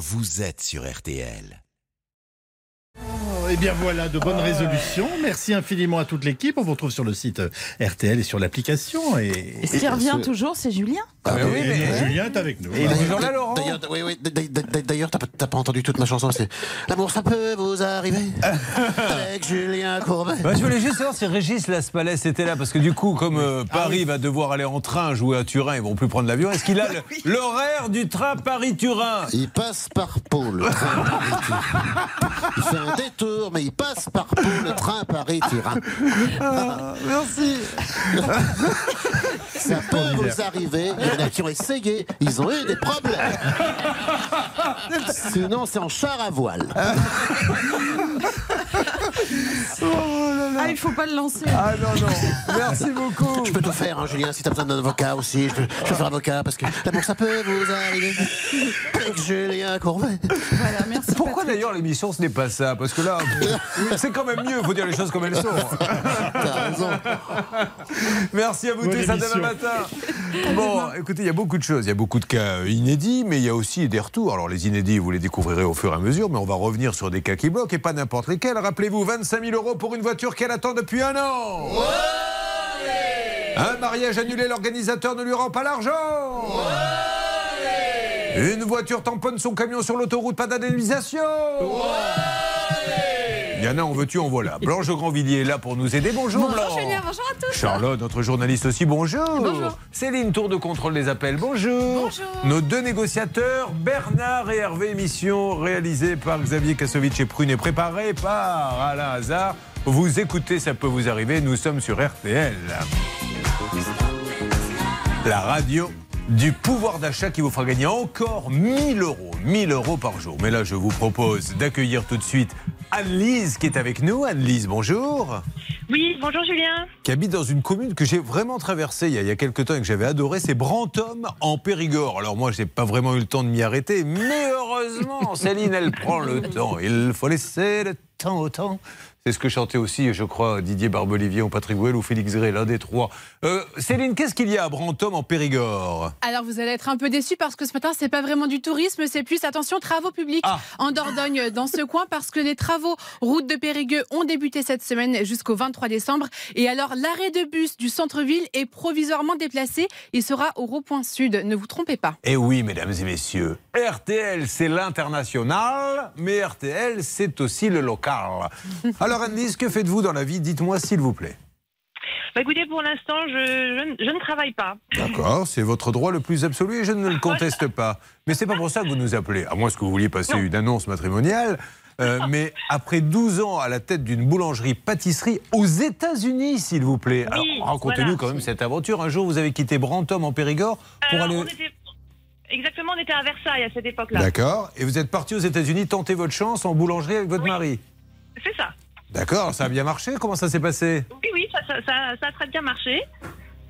vous êtes sur RTL. Et bien voilà, de bonnes résolutions. Merci infiniment à toute l'équipe. On vous retrouve sur le site RTL et sur l'application. Et, Et ce qui revient toujours, c'est Julien. Ah, mais oui, et mais- Julien est avec nous. Et il est toujours là, Laurent D'ailleurs, oui, oui, t'as pas- entendu toute ma chanson. C'est l'amour, ça peut vous arriver. Avec Julien Courbet. Bah, je voulais juste savoir si Régis Laspalès était là, parce que du coup, comme euh, Paris va devoir aller en train jouer à Turin, ils vont plus prendre l'avion. Est-ce qu'il a le- l'horaire du train Paris-Turin? Il passe par Pau, le train Paris-Turin. Il fait un détour, mais il passe par Pau, le train Paris-Turin. Merci. Ça peut vous arriver. Il y en a qui ont essayé. Ils ont eu des problèmes. Sinon, c'est en char à voile. Ah, il faut pas le lancer. Ah non, non. Merci beaucoup. Je peux tout faire, hein, Julien, si t'as besoin d'un avocat aussi. Je peux, je peux faire avocat parce que l'amour, ça peut vous arriver. Avec Julien Courbet. Voilà, merci. Pourquoi d'ailleurs l'émission ce n'est pas ça? Parce que là, c'est quand même mieux, il faut dire les choses comme elles sont. T'as raison. Merci à vous tous, à demain matin. Bon, écoutez, il y a beaucoup de choses. Il y a beaucoup de cas inédits, mais il y a aussi des retours. Alors, les inédits, vous les découvrirez au fur et à mesure, mais on va revenir sur des cas qui bloquent et pas n'importe lesquels. Rappelez-vous, 25 000 euros pour une voiture qu'elle attend depuis un an. un mariage annulé, l'organisateur ne lui rend pas l'argent. Une voiture tamponne son camion sur l'autoroute, pas d'indemnisation. Il y en a, en veux-tu, en voilà. Blanche Grandvilliers est là pour nous aider. Bonjour, Bonjour Blanche. Julien, bonjour à tous. Charlotte, notre journaliste aussi, bonjour. Bonjour. Céline, tour de contrôle des appels, bonjour. Bonjour. Nos deux négociateurs, Bernard et Hervé, émission réalisée par Xavier Kassovitch et Prune et préparée par Alain Hazard. Vous écoutez, ça peut vous arriver, nous sommes sur RTL. La radio du pouvoir d'achat qui vous fera gagner encore 1000 euros. 1000 euros par jour. Mais là, je vous propose d'accueillir tout de suite Anne-Lise qui est avec nous. Anne-Lise, bonjour Oui, bonjour Julien. qui habite dans une commune que j'ai vraiment traversée il y a, il y a quelques temps et que j'avais adoré, c'est Brantôme en Périgord. Alors moi, j'ai pas vraiment eu le temps de m'y arrêter, mais heureusement, Céline, elle prend le temps. Il faut laisser le temps au temps. C'est ce que chantait aussi, je crois, Didier Barbelivier ou Patrick Gouel ou Félix Gray, l'un des trois. Euh, Céline, qu'est-ce qu'il y a à Brantôme en Périgord? Alors vous allez être un peu déçus parce que ce matin c'est pas vraiment du tourisme, c'est plus attention travaux publics Ah. en Dordogne dans ce coin parce que les travaux route de Périgueux ont débuté cette semaine jusqu'au 23 décembre et alors l'arrêt de bus du centre-ville est provisoirement déplacé, il sera au rond-point sud, ne vous trompez pas. Eh oui, mesdames et messieurs, RTL, c'est l'international, mais RTL, c'est aussi le local. Alors, Anne-Lise, que faites-vous dans la vie? Dites-moi, s'il vous plaît. Bah, écoutez, pour l'instant, je, je, je ne travaille pas. D'accord, c'est votre droit le plus absolu et je ne le conteste pas. Mais c'est pas pour ça que vous nous appelez, à moins que vous vouliez passer une annonce matrimoniale. Euh, mais après 12 ans à la tête d'une boulangerie-pâtisserie aux États-Unis, s'il vous plaît. Alors, racontez-nous voilà. quand même cette aventure. Un jour, vous avez quitté Brantôme en Périgord pour Alors, aller. on était- Exactement, on était à Versailles à cette époque-là. D'accord. Et vous êtes parti aux États-Unis tenter votre chance en boulangerie avec votre Oui. mari. C'est ça. D'accord, ça a bien marché? Comment ça s'est passé? Oui, oui, ça, ça, a très bien marché.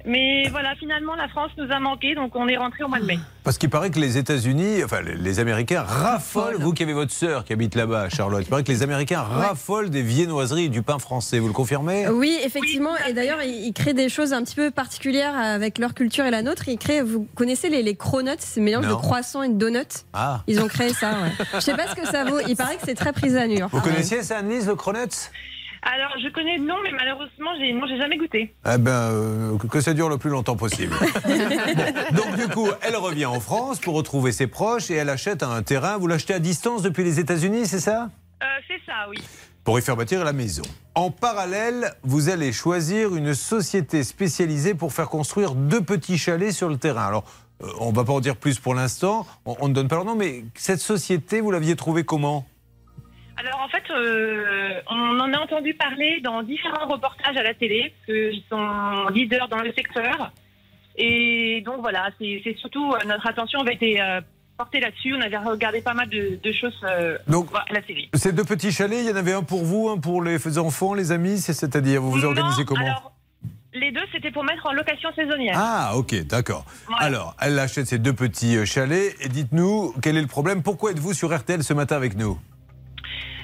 Mais voilà, finalement, la France nous a manqué, donc on est rentré au mois de mai. Parce qu'il paraît que les États-Unis, enfin les- Américains raffolent, vous qui avez votre sœur qui habite là-bas, Charlotte, il paraît que les Américains raffolent des viennoiseries et du pain français, vous le confirmez? Oui, effectivement. Et d'ailleurs, ils créent des choses un petit peu particulières avec leur culture et la nôtre. Ils créent, vous connaissez les, les cronuts, c'est un mélange Non. de croissants et de donuts? Ah Ils ont créé ça, ouais. Je sais pas ce que ça vaut. Il paraît que c'est très prisé à New York. Vous connaissiez ça, Annelise, le Cronuts? Alors, je connais le nom, mais malheureusement, j'ai, non, j'ai jamais goûté. Eh ben, euh, que- ça dure le plus longtemps possible. Bon, donc du coup, elle revient en France pour retrouver ses proches et elle achète un terrain. Vous l'achetez à distance depuis les États-Unis, c'est ça? Euh, c'est ça, oui. pour y faire bâtir la maison. En parallèle, vous allez choisir une société spécialisée pour faire construire deux petits chalets sur le terrain. Alors, euh, on ne va pas en dire plus pour l'instant, on, on ne donne pas leur nom, mais cette société, vous l'aviez trouvée comment? Fait, euh, on en a entendu parler dans différents reportages à la télé, parce qu'ils sont leaders dans le secteur. Et donc, voilà, c'est, surtout euh, notre attention avait été euh, portée là-dessus. On avait regardé pas mal de, de choses euh, Donc, à la télé. ces deux petits chalets, il y en avait un pour vous, un pour les enfants, les amis, c'est- c'est-à-dire, vous vous Non, organisez comment alors, Les deux, c'était pour mettre en location saisonnière. Ah, ok, d'accord. Alors, elle achète ces deux petits chalets et dites-nous quel est le problème? Pourquoi êtes-vous sur RTL ce matin avec nous?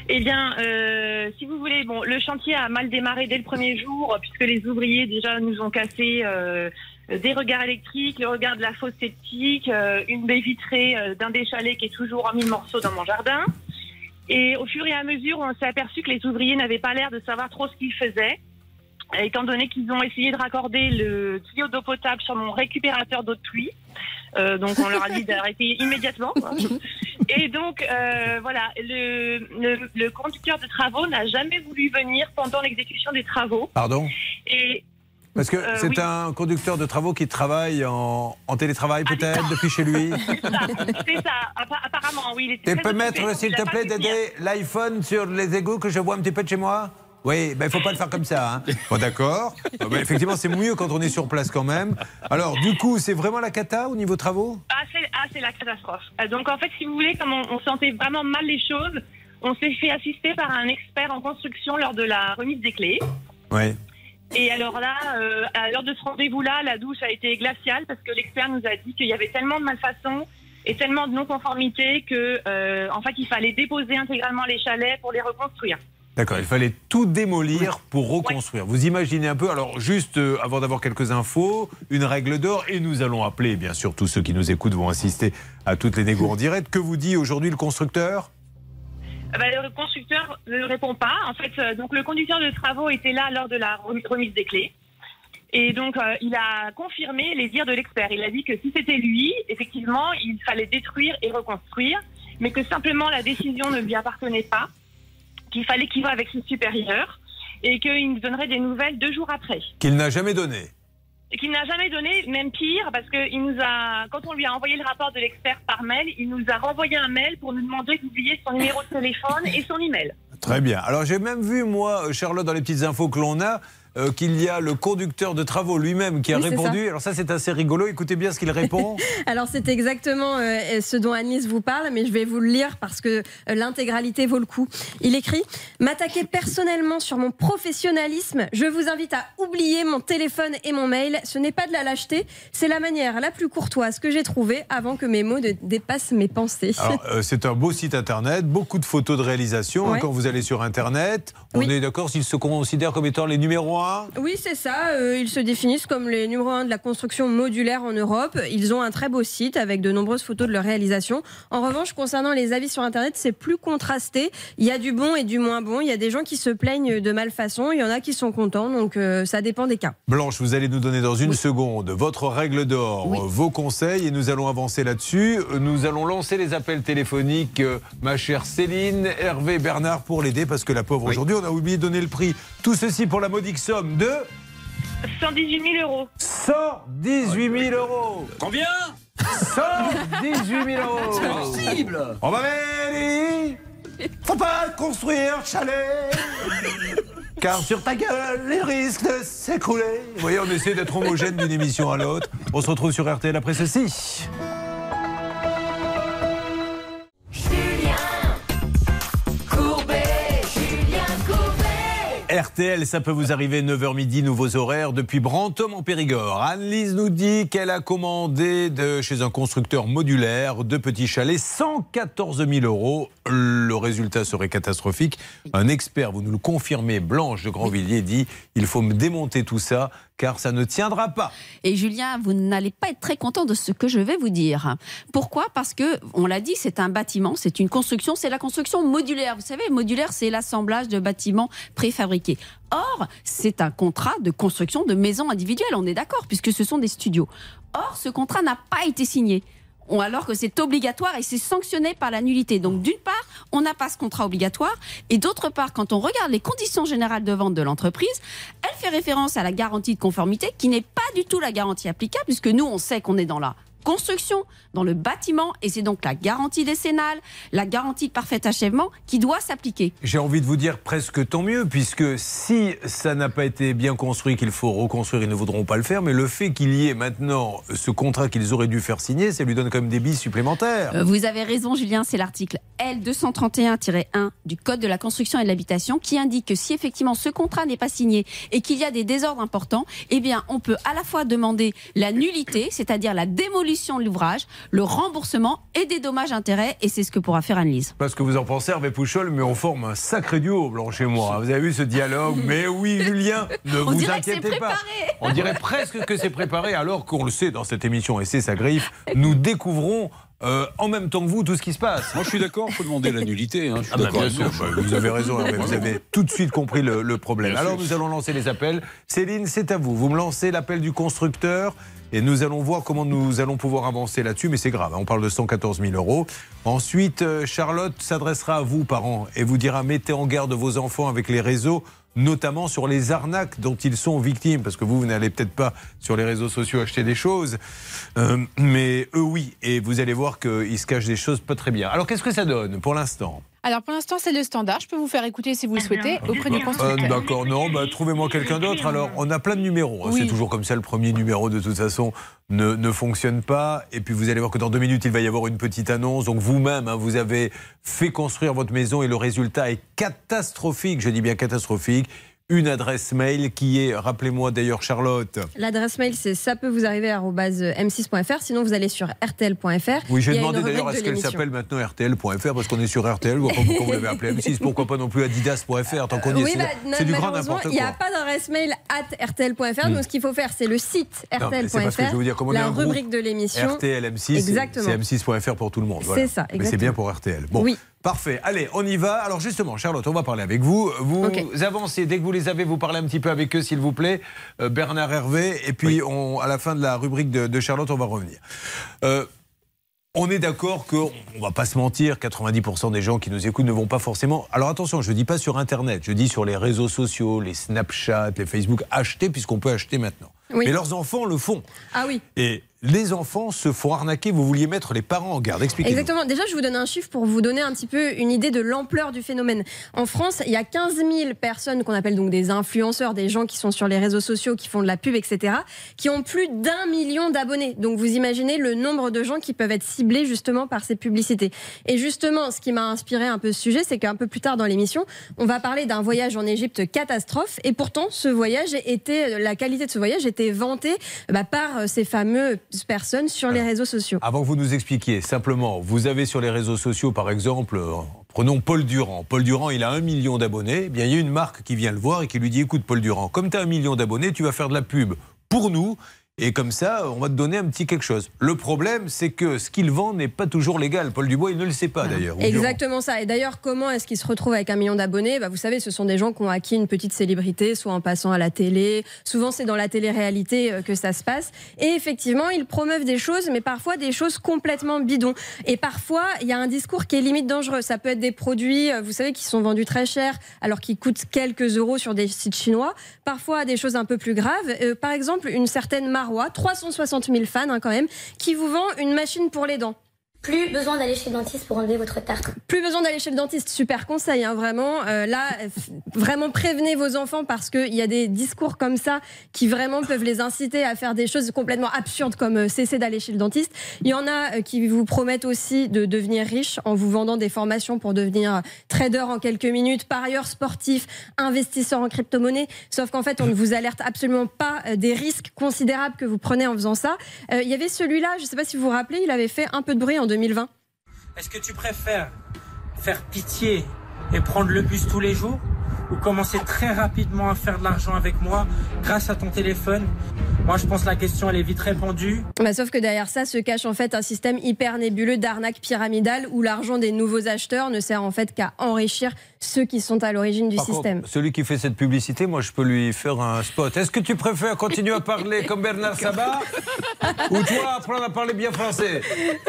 Eh bien, euh, si vous voulez, bon, le chantier a mal démarré dès le premier jour, puisque les ouvriers déjà nous ont cassé euh, des regards électriques, le regard de la fosse septique, euh, une baie vitrée euh, d'un des chalets qui est toujours en mille morceaux dans mon jardin. Et au fur et à mesure, on s'est aperçu que les ouvriers n'avaient pas l'air de savoir trop ce qu'ils faisaient, étant donné qu'ils ont essayé de raccorder le tuyau d'eau potable sur mon récupérateur d'eau de pluie. Euh, donc on leur a dit d'arrêter immédiatement. Et donc euh, voilà, le, le, le conducteur de travaux n'a jamais voulu venir pendant l'exécution des travaux. Pardon Et Parce que Euh, c'est oui. un conducteur de travaux qui travaille en, en télétravail Ah, peut-être depuis chez lui. c'est ça, c'est ça. Appa- apparemment, oui. Il était Tu peux mettre, s'il te plaît, d'aider l'iPhone sur les égouts que je vois un petit peu de chez moi oui, ben il faut pas le faire comme ça. Hein. Bon, d'accord. Ben, effectivement, c'est mieux quand on est sur place quand même. Alors, du coup, c'est vraiment la cata au niveau travaux? Ah, c'est ah, c'est la catastrophe. Euh, Donc, en fait, si vous voulez, comme on, on sentait vraiment mal les choses, on s'est fait assister par un expert en construction lors de la remise des clés. Oui. Et alors là, euh, à l'heure de ce rendez-vous-là, la douche a été glaciale parce que l'expert nous a dit qu'il y avait tellement de malfaçons et tellement de non-conformité que, euh, en fait, il fallait déposer intégralement les chalets pour les reconstruire. D'accord, il fallait tout démolir pour reconstruire. Vous imaginez un peu, alors juste euh, avant d'avoir quelques infos, une règle d'or, et nous allons appeler, bien sûr, tous ceux qui nous écoutent vont assister à toutes les négos en direct. Que vous dit aujourd'hui le constructeur? Euh, bah, le constructeur ne répond pas. En fait, euh, donc le conducteur de travaux était là lors de la remi- remise des clés. Et donc, euh, il a confirmé les dires de l'expert. Il a dit que si c'était lui, effectivement, il fallait détruire et reconstruire, mais que simplement la décision ne lui appartenait pas, qu'il fallait qu'il voie avec ses supérieurs et qu'il nous donnerait des nouvelles deux jours après. Qu'il n'a jamais donné. Qu'il n'a jamais donné, même pire, parce que il nous a, quand on lui a envoyé le rapport de l'expert par mail, il nous a renvoyé un mail pour nous demander d'oublier son numéro de téléphone et son email. Très bien. Alors j'ai même vu, moi, euh, Charlotte, dans les petites infos que l'on a, euh, qu'il y a le conducteur de travaux lui-même qui a Oui, répondu. Alors ça, c'est assez rigolo. Écoutez bien ce qu'il répond. Alors c'est exactement euh, ce dont Annelise vous parle, mais je vais vous le lire parce que euh, l'intégralité vaut le coup. Il écrit M'attaquer personnellement sur mon professionnalisme, je vous invite à oublier mon téléphone et mon mail. Ce n'est pas de la lâcheté, c'est la manière la plus courtoise que j'ai trouvée avant que mes mots ne dépassent mes pensées. Euh, c'est un beau site internet, beaucoup de photos de réalisation. Ouais. quand vous allez sur internet, on Oui. est d'accord s'ils se considèrent comme étant les numéros 1 Oui, c'est ça. euh, ils se définissent comme les numéros 1 de la construction modulaire en Europe. Ils ont un très beau site avec de nombreuses photos de leur réalisation. En revanche, concernant les avis sur Internet, c'est plus contrasté. Il y a du bon et du moins bon. Il y a des gens qui se plaignent de malfaçon. Il y en a qui sont contents. Donc, euh, ça dépend des cas. Blanche, vous allez nous donner dans une seconde votre règle d'or, Oui. vos conseils, et nous allons avancer là-dessus. Euh, Nous allons lancer les appels téléphoniques, euh, ma chère Céline, Hervé, Bernard, pour l'aider, parce que la pauvre, aujourd'hui, on a oublié de donner le prix. Tout ceci pour la modique somme de 118 000 euros. 118 000 euros. Combien? 118 000 euros. C'est possible On va aller Faut pas construire chalet Car sur ta gueule, les risques de s'écrouler. Vous voyez, on essaie d'être homogène d'une émission à l'autre. On se retrouve sur RTL après ceci. RTL, ça peut vous arriver 9h midi, nouveaux horaires depuis Brantôme en Périgord. Anne-Lise nous dit qu'elle a commandé chez un constructeur modulaire deux petits chalets, 114 000 euros. Le résultat serait catastrophique. Un expert, vous nous le confirmez, Blanche de Grandvilliers dit il faut me démonter tout ça car ça ne tiendra pas. Et Julien, vous n'allez pas être très content de ce que je vais vous dire. Pourquoi? Parce que, on l'a dit, c'est un bâtiment, c'est une construction, c'est la construction modulaire. Vous savez, modulaire, c'est l'assemblage de bâtiments préfabriqués. Or, c'est un contrat de construction de maisons individuelles, on est d'accord, puisque ce sont des studios. Or, ce contrat n'a pas été signé. Alors que c'est obligatoire et c'est sanctionné par la nullité. Donc d'une part, on n'a pas ce contrat obligatoire et d'autre part, quand on regarde les conditions générales de vente de l'entreprise, elle fait référence à la garantie de conformité qui n'est pas du tout la garantie applicable puisque nous on sait qu'on est dans la construction, dans le bâtiment et c'est donc la garantie décennale, la garantie de parfait achèvement qui doit s'appliquer. J'ai envie de vous dire presque tant mieux, puisque si ça n'a pas été bien construit, qu'il faut reconstruire, ils ne voudront pas le faire. Mais le fait qu'il y ait maintenant ce contrat qu'ils auraient dû faire signer, ça lui donne quand même des billes supplémentaires. Euh, Vous avez raison, Julien, c'est l'article L231-1 du Code de la construction et de l'habitation qui indique que si effectivement ce contrat n'est pas signé et qu'il y a des désordres importants, eh bien, on peut à la fois demander la nullité, c'est-à-dire la démolition de l'ouvrage, le remboursement et des dommages-intérêts. Et c'est ce que pourra faire Annelise. Parce que vous en pensez, Hervé Pouchol, mais on forme un sacré duo, Blanche et moi. Vous avez vu ce dialogue Mais oui, Julien, ne On vous dirait que c'est inquiétez pas. préparé. On dirait presque que c'est préparé, alors qu'on le sait dans cette émission, et c'est sa griffe. Nous découvrons euh, en même temps que vous tout ce qui se passe. Moi, je suis d'accord, il faut demander la nullité. hein, je suis Ah bah, d'accord bien sûr, bah, vous avez raison, Hervé, vous avez tout de suite compris le, le problème. Bien Alors sûr. nous allons lancer les appels. Céline, c'est à vous. Vous me lancez l'appel du constructeur et nous allons voir comment nous allons pouvoir avancer là-dessus, mais c'est grave, hein, on parle de 114 000 euros. Ensuite, euh, Charlotte s'adressera à vous, parents, et vous dira mettez en garde vos enfants avec les réseaux notamment sur les arnaques dont ils sont victimes, parce que vous, vous n'allez peut-être pas sur les réseaux sociaux acheter des choses, euh, mais eux oui, et vous allez voir qu'ils se cachent des choses pas très bien. Alors qu'est-ce que ça donne pour l'instant? Alors pour l'instant, c'est le standard. Je peux vous faire écouter si vous le souhaitez auprès du Euh, constructeur. D'accord, non, bah, trouvez-moi quelqu'un d'autre. Alors, on a plein de numéros. hein. Oui. C'est toujours comme ça, le premier numéro, de toute façon, ne, ne fonctionne pas. Et puis, vous allez voir que dans deux minutes, il va y avoir une petite annonce. Donc, vous-même, hein, vous avez fait construire votre maison et le résultat est catastrophique. Je dis bien catastrophique. Une adresse mail qui est, rappelez-moi d'ailleurs, Charlotte. L'adresse mail, c'est ça peut vous arriver m6.fr. Sinon, vous allez sur rtl.fr. Oui, j'ai demandé d'ailleurs à ce qu'elle s'appelle maintenant RTL.fr parce qu'on est sur RTL. Pas pourquoi vous l'avez appelé M6. Pourquoi pas non plus Adidas.fr tant qu'on y est Oui, bah, C'est du grand n'importe il n'y a quoi. pas d'adresse mail at rtl.fr. Hmm. Donc, ce qu'il faut faire, c'est le site rtl.fr, la rubrique de l'émission. RTL M6, Exactement. c'est m6.fr pour tout le monde. C'est ça, Mais c'est exactement. bien pour RTL. Bon, Oui. Parfait. Allez, on y va. Alors justement, Charlotte, on va parler avec vous. Vous avancez, dès que vous les avez, vous parlez un petit peu avec eux, s'il vous plaît. Euh, Bernard Hervé, et puis on, à la fin de la rubrique de, de Charlotte, on va revenir. Euh, on est d'accord qu'on ne va pas se mentir, 90% des gens qui nous écoutent ne vont pas forcément. Alors attention, je ne dis pas sur Internet, je dis sur les réseaux sociaux, les Snapchat, les Facebook, acheter puisqu'on peut acheter maintenant. Oui. Mais leurs enfants le font. Ah oui. Et les enfants se font arnaquer. Vous vouliez mettre les parents en garde. Expliquez-nous. Exactement. Déjà, je vous donne un chiffre pour vous donner un petit peu une idée de l'ampleur du phénomène. En France, il y a 15 000 personnes qu'on appelle donc des influenceurs, des gens qui sont sur les réseaux sociaux, qui font de la pub, etc., qui ont plus d'un million d'abonnés. Donc, vous imaginez le nombre de gens qui peuvent être ciblés justement par ces publicités. Et justement, ce qui m'a inspiré un peu ce sujet, c'est qu'un peu plus tard dans l'émission, on va parler d'un voyage en Égypte catastrophe. Et pourtant, ce voyage était, la qualité de ce voyage était vantée bah, par euh, ces fameuses personnes sur les réseaux sociaux. Avant que vous nous expliquiez, simplement, vous avez sur les réseaux sociaux, par exemple, euh, prenons Paul Durand. Paul Durand, il a un million d'abonnés. Eh bien, il y a une marque qui vient le voir et qui lui dit écoute, Paul Durand, comme tu as un million d'abonnés, tu vas faire de la pub pour nous. Et comme ça, on va te donner un petit quelque chose. Le problème, c'est que ce qu'il vend n'est pas toujours légal. Paul Dubois, il ne le sait pas d'ailleurs. Exactement ça. Et d'ailleurs, comment est-ce qu'ils se retrouvent avec un million d'abonnés? Bah, Vous savez, ce sont des gens qui ont acquis une petite célébrité, soit en passant à la télé. Souvent, c'est dans la télé-réalité euh, que ça se passe. Et effectivement, ils promeuvent des choses, mais parfois des choses complètement bidons. Et parfois, il y a un discours qui est limite dangereux. Ça peut être des produits, euh, vous savez, qui sont vendus très cher, alors qu'ils coûtent quelques euros sur des sites chinois. Parfois, des choses un peu plus graves. Euh, par exemple, une certaine Marois, 360 000 fans hein, quand même, qui vous vend une machine pour les dents. Plus besoin d'aller chez le dentiste pour enlever votre tartre. Plus besoin d'aller chez le dentiste, super conseil, hein, vraiment. Euh, là, vraiment prévenez vos enfants parce qu'il y a des discours comme ça qui vraiment peuvent les inciter à faire des choses complètement absurdes comme euh, cesser d'aller chez le dentiste. Il y en a euh, qui vous promettent aussi de devenir riche en vous vendant des formations pour devenir trader en quelques minutes, par ailleurs sportif, investisseur en crypto-monnaie. Sauf qu'en fait, on ne vous alerte absolument pas des risques considérables que vous prenez en faisant ça. Il y avait celui-là, je ne sais pas si vous vous rappelez, il avait fait un peu de bruit en 2020. Est-ce que tu préfères faire pitié et prendre le bus tous les jours ou commencer très rapidement à faire de l'argent avec moi grâce à ton téléphone Moi, je pense que la question, elle est vite répondue. Bah, sauf que derrière ça se cache en fait un système hyper nébuleux d'arnaque pyramidale où l'argent des nouveaux acheteurs ne sert en fait qu'à enrichir ceux qui sont à l'origine du Par système. contre, celui qui fait cette publicité, moi, je peux lui faire un spot. Est-ce que tu préfères continuer à parler comme Bernard Sabat ou toi apprendre à parler bien français?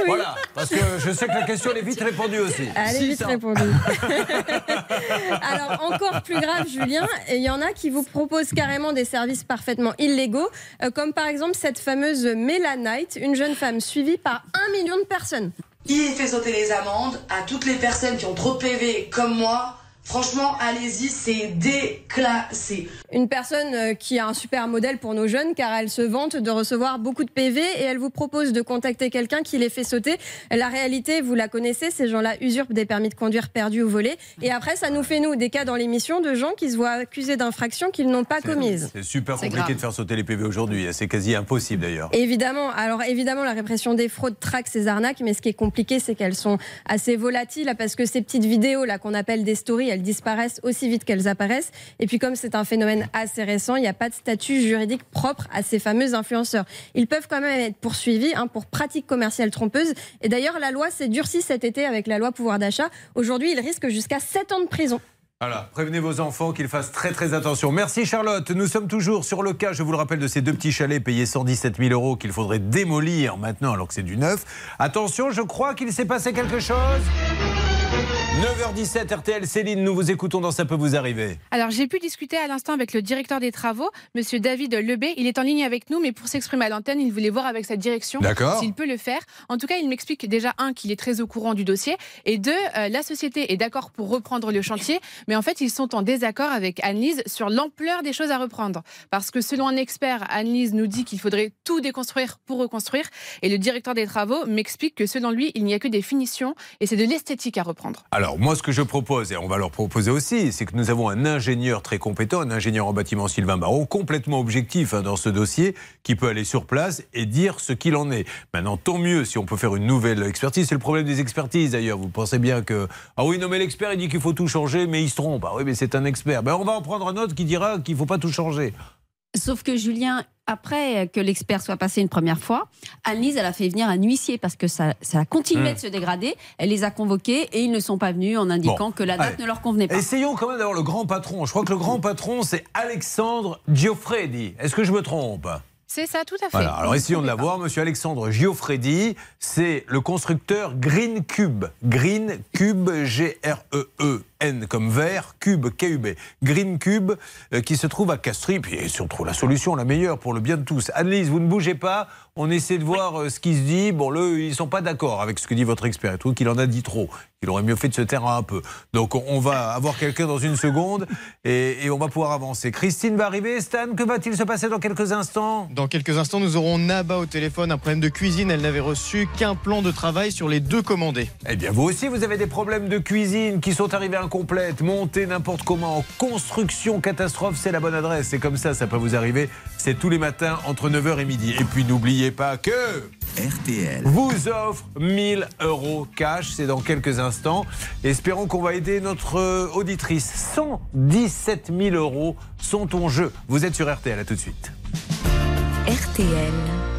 Voilà, parce que je sais que la question elle est vite répondue aussi. Allez, vite 600. répondu. Alors, encore plus grave, Julien, il y en a qui vous proposent carrément des services parfaitement illégaux, euh, comme par exemple cette fameuse Mélanite, une jeune femme suivie par un million de personnes. Il fait sauter les amendes à toutes les personnes qui ont trop de PV comme moi. Franchement, allez-y, c'est déclassé. Une personne euh, qui a un super modèle pour nos jeunes car elle se vante de recevoir beaucoup de PV et elle vous propose de contacter quelqu'un qui les fait sauter. La réalité, vous la connaissez, ces gens-là usurpent des permis de conduire perdus ou volés. Et après, ça nous fait, nous, des cas dans l'émission de gens qui se voient accusés d'infractions qu'ils n'ont pas commises. C'est super compliqué grave. de faire sauter les PV aujourd'hui. C'est quasi impossible d'ailleurs. Évidemment, alors évidemment, la répression des fraudes traque ces arnaques, mais ce qui est compliqué, c'est qu'elles sont assez volatiles parce que ces petites vidéos là qu'on appelle des stories, elles disparaissent aussi vite qu'elles apparaissent. Et puis comme c'est un phénomène assez récent, il n'y a pas de statut juridique propre à ces fameux influenceurs. Ils peuvent quand même être poursuivis hein, pour pratiques commerciales trompeuses. Et d'ailleurs, la loi s'est durcie cet été avec la loi pouvoir d'achat. Aujourd'hui, ils risquent jusqu'à 7 ans de prison. Voilà, prévenez vos enfants qu'ils fassent très très attention. Merci Charlotte. Nous sommes toujours sur le cas, je vous le rappelle, de ces deux petits chalets payés 117 000 euros qu'il faudrait démolir maintenant alors que c'est du neuf. Attention, je crois qu'il s'est passé quelque chose. 9h17 RTL Céline, nous vous écoutons dans Ça peut vous arriver. Alors, j'ai pu discuter à l'instant avec le directeur des travaux, monsieur David Lebé. Il est en ligne avec nous, mais pour s'exprimer à l'antenne, il voulait voir avec sa direction s'il peut le faire. En tout cas, il m'explique déjà, un, qu'il est très au courant du dossier, et deux, euh, la société est d'accord pour reprendre le chantier, mais en fait, ils sont en désaccord avec Annelise sur l'ampleur des choses à reprendre. Parce que selon un expert, Annelise nous dit qu'il faudrait tout déconstruire pour reconstruire, et le directeur des travaux m'explique que selon lui, il n'y a que des finitions, et c'est de l'esthétique à reprendre. Alors moi ce que je propose, et on va leur proposer aussi, c'est que nous avons un ingénieur très compétent, un ingénieur en bâtiment Sylvain Baron, complètement objectif hein, dans ce dossier, qui peut aller sur place et dire ce qu'il en est. Maintenant, tant mieux si on peut faire une nouvelle expertise. C'est le problème des expertises d'ailleurs. Vous pensez bien que... Ah oui, non mais l'expert il dit qu'il faut tout changer, mais il se trompe. Ah oui, mais c'est un expert. Ben, on va en prendre un autre qui dira qu'il ne faut pas tout changer. Sauf que Julien, après que l'expert soit passé une première fois, Annelise, elle a fait venir un huissier parce que ça, ça a continué Hmm. de se dégrader. Elle les a convoqués et ils ne sont pas venus en indiquant Bon. que la date Allez. ne leur convenait pas. Essayons quand même d'avoir le grand patron. Je crois que le grand patron, c'est Alexandre Giofredi. Est-ce que je me trompe? C'est ça, tout à fait. Voilà, alors essayons de l'avoir. Monsieur Alexandre Giofredi, c'est le constructeur Green Cube. Green Cube, G-R-E-E-N comme vert, Cube, K-U-B. Green Cube euh, qui se trouve à Castries. Puis si on trouve la solution la meilleure pour le bien de tous. Annelise, vous ne bougez pas. On essaie de voir euh, ce qui se dit. Bon, le, ils sont pas d'accord avec ce que dit votre expert. Il trouve qu'il en a dit trop. Il aurait mieux fait de se taire un peu. Donc on- va avoir quelqu'un dans une seconde et, et on va pouvoir avancer. Christine va arriver. Stan, que va-t-il se passer dans quelques instants? Dans quelques instants, nous aurons Naba au téléphone. Un problème de cuisine. Elle n'avait reçu qu'un plan de travail sur les deux commandés. Eh bien, vous aussi, vous avez des problèmes de cuisine qui sont arrivés incomplètes, montés n'importe comment, construction catastrophe, c'est la bonne adresse. C'est comme ça, ça peut vous arriver. C'est tous les matins entre 9h et midi. Et puis, n'oubliez pas que RTL vous offre 1000 euros cash. C'est dans quelques instants. Espérons qu'on va aider notre euh, auditrice. 117 000 euros sont en jeu. Vous êtes sur RTL. À tout de suite. RTL.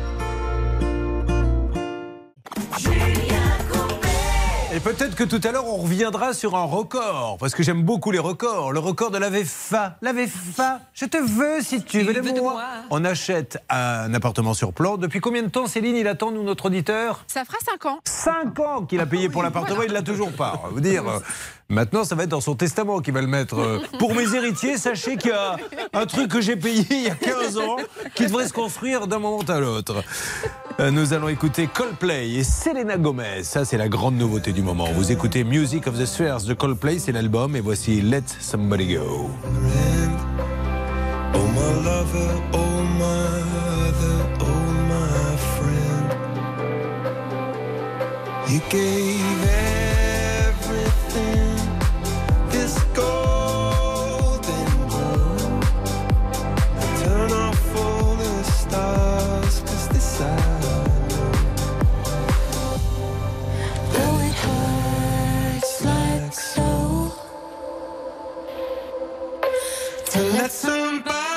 Et peut-être que tout à l'heure, on reviendra sur un record, parce que j'aime beaucoup les records. Le record de la VFA. La VFA, je te veux si tu veux de moi. On achète un appartement sur plan. Depuis combien de temps, Céline, il attend, nous, notre auditeur? Ça fera 5 ans. 5 ans qu'il a payé pour l'appartement, il l'a toujours pas. On va vous dire, maintenant, ça va être dans son testament qu'il va le mettre. euh, Pour mes héritiers, sachez qu'il y a un truc que j'ai payé il y a 15 ans qui devrait se construire d'un moment à l'autre. Euh, Nous allons écouter Coldplay et Selena Gomez. Ça, c'est la grande nouveauté du moment. Vous écoutez Music of the Spheres de Coldplay, c'est l'album, et voici Let Somebody Go. Oh my lover, oh my oh my friend. Gave To let somebody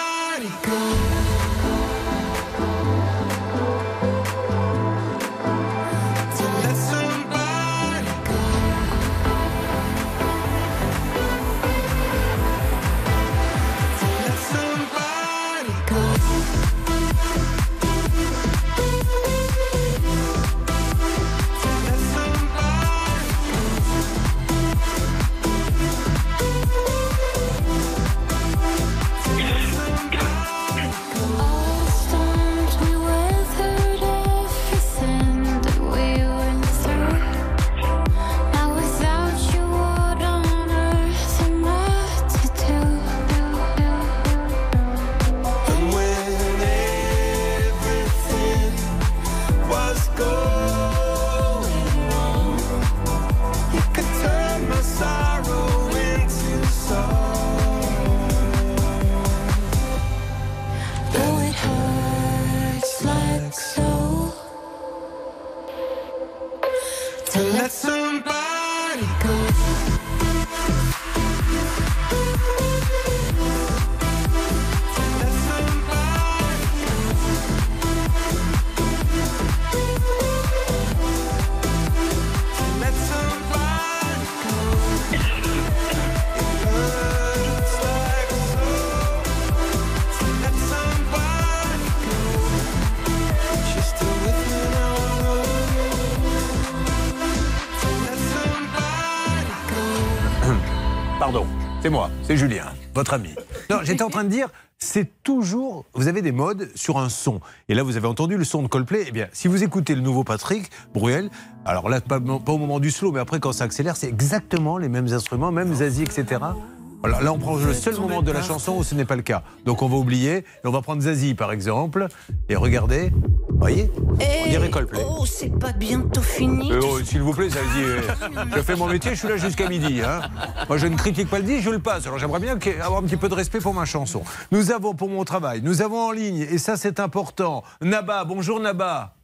c'est moi, c'est Julien, votre ami. Non, j'étais en train de dire, c'est toujours. Vous avez des modes sur un son. Et là, vous avez entendu le son de Coldplay. Eh bien, si vous écoutez le nouveau Patrick Bruel, alors là, pas, au moment du slow, mais après, quand ça accélère, c'est exactement les mêmes instruments, même Zazie, etc. Alors là, on prend le seul moment de la chanson où ce n'est pas le cas. Donc on va oublier, et on va prendre Zazie par exemple, et regardez, vous voyez On dirait Coldplay. Oh, c'est pas bientôt fini. Euh, oh, S'il vous plaît, Zazie, euh, je fais mon métier, je suis là jusqu'à midi. hein. Moi, je ne critique pas le dit, je le passe. Alors j'aimerais bien avoir un petit peu de respect pour ma chanson. Nous avons pour mon travail, nous avons en ligne, et ça c'est important, Naba. Bonjour Naba.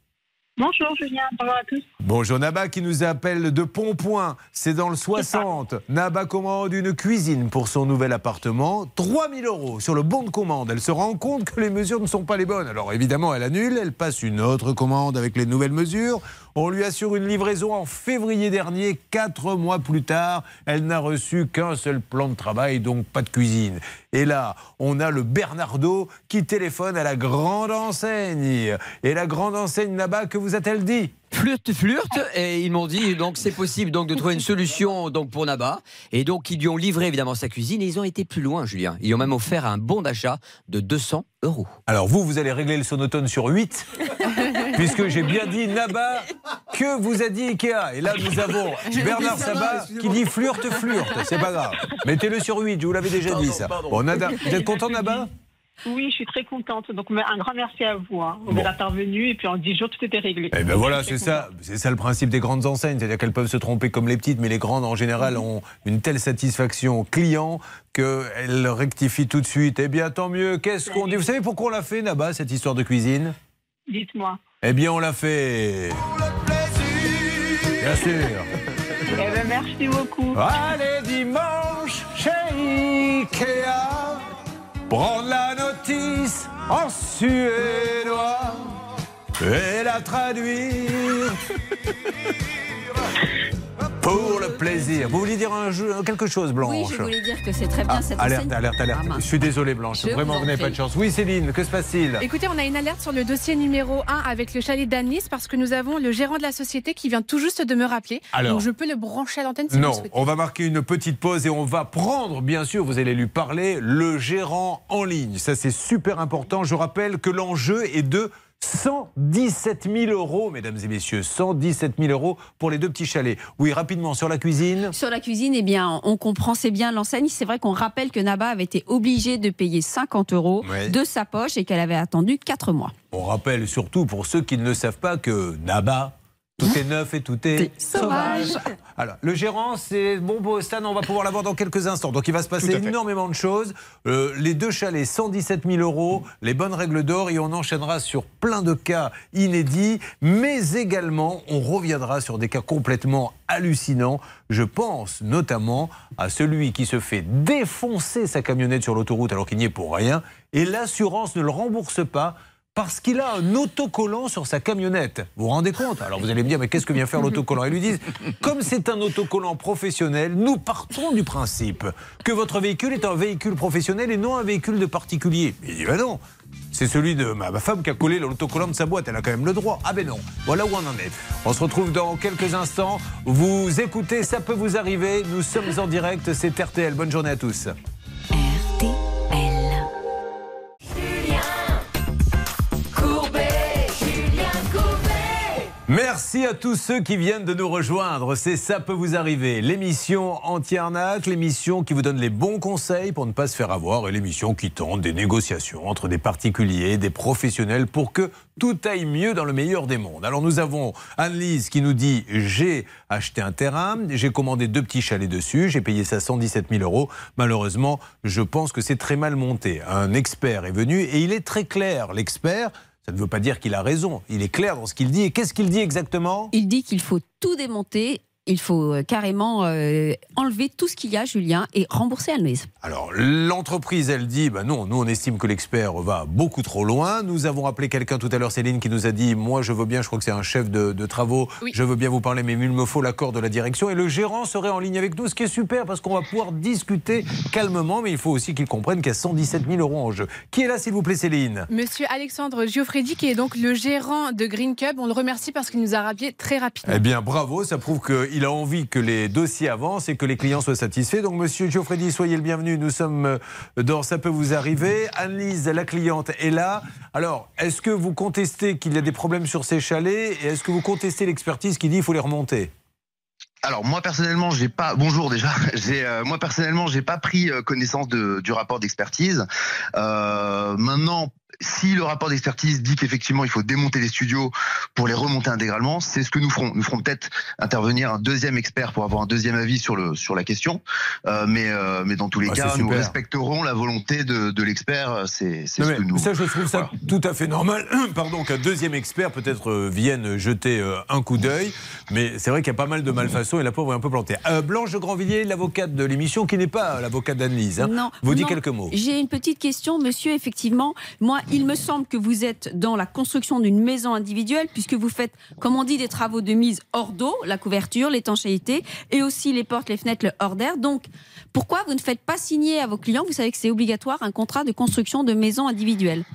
Bonjour Julien, bonjour à tous. Bonjour Naba qui nous appelle de Pontpoint, c'est dans le 60. Naba commande une cuisine pour son nouvel appartement, 3000 euros sur le bon de commande. Elle se rend compte que les mesures ne sont pas les bonnes. Alors évidemment, elle annule, elle passe une autre commande avec les nouvelles mesures. On lui assure une livraison en février dernier, quatre mois plus tard. Elle n'a reçu qu'un seul plan de travail, donc pas de cuisine. Et là, on a le Bernardo qui téléphone à la grande enseigne. Et la grande enseigne Naba, que vous a-t-elle dit? Flirte, flirte, et ils m'ont dit donc c'est possible donc de trouver une solution donc pour Naba, et donc ils lui ont livré évidemment sa cuisine et ils ont été plus loin, Julien. Ils ont même offert un bon d'achat de 200 euros. Alors vous, vous allez régler le sonotone sur 8, puisque j'ai bien dit Naba, que vous a dit Ikea. Et là, nous avons Bernard Sabat qui dit flirte, flirte. C'est pas grave. Mettez-le sur 8, je vous l'avais déjà dit ça. Bon, Nada, vous êtes content Naba? Oui, je suis très contente. Donc un grand merci à vous. Hein. Vous êtes intervenu et puis en 10 jours, tout était réglé. Eh ben voilà, c'est ça, c'est ça le principe des grandes enseignes, c'est-à-dire qu'elles peuvent se tromper comme les petites, mais les grandes en général ont une telle satisfaction client qu'elles rectifient tout de suite. Eh bien, tant mieux. Qu'est-ce qu'on dit? Vous savez pourquoi on l'a fait, Naba, cette histoire de cuisine? Dites-moi. Eh bien, on l'a fait. Bien sûr. Eh ben, merci beaucoup. Allez, dimanche chez Ikea, prendre la notice en suédois et la traduire pour le plaisir. Vous vouliez dire un jeu, quelque chose, Blanche Oui, je voulais dire que c'est très bien Ah, cette alerte, enseigne. alerte, alerte. Ah. Je suis désolé, Blanche. Je Vraiment, vous n'avez pas de chance. Oui, Céline, que se passe-t-il? Écoutez, on a une alerte sur le dossier numéro 1 avec le chalet d'Anis parce que nous avons le gérant de la société qui vient tout juste de me rappeler. Alors. Donc je peux le brancher à l'antenne si vous Non, le souhaitez. on va marquer une petite pause et on va prendre, bien sûr, vous allez lui parler, le gérant en ligne. Ça, c'est super important. Je rappelle que l'enjeu est de 117 000 euros, mesdames et messieurs. 117 000 euros pour les deux petits chalets. Oui, rapidement, sur la cuisine. Sur la cuisine, eh bien, on comprend c'est bien l'enseigne. C'est vrai qu'on rappelle que Naba avait été obligée de payer 50 euros Ouais. de sa poche et qu'elle avait attendu 4 mois. On rappelle surtout pour ceux qui ne le savent pas que Naba, tout est neuf et tout est sauvage. Alors, le gérant, c'est bon, bon, Stan, on va pouvoir l'avoir dans quelques instants. Donc, il va se passer énormément de choses. Euh, les deux chalets, 117 000 euros, les bonnes règles d'or, et on enchaînera sur plein de cas inédits, mais également, on reviendra sur des cas complètement hallucinants. Je pense notamment à celui qui se fait défoncer sa camionnette sur l'autoroute alors qu'il n'y est pour rien, et l'assurance ne le rembourse pas parce qu'il a un autocollant sur sa camionnette. Vous vous rendez compte? Alors vous allez me dire, mais qu'est-ce que vient faire l'autocollant? Ils lui disent, comme c'est un autocollant professionnel, nous partons du principe que votre véhicule est un véhicule professionnel et non un véhicule de particulier. Il dit, ben non, c'est celui de ma, femme qui a collé l'autocollant de sa boîte, elle a quand même le droit. Ah ben non, voilà où on en est. On se retrouve dans quelques instants. Vous écoutez, ça peut vous arriver. Nous sommes en direct, c'est RTL. Bonne journée à tous. Merci à tous ceux qui viennent de nous rejoindre. C'est Ça peut vous arriver. L'émission anti-arnaque, l'émission qui vous donne les bons conseils pour ne pas se faire avoir et l'émission qui tente des négociations entre des particuliers, des professionnels pour que tout aille mieux dans le meilleur des mondes. Alors nous avons Anne-Lise qui nous dit j'ai acheté un terrain, j'ai commandé deux petits chalets dessus, j'ai payé ça 117 000 euros. Malheureusement, je pense que c'est très mal monté. Un expert est venu et il est très clair. L'expert, ça ne veut pas dire qu'il a raison. Il est clair dans ce qu'il dit. Et qu'est-ce qu'il dit exactement? Il dit qu'il faut tout démonter, il faut euh, carrément euh, enlever tout ce qu'il y a, Julien, et rembourser Anne-Louise. Alors, l'entreprise, elle dit, bah non, nous, on estime que l'expert va beaucoup trop loin. Nous avons appelé quelqu'un tout à l'heure, Céline, qui nous a dit, moi, je veux bien, je crois que c'est un chef de, de travaux, je veux bien vous parler, mais il me faut l'accord de la direction. Et le gérant serait en ligne avec nous, ce qui est super, parce qu'on va pouvoir discuter calmement, mais il faut aussi qu'il comprenne qu'il y a 117 000 euros en jeu. Qui est là, s'il vous plaît, Céline? Monsieur Alexandre Giofredi, qui est donc le gérant de Green Cub, on le remercie parce qu'il nous a rappelé très rapidement. Eh bien, bravo, ça prouve qu'il il a envie que les dossiers avancent et que les clients soient satisfaits. Donc, monsieur Geoffredi, soyez le bienvenu. Nous sommes euh, dans Ça peut vous arriver. Annelise, la cliente, est là. Alors, est-ce que vous contestez qu'il y a des problèmes sur ces chalets et est-ce que vous contestez l'expertise qui dit qu'il faut les remonter? Alors moi personnellement, j'ai pas. Bonjour déjà. Euh, moi personnellement, j'ai pas pris euh, connaissance du rapport d'expertise. Maintenant, si le rapport d'expertise dit qu'effectivement il faut démonter les studios pour les remonter intégralement, c'est ce que nous ferons. Nous ferons peut-être intervenir un deuxième expert pour avoir un deuxième avis sur le sur la question. Euh, mais euh, mais dans tous les Ah, cas, nous respecterons la volonté de, de l'expert. C'est c'est ce que nous. Ça, je trouve ça tout à fait normal. Pardon, qu'un deuxième expert peut-être euh, vienne jeter euh, un coup d'œil. Mais c'est vrai qu'il y a pas mal de malfaçons et la pauvre est un peu plantée. Euh, Blanche de Grandvilliers, l'avocate de l'émission, qui n'est pas l'avocate d'Annelise, hein, vous dit non. quelques mots. J'ai une petite question, monsieur. Effectivement, moi, il me semble que vous êtes dans la construction d'une maison individuelle, puisque vous faites, comme on dit, des travaux de mise hors d'eau, la couverture, l'étanchéité, et aussi les portes, les fenêtres, le hors d'air. Donc, pourquoi vous ne faites pas signer à vos clients, vous savez que c'est obligatoire, un contrat de construction de maison individuelle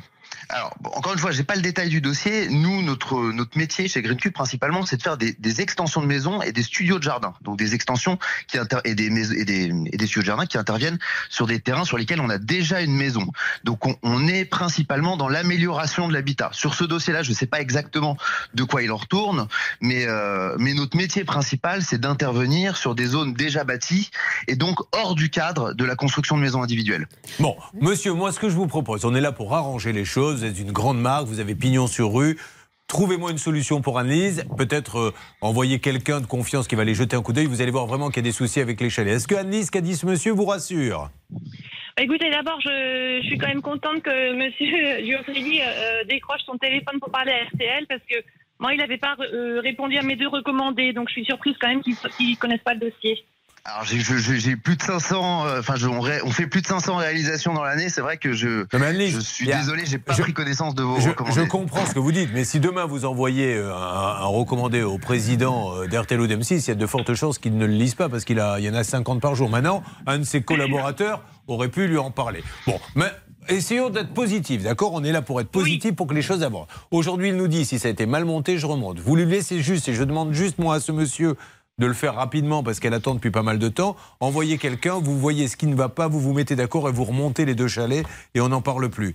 Alors, encore une fois, j'ai pas le détail du dossier. Nous, notre notre métier chez Greencube principalement, c'est de faire des, extensions de maisons et des studios de jardin. Donc des extensions qui inter et des et et des studios de jardin qui interviennent sur des terrains sur lesquels on a déjà une maison. Donc on, est principalement dans l'amélioration de l'habitat. Sur ce dossier-là, je sais pas exactement de quoi il en retourne, mais euh, mais notre métier principal, c'est d'intervenir sur des zones déjà bâties et donc hors du cadre de la construction de maisons individuelles. Bon, monsieur, moi, ce que je vous propose, on est là pour arranger les choses. Vous êtes une grande marque, vous avez pignon sur rue. Trouvez-moi une solution pour Annelise. Peut-être euh, envoyer quelqu'un de confiance qui va aller jeter un coup d'œil. Vous allez voir vraiment qu'il y a des soucis avec les chalets. Est-ce que Annelise, qu'a dit ce monsieur, vous rassure? Écoutez, d'abord, je, suis quand même contente que Monsieur Giuffredi euh, décroche son téléphone pour parler à RTL parce que moi, il n'avait pas euh, répondu à mes deux recommandés, donc je suis surprise quand même qu'ils ne connaissent pas le dossier. Alors j'ai plus de 500, euh, enfin on, ré- on fait plus de 500 réalisations dans l'année. C'est vrai que je, je suis a- désolé, j'ai pas je- pris connaissance de vos Je, recommandés. je comprends ce que vous dites, mais si demain vous envoyez euh, un, un recommandé au président euh, d'RTL ou d'M6, il y a de fortes chances qu'il ne le lise pas parce qu'il a, il y en a 50 par jour. Maintenant, un de ses collaborateurs aurait pu lui en parler. Bon, mais essayons d'être positifs, d'accord? On est là pour être positif, pour que les choses avancent. Aujourd'hui, il nous dit si ça a été mal monté, je remonte. Vous lui laissez juste, et je demande juste moi à ce monsieur de le faire rapidement parce qu'elle attend depuis pas mal de temps. Envoyez quelqu'un, vous voyez ce qui ne va pas, vous vous mettez d'accord et vous remontez les deux chalets et on n'en parle plus.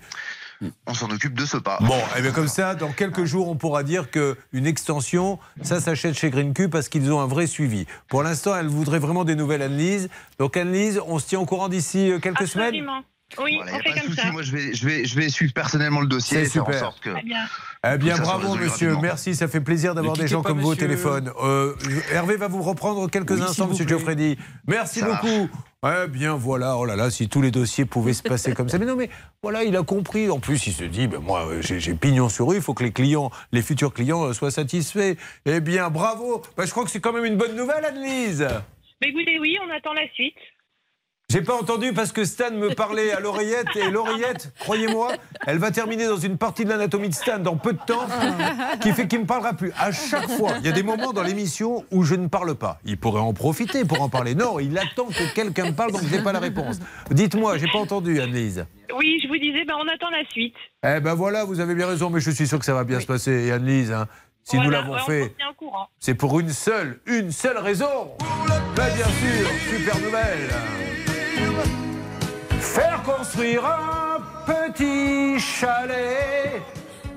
On s'en occupe de ce pas. Bon, et bien comme ça, dans quelques jours, on pourra dire qu'une extension, ça s'achète chez Greencube parce qu'ils ont un vrai suivi. Pour l'instant, elle voudrait vraiment des nouvelles Annelise. Donc Annelise, on se tient au courant d'ici euh, quelques semaines? Absolument. Oui, Voilà, on fait pas de comme souci. ça. Moi, je vais, je vais, je vais suivre personnellement le dossier C'est et faire en super. sorte que. Très bien. Eh bien, bravo, monsieur. rapidement. Merci. Ça fait plaisir d'avoir des gens pas, comme vous au téléphone. Euh, Hervé va vous reprendre quelques Oui, instants, monsieur. Geoffredi. Merci Ça beaucoup. Eh bien, voilà. Oh là là, si tous les dossiers pouvaient se passer comme ça. Mais non, mais voilà, il a compris. En plus, il se dit, ben moi, euh, j'ai j'ai pignon sur rue. Il faut que les clients, les futurs clients, euh, soient satisfaits. Eh bien, bravo. Ben, je crois que c'est quand même une bonne nouvelle, Annelise. Mais écoutez, oui, on attend la suite. J'ai pas entendu parce que Stan me parlait à l'oreillette et l'oreillette, croyez-moi, elle va terminer dans une partie de l'anatomie de Stan dans peu de temps qui fait qu'il me parlera plus. À chaque fois, il y a des moments dans l'émission où je ne parle pas. Il pourrait en profiter pour en parler. Non, il attend que quelqu'un me parle donc je n'ai pas la réponse. Dites-moi, j'ai pas entendu Annelise. Oui, je vous disais, ben, on attend la suite. Eh ben voilà, vous avez bien raison, mais je suis sûr que ça va bien se passer. Et Annelise, hein, si nous l'avons ouais, on fait, c'est pour une seule, une seule raison. Ben bien sûr, super nouvelle. Faire construire un petit chalet.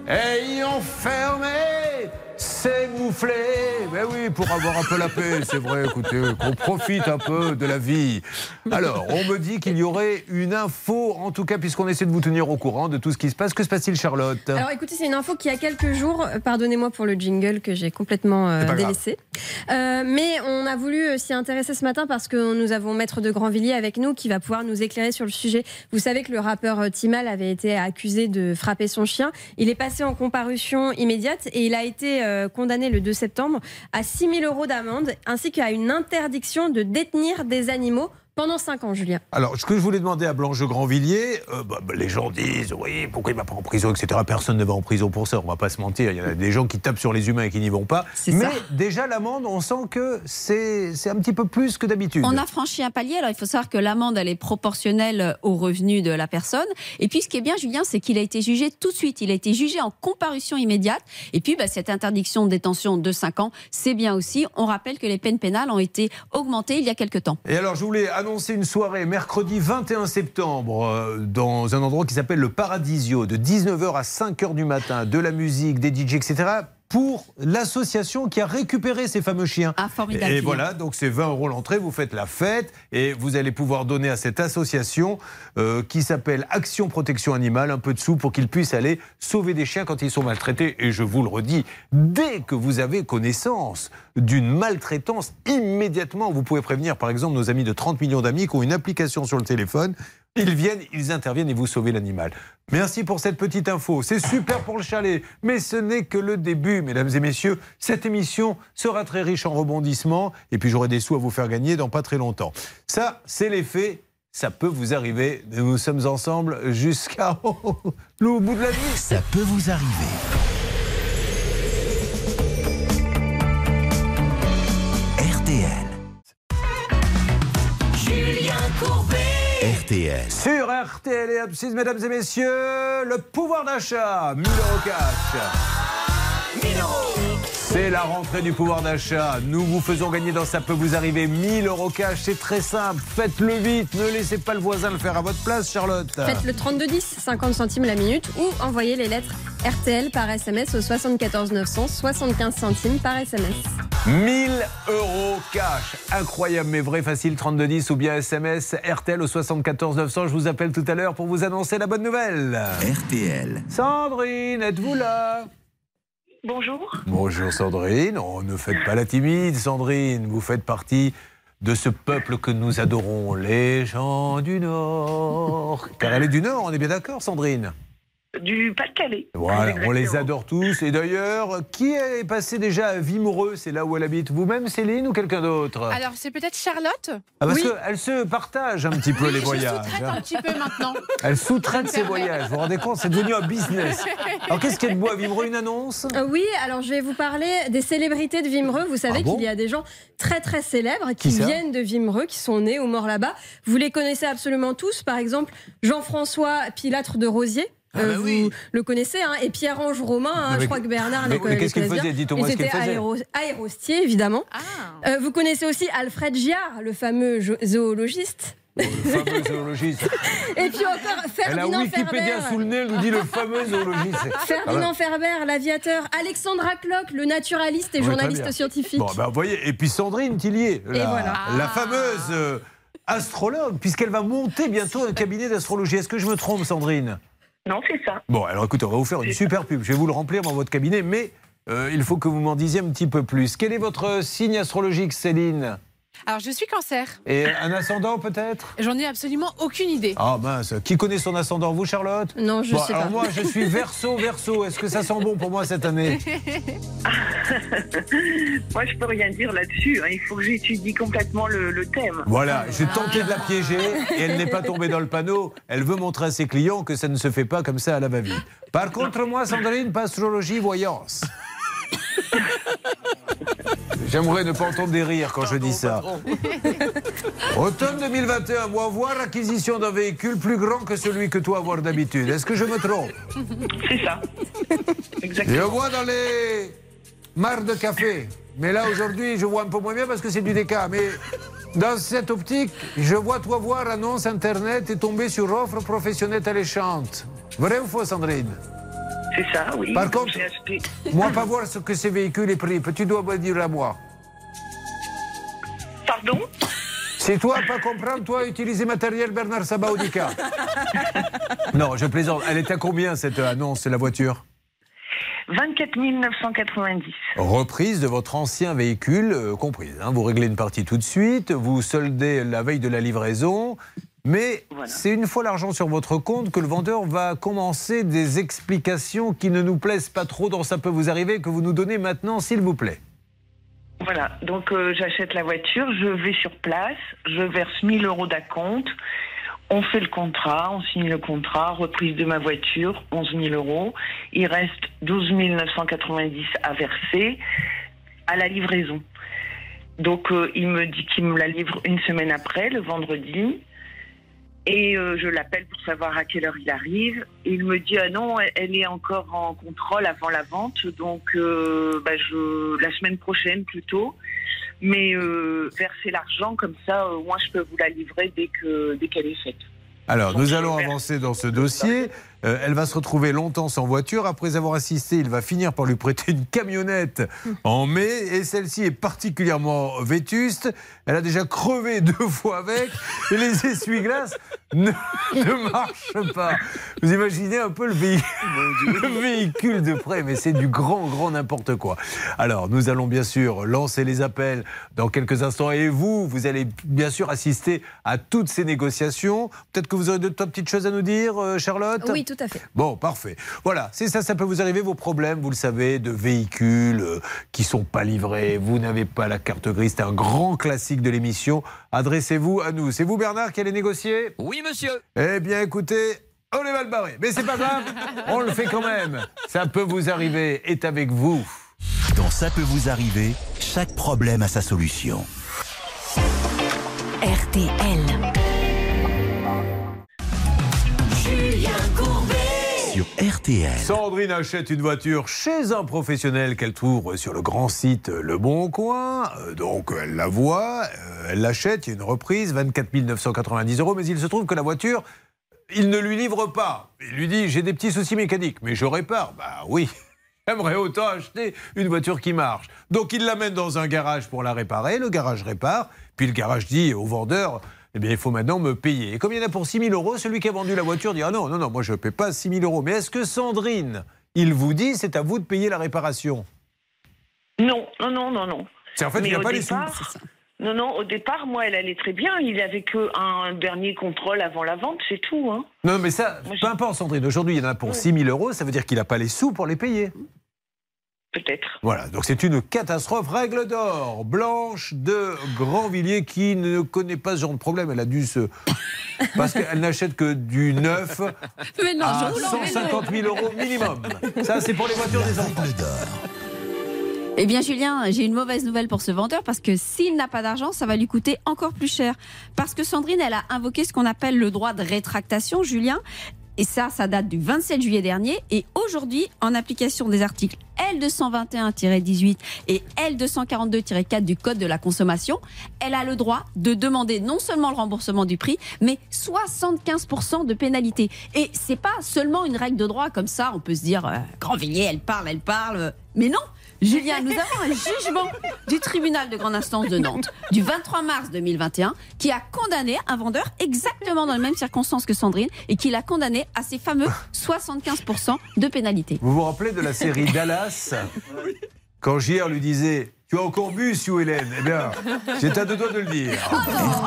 Ayant fermé ses mouflets. Ben oui, pour avoir un peu la paix, c'est vrai, écoutez, qu'on profite un peu de la vie. Alors, on me dit qu'il y aurait une info, en tout cas, puisqu'on essaie de vous tenir au courant de tout ce qui se passe. Que se passe-t-il, Charlotte? Alors écoutez, c'est une info qui a quelques jours, euh, pardonnez-moi pour le jingle que j'ai complètement euh, C'est délaissé. Euh, mais on a voulu s'y intéresser ce matin parce que nous avons Maître de Grandvilliers avec nous qui va pouvoir nous éclairer sur le sujet. Vous savez que le rappeur Timal avait été accusé de frapper son chien. Il est passé en comparution immédiate et il a été euh, condamné le 2 septembre à 6 000 euros d'amende ainsi qu'à une interdiction de détenir des animaux Pendant 5 ans, Julien. Alors, ce que je voulais demander à Blanche Grandvilliers, euh, bah, bah, les gens disent, oui, pourquoi il ne va pas en prison, etc. Personne ne va en prison pour ça, on va pas se mentir. Il y en a des gens qui tapent sur les humains et qui n'y vont pas. Mais ça. déjà, l'amende, on sent que c'est c'est un petit peu plus que d'habitude. On a franchi un palier. Alors, il faut savoir que l'amende, elle est proportionnelle au revenu de la personne. Et puis, ce qui est bien, Julien, c'est qu'il a été jugé tout de suite. Il a été jugé en comparution immédiate. Et puis, bah, cette interdiction de détention de 5 ans, c'est bien aussi. On rappelle que les peines pénales ont été augmentées il y a quelques temps. Et alors, je voulais annoncer une soirée mercredi 21 septembre euh, dans un endroit qui s'appelle le Paradisio, de 19h à 5h du matin, de la musique, des DJ, etc. pour l'association qui a récupéré ces fameux chiens. Ah, formidable, Et voilà, donc c'est 20 euros l'entrée, vous faites la fête et vous allez pouvoir donner à cette association euh, qui s'appelle Action Protection Animale un peu de sous pour qu'ils puissent aller sauver des chiens quand ils sont maltraités. Et je vous le redis, dès que vous avez connaissance d'une maltraitance, immédiatement, vous pouvez prévenir par exemple nos amis de 30 millions d'amis qui ont une application sur le téléphone. Ils viennent, ils interviennent et vous sauvez l'animal. Merci pour cette petite info. C'est super pour le chalet, mais ce n'est que le début, mesdames et messieurs. Cette émission sera très riche en rebondissements et puis j'aurai des sous à vous faire gagner dans pas très longtemps. Ça, c'est les faits. Ça peut vous arriver. Nous sommes ensemble jusqu'à le bout de la nuit. Ça peut vous arriver. RTL. Sur RTL et Abscisse, mesdames et messieurs, le pouvoir d'achat, 1000 euros cash. 1000 euros. C'est la rentrée du pouvoir d'achat. Nous vous faisons gagner dans Ça peut vous arriver 1000 euros cash. C'est très simple. Faites-le vite. Ne laissez pas le voisin le faire à votre place, Charlotte. Faites le 3210, 50 centimes la minute, ou envoyez les lettres RTL par SMS au 74 900, 75 centimes par SMS. 1000 euros cash. Incroyable, mais vrai, facile. 3210 ou bien SMS RTL au 74 900. Je vous appelle tout à l'heure pour vous annoncer la bonne nouvelle. RTL. Sandrine, êtes-vous là? Bonjour. Bonjour Sandrine. Oh, ne faites pas la timide, Sandrine. Vous faites partie de ce peuple que nous adorons, les gens du Nord. Car elle est du Nord, on est bien d'accord, Sandrine? Du Pas-de-Calais. Voilà, on les adore tous. Et d'ailleurs, qui est passé déjà à Vimereux C'est là où elle habite. Vous-même, Céline, ou quelqu'un d'autre? Alors, c'est peut-être Charlotte Ah, parce Oui. qu'elle se partage un petit peu Oui, les je voyages. sous-traite hein. un petit peu maintenant. Elle sous-traite ses voyages. Vous vous rendez compte C'est devenu un business. Alors, qu'est-ce qu'il y a de beau à Vimereux Une annonce? Euh, oui, alors je vais vous parler des célébrités de Vimereux. Vous savez Ah bon? qu'il y a des gens très très célèbres qui, viennent de Vimereux, qui sont nés ou morts là-bas. Vous les connaissez absolument tous. Par exemple, Jean-François Pilâtre de Rosier. Ah bah vous oui. le connaissez, hein, et Pierre-Ange Romain, hein, Mais je crois que Bernard mais- mais qu'est-ce qu'il faisait. Dites-moi ce qu'il C'était faisait. aéro- aérostier, évidemment. Euh, vous connaissez aussi Alfred Giard, le fameux zoologiste. Le fameux zoologiste. Et puis encore Elle a Ferdinand Wikipédia Ferber. sous le nez, elle nous dit le fameux zoologiste. Ferdinand Ferber, l'aviateur, Alexandra Klock, le naturaliste et journaliste scientifique. Bon, ben, vous voyez, et puis Sandrine Tillier, la, voilà. la fameuse euh, astrologue, puisqu'elle va monter bientôt un cabinet d'astrologie. Est-ce que je me trompe, Sandrine? Non, c'est ça. Bon, alors écoutez, on va vous faire une super pub. Je vais vous le remplir dans votre cabinet, mais euh, il faut que vous m'en disiez un petit peu plus. Quel est votre signe astrologique, Céline? Alors, je suis cancer. Et un ascendant, peut-être? J'en ai absolument aucune idée. Ah mince, qui connaît son ascendant Vous, Charlotte? Non, je Bon, sais alors pas. moi, je suis verso, verso. Est-ce que ça sent bon pour moi cette année? Moi, je peux rien dire là-dessus. hein. Il faut que j'étudie complètement le, le thème. Voilà, j'ai tenté de la piéger et elle n'est pas tombée dans le panneau. Elle veut montrer à ses clients que ça ne se fait pas comme ça à la va-vite. Par contre, moi, Sandrine, pas astrologie, voyance. J'aimerais ne pas entendre des rires quand je dis ça. Automne 2021, moi voir acquisition d'un véhicule plus grand que celui que toi avoir d'habitude. Est-ce que je me trompe C'est ça. Je vois dans les mares de café. Mais là, aujourd'hui, je vois un peu moins bien parce que c'est du déca. Mais dans cette optique, je vois toi voir annonce Internet et tomber sur offre professionnelle alléchante. Vrai ou faux, Sandrine C'est ça, oui. Par contre, acheté. moi, pas voir ce que ces véhicules est pris. Tu dois me dire à moi. Pardon Si toi, pas comprendre, toi, utiliser matériel Bernard Sabaudika. non, je plaisante. Elle est à combien, cette annonce, la voiture? 24 990. Reprise de votre ancien véhicule, euh, comprise. hein. Vous réglez une partie tout de suite, vous soldez la veille de la livraison, mais c'est une fois l'argent sur votre compte que le vendeur va commencer des explications qui ne nous plaisent pas trop dans Ça peut vous arriver, que vous nous donnez maintenant, s'il vous plaît. Voilà, donc euh, j'achète la voiture, je vais sur place, je verse 1000 euros d'acompte, on fait le contrat, on signe le contrat, reprise de ma voiture, 11 000 euros. Il reste 12 990 à verser à la livraison. Donc euh, il me dit qu'il me la livre une semaine après, le vendredi. Et euh, je l'appelle pour savoir à quelle heure il arrive. Il me dit ah non, elle- est encore en contrôle avant la vente, donc euh, bah, je la semaine prochaine plutôt. Mais euh, versez l'argent comme ça, euh, moi je peux vous la livrer dès que dès qu'elle est faite. Alors, nous allons avancer dans ce dossier. Euh, elle va se retrouver longtemps sans voiture. Après avoir assisté, il va finir par lui prêter une camionnette en mai. Et celle-ci est particulièrement vétuste. Elle a déjà crevé deux fois avec. Et les essuie-glaces ne, ne marchent pas. Vous imaginez un peu le, véhi- le véhicule de près. Mais c'est du grand, grand n'importe quoi. Alors, nous allons bien sûr lancer les appels dans quelques instants. Et vous, vous allez bien sûr assister à toutes ces négociations. Peut-être que vous aurez deux, trois petites choses à nous dire, euh, Charlotte? Oui, tout à fait. Bon, parfait. Voilà, c'est ça, ça peut vous arriver, vos problèmes, vous le savez, de véhicules euh, qui sont pas livrés, vous n'avez pas la carte grise, c'est un grand classique de l'émission. Adressez-vous à nous. C'est vous, Bernard, qui allez négocier Oui, monsieur. Eh bien, écoutez, on est mal barré. Mais c'est pas grave, on le fait quand même. Ça peut vous arriver, est avec vous. Dans Ça peut vous arriver, chaque problème a sa solution. RTL. Sandrine achète une voiture chez un professionnel qu'elle trouve sur le grand site Le Bon Coin. Euh, Donc elle la voit, euh, elle l'achète, il y a une reprise, 24 990 euros, mais il se trouve que la voiture, il ne lui livre pas. Il lui dit j'ai des petits soucis mécaniques, mais je répare. Bah oui. J'aimerais autant acheter une voiture qui marche. Donc il l'amène dans un garage pour la réparer, le garage répare, puis le garage dit au vendeur, eh bien il faut maintenant me payer. Et comme il y en a pour 6 000 euros, celui qui a vendu la voiture dit, ah non, non, non, moi je ne paie pas 6 000 euros. Mais est-ce que Sandrine, il vous dit, c'est à vous de payer la réparation? Non, non, non, non, non. C'est en fait, Mais il n'y a pas les sous. Non, non, au départ, moi, elle allait très bien. Il avait que un dernier contrôle avant la vente, c'est tout. Hein. Non, mais ça, peu importe Sandrine, aujourd'hui il y en a pour 6 000 euros, ça veut dire qu'il n'a pas les sous pour les payer. Peut-être. Voilà, donc c'est une catastrophe. Règle d'or, Blanche de Grandvilliers qui ne connaît pas ce genre de problème. Elle a dû se. Parce qu'elle n'achète que du neuf Mais non, à je vous l'emmène. 150 000 euros minimum. Ça, c'est pour les voitures des enfants. Eh bien, Julien, j'ai une mauvaise nouvelle pour ce vendeur parce que s'il n'a pas d'argent, ça va lui coûter encore plus cher. Parce que Sandrine, elle a invoqué ce qu'on appelle le droit de rétractation, Julien. Et ça, ça date du 27 juillet dernier. Et aujourd'hui, en application des articles L221-18 et L242-4 du Code de la consommation, elle a le droit de demander non seulement le remboursement du prix, mais 75% de pénalité. Et c'est pas seulement une règle de droit comme ça, on peut se dire, euh, Grandvilliers, elle parle, elle parle. Mais non, Julien, nous avons un jugement du tribunal de grande instance de Nantes du 23 mars 2021 qui a condamné un vendeur exactement dans les mêmes circonstances que Sandrine et qui l'a condamné à ces fameux 75% de pénalité. Vous vous rappelez de la série Dallas? Quand JR lui disait Tu as encore bu, Sue Hélène Eh bien, j'étais à deux doigts de le dire.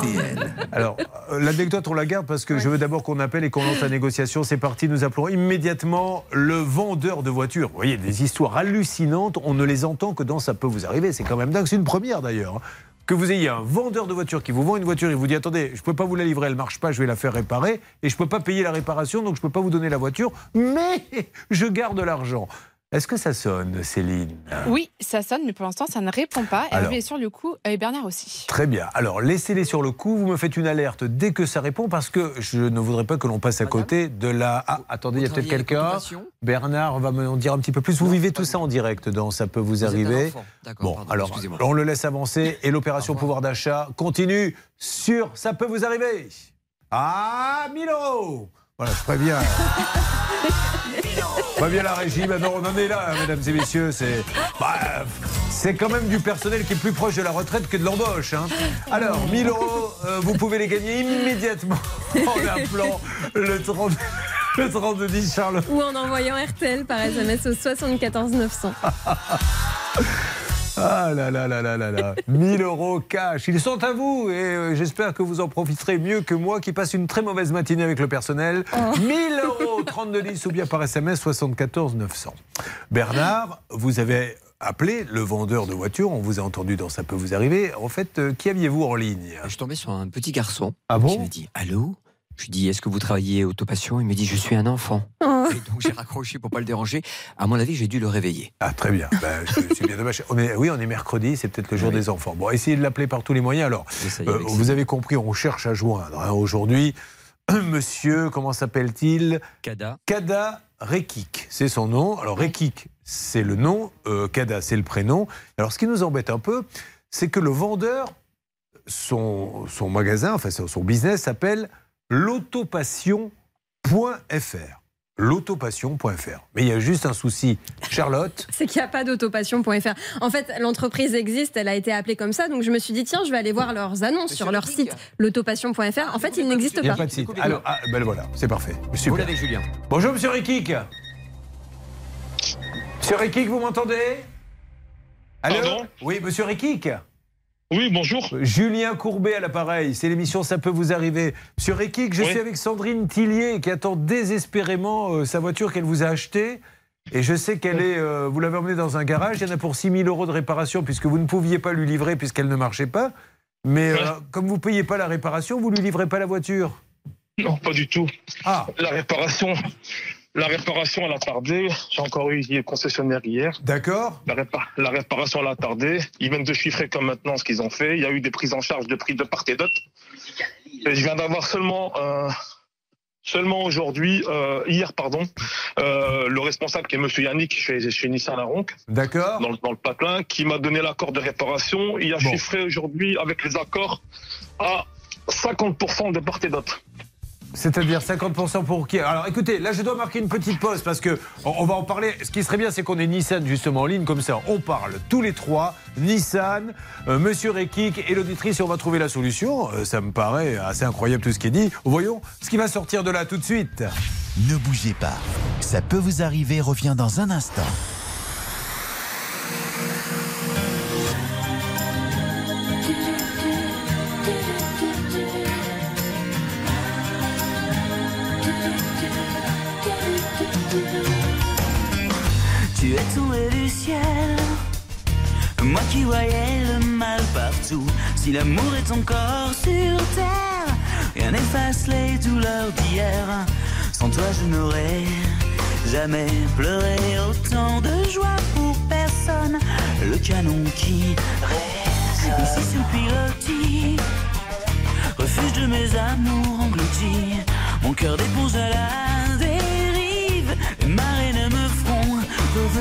Alors, euh, l'anecdote, on la garde parce que je veux d'abord qu'on appelle et qu'on lance la négociation. C'est parti, nous appelons immédiatement le vendeur de voitures. Vous voyez, des histoires hallucinantes, on ne les entend que dans Ça peut vous arriver. C'est quand même dingue, c'est une première d'ailleurs. hein. Que vous ayez un vendeur de voiture qui vous vend une voiture et vous dit attendez, je ne peux pas vous la livrer, elle ne marche pas, je vais la faire réparer et je ne peux pas payer la réparation, donc je ne peux pas vous donner la voiture, mais je garde l'argent. Est-ce que ça sonne, Céline? Oui, ça sonne, mais pour l'instant, ça ne répond pas. Alors. Hervé est sur le coup et Bernard aussi. Très bien. Alors, laissez-les sur le coup. Vous me faites une alerte dès que ça répond parce que je ne voudrais pas que l'on passe à côté de la. Ah, attendez, il y a peut-être quelqu'un. Bernard va me en dire un petit peu plus. Vous vivez tout ça en direct dans Ça peut vous arriver. Bon, pardon, alors, excusez-moi. on le laisse avancer et l'opération pouvoir d'achat continue sur Ça peut vous arriver. Ah, 1000 euros Voilà, je préviens. Je préviens la régie. Maintenant, on en est là, hein, mesdames et messieurs. C'est. bah, c'est quand même du personnel qui est plus proche de la retraite que de l'embauche. hein. Alors, 1000 euros, euh, vous pouvez les gagner immédiatement en appelant le 30, le 32 10 Charles. Ou en envoyant RTL par SMS au 74 900. Ah là là là là là là 1000 euros cash. Ils sont à vous et euh, j'espère que vous en profiterez mieux que moi qui passe une très mauvaise matinée avec le personnel. 1000 euros 32 10 ou bien par SMS 74 900. Bernard, vous avez appelé le vendeur de voitures. On vous a entendu dans Ça peut vous arriver. En fait, euh, qui aviez-vous en ligne? Je suis tombé sur un petit garçon. Ah bon? Qui me dit Allô? Je lui dis Est-ce que vous travaillez Autopassion Il me dit Je suis un enfant. Oh. Et donc j'ai raccroché pour pas le déranger. À mon avis, j'ai dû le réveiller. Ah, très bien. Ben, c'est bien dommage. On est- oui, on est mercredi, c'est peut-être le jour des enfants. Bon, essayez de l'appeler par tous les moyens. Alors, euh, vous avez compris, on cherche à joindre. hein, Aujourd'hui, monsieur, comment s'appelle-t-il? Kada. Kada Rekik, c'est son nom. Alors, Rekik, c'est le nom, euh, Kada, c'est le prénom. Alors, ce qui nous embête un peu, c'est que le vendeur, son, son magasin, enfin son business s'appelle l'autopassion.fr. L'autopassion.fr. Mais il y a juste un souci. Charlotte, C'est qu'il n'y a pas d'autopassion.fr. En fait, l'entreprise existe, elle a été appelée comme ça, donc je me suis dit, tiens, je vais aller voir leurs annonces sur leur site, l'autopassion.fr. En fait, il n'existe il n'y a pas. pas de site. Alors, ah, ben voilà, c'est parfait. Super. Vous l'avez, Julien. Bonjour, monsieur Rekik. Monsieur Rekik, vous m'entendez? Allô? Pardon? Oui, monsieur Rekik Oui, bonjour. Julien Courbet à l'appareil, c'est l'émission Ça peut vous arriver. Monsieur Rekik, je Oui. suis avec Sandrine Tillier qui attend désespérément euh, sa voiture qu'elle vous a achetée. Et je sais qu'elle est. euh, vous l'avez emmenée dans un garage, il y en a pour 6 000 euros de réparation puisque vous ne pouviez pas lui livrer puisqu'elle ne marchait pas. Mais euh, comme vous ne payez pas la réparation, vous ne lui livrez pas la voiture. Non, pas du tout. Ah. La réparation, la réparation, elle a tardé. J'ai encore eu le concessionnaire hier. D'accord. La, répa- la réparation, elle a tardé. Ils viennent de chiffrer comme maintenant ce qu'ils ont fait. Il y a eu des prises en charge de prix de part et d'autre. Et je viens d'avoir seulement, euh, seulement aujourd'hui, euh, hier, pardon, euh, le responsable qui est Monsieur Yannick chez, chez Nissan Laronque. D'accord. Dans, le- dans le patelin, qui m'a donné l'accord de réparation. Il a chiffré aujourd'hui avec les accords à 50% de part et d'autre. C'est-à-dire 50% pour qui? Alors écoutez, là je dois marquer une petite pause parce que on va en parler. Ce qui serait bien, c'est qu'on ait Nissan justement en ligne comme ça. On parle tous les trois. Nissan, euh, Monsieur Rekik et l'auditrice on va trouver la solution. Euh, ça me paraît assez incroyable tout ce qui est dit. Voyons ce qui va sortir de là tout de suite. Ne bougez pas. Ça peut vous arriver revient dans un instant. Tu es tombé du ciel, moi qui voyais le mal partout. Si l'amour est encore sur terre, rien n'efface les douleurs d'hier. Sans toi, je n'aurais jamais pleuré autant de joie pour personne. Le canon qui résonne ici le pilotis, refuge de mes amours engloutis. Mon cœur dépose à la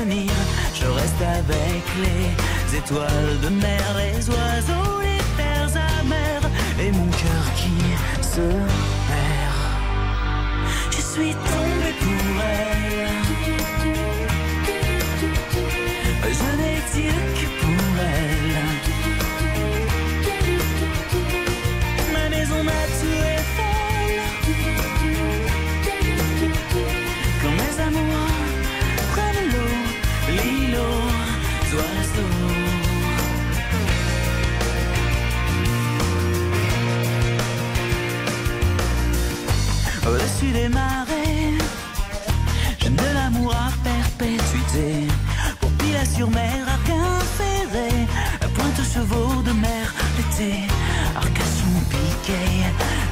Je reste avec les étoiles de mer, les oiseaux, les terres amères, et mon cœur qui se perd. Je suis tombé pour elle. Je n'ai Dieu que pour elle. Sur mer, ferré, la pointe aux chevaux de mer, l'été, Arcachon piqué,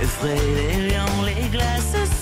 effraie les lions, les glaces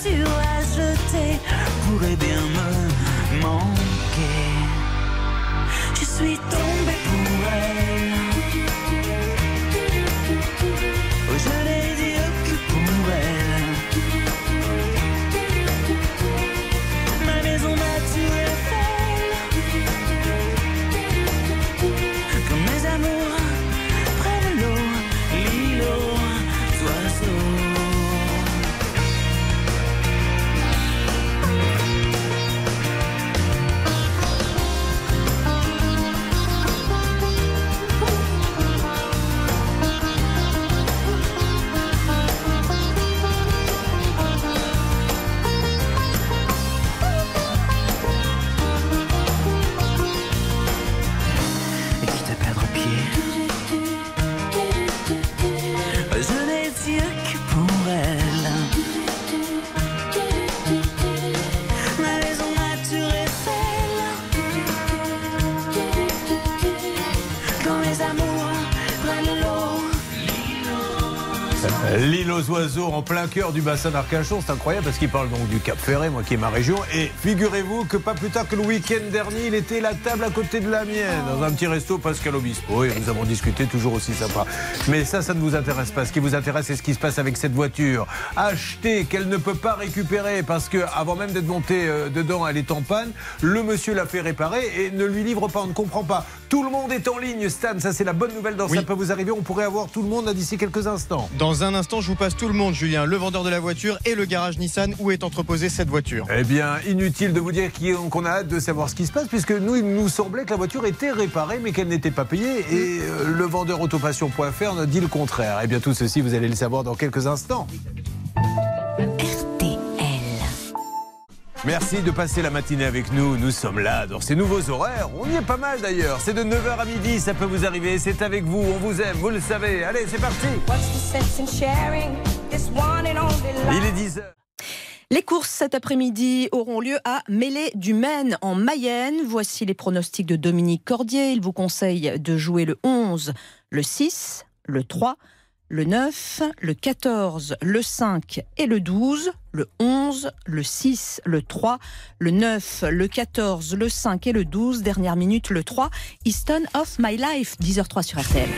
En plein cœur du bassin d'Arcachon, c'est incroyable parce qu'il parle donc du Cap Ferré, moi qui est ma région. Et figurez-vous que pas plus tard que le week-end dernier, il était à la table à côté de la mienne, dans un petit resto Pascal Obispo. Et nous avons discuté, toujours aussi sympa. Mais ça, ça ne vous intéresse pas. Ce qui vous intéresse, c'est ce qui se passe avec cette voiture. Achetée, qu'elle ne peut pas récupérer parce que avant même d'être montée euh, dedans, elle est en panne. Le monsieur l'a fait réparer et ne lui livre pas. On ne comprend pas. Tout le monde est en ligne, Stan. Ça, c'est la bonne nouvelle dans Ça peut vous arriver. On pourrait avoir tout le monde d'ici quelques instants. Dans un instant, je vous passe tout le monde, Julien, le vendeur de la voiture et le garage Nissan où est entreposée cette voiture? Eh bien, inutile de vous dire qu'on a hâte de savoir ce qui se passe, puisque nous, il nous semblait que la voiture était réparée, mais qu'elle n'était pas payée. Et euh, le vendeur autopassion.fr nous dit le contraire. Eh bien, tout ceci, vous allez le savoir dans quelques instants. Merci de passer la matinée avec nous. Nous sommes là dans ces nouveaux horaires. On y est pas mal d'ailleurs. C'est de 9h à midi, ça peut vous arriver. C'est avec vous, on vous aime, vous le savez. Allez, c'est parti. Il est 10h. Les courses cet après-midi auront lieu à Mêlée du Maine, en Mayenne. Voici les pronostics de Dominique Cordier. Il vous conseille de jouer le 11, le 6, le 3, le 9, le 14, le 5 et le 12, le 11, le 6, le 3, le 9, le 14, le 5 et le 12. Dernière minute, le 3, Easton of My Life, 10h03 sur RTL.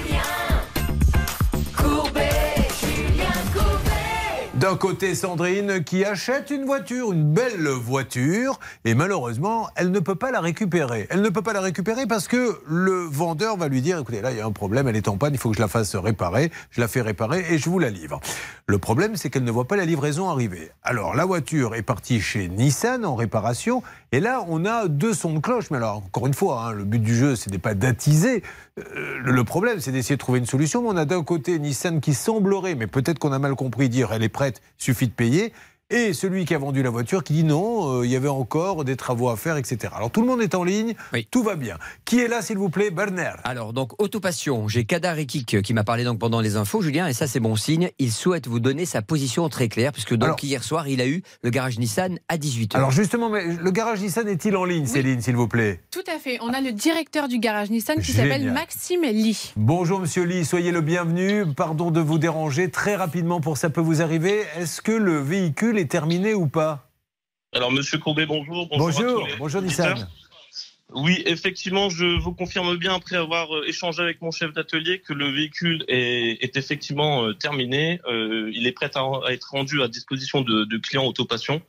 D'un côté, Sandrine qui achète une voiture, une belle voiture, et malheureusement, elle ne peut pas la récupérer. Elle ne peut pas la récupérer parce que le vendeur va lui dire, écoutez, là, il y a un problème, elle est en panne, il faut que je la fasse réparer. Je la fais réparer et je vous la livre. Le problème, c'est qu'elle ne voit pas la livraison arriver. Alors, la voiture est partie chez Nissan en réparation, et là, on a deux sons de cloche. Mais alors, encore une fois, hein, le but du jeu, ce n'est pas d'attiser. Euh, le problème, c'est d'essayer de trouver une solution. Mais on a d'un côté Nissan qui semblerait, mais peut-être qu'on a mal compris, dire elle est prête, suffit de payer. Et celui qui a vendu la voiture qui dit non, euh, il y avait encore des travaux à faire, etc. Alors tout le monde est en ligne, tout va bien. Qui est là, s'il vous plaît, Berner Alors, donc, Autopassion, j'ai Kadar Ekik qui m'a parlé donc pendant les infos, Julien, et ça, c'est bon signe. Il souhaite vous donner sa position très claire, puisque donc Alors- hier soir, il a eu le garage Nissan à 18h. Alors justement, mais le garage Nissan est-il en ligne, Céline, s'il vous plaît? Tout à fait. On a le directeur du garage Nissan qui s'appelle Maxime Lee. Bonjour Monsieur Lee, soyez le bienvenu. Pardon de vous déranger très rapidement pour ça peut vous arriver. Est-ce que le véhicule est terminé ou pas Alors, Monsieur Courbet, bonjour. Bonjour, bonjour auditeurs. Nissan. Oui, effectivement, je vous confirme bien, après avoir euh, échangé avec mon chef d'atelier, que le véhicule est, est effectivement euh, terminé. Euh, il est prêt à, à être rendu à disposition de, de clients Autopassion.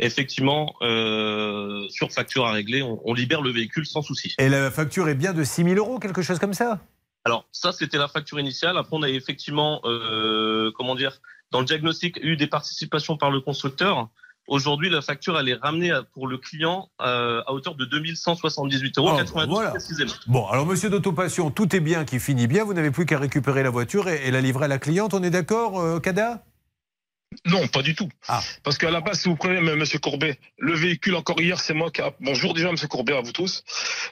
Effectivement, euh, sur facture à régler, on, on libère le véhicule sans souci. Et la facture est bien de 6 000 euros, quelque chose comme ça? Alors ça, c'était la facture initiale. Après, on a effectivement, euh, comment dire, dans le diagnostic, eu des participations par le constructeur. Aujourd'hui, la facture, elle est ramenée pour le client euh, à hauteur de 2178 euros, Oh, 92 voilà. précisément. Bon, alors monsieur d'Autopassion, tout est bien qui finit bien. Vous n'avez plus qu'à récupérer la voiture et, et la livrer à la cliente. On est d'accord, euh, Kada? Non, pas du tout. Ah. Parce qu'à la base, si vous prenez, M. Courbet, le véhicule encore hier, c'est moi qui. A... Bonjour déjà, Monsieur Courbet, à vous tous.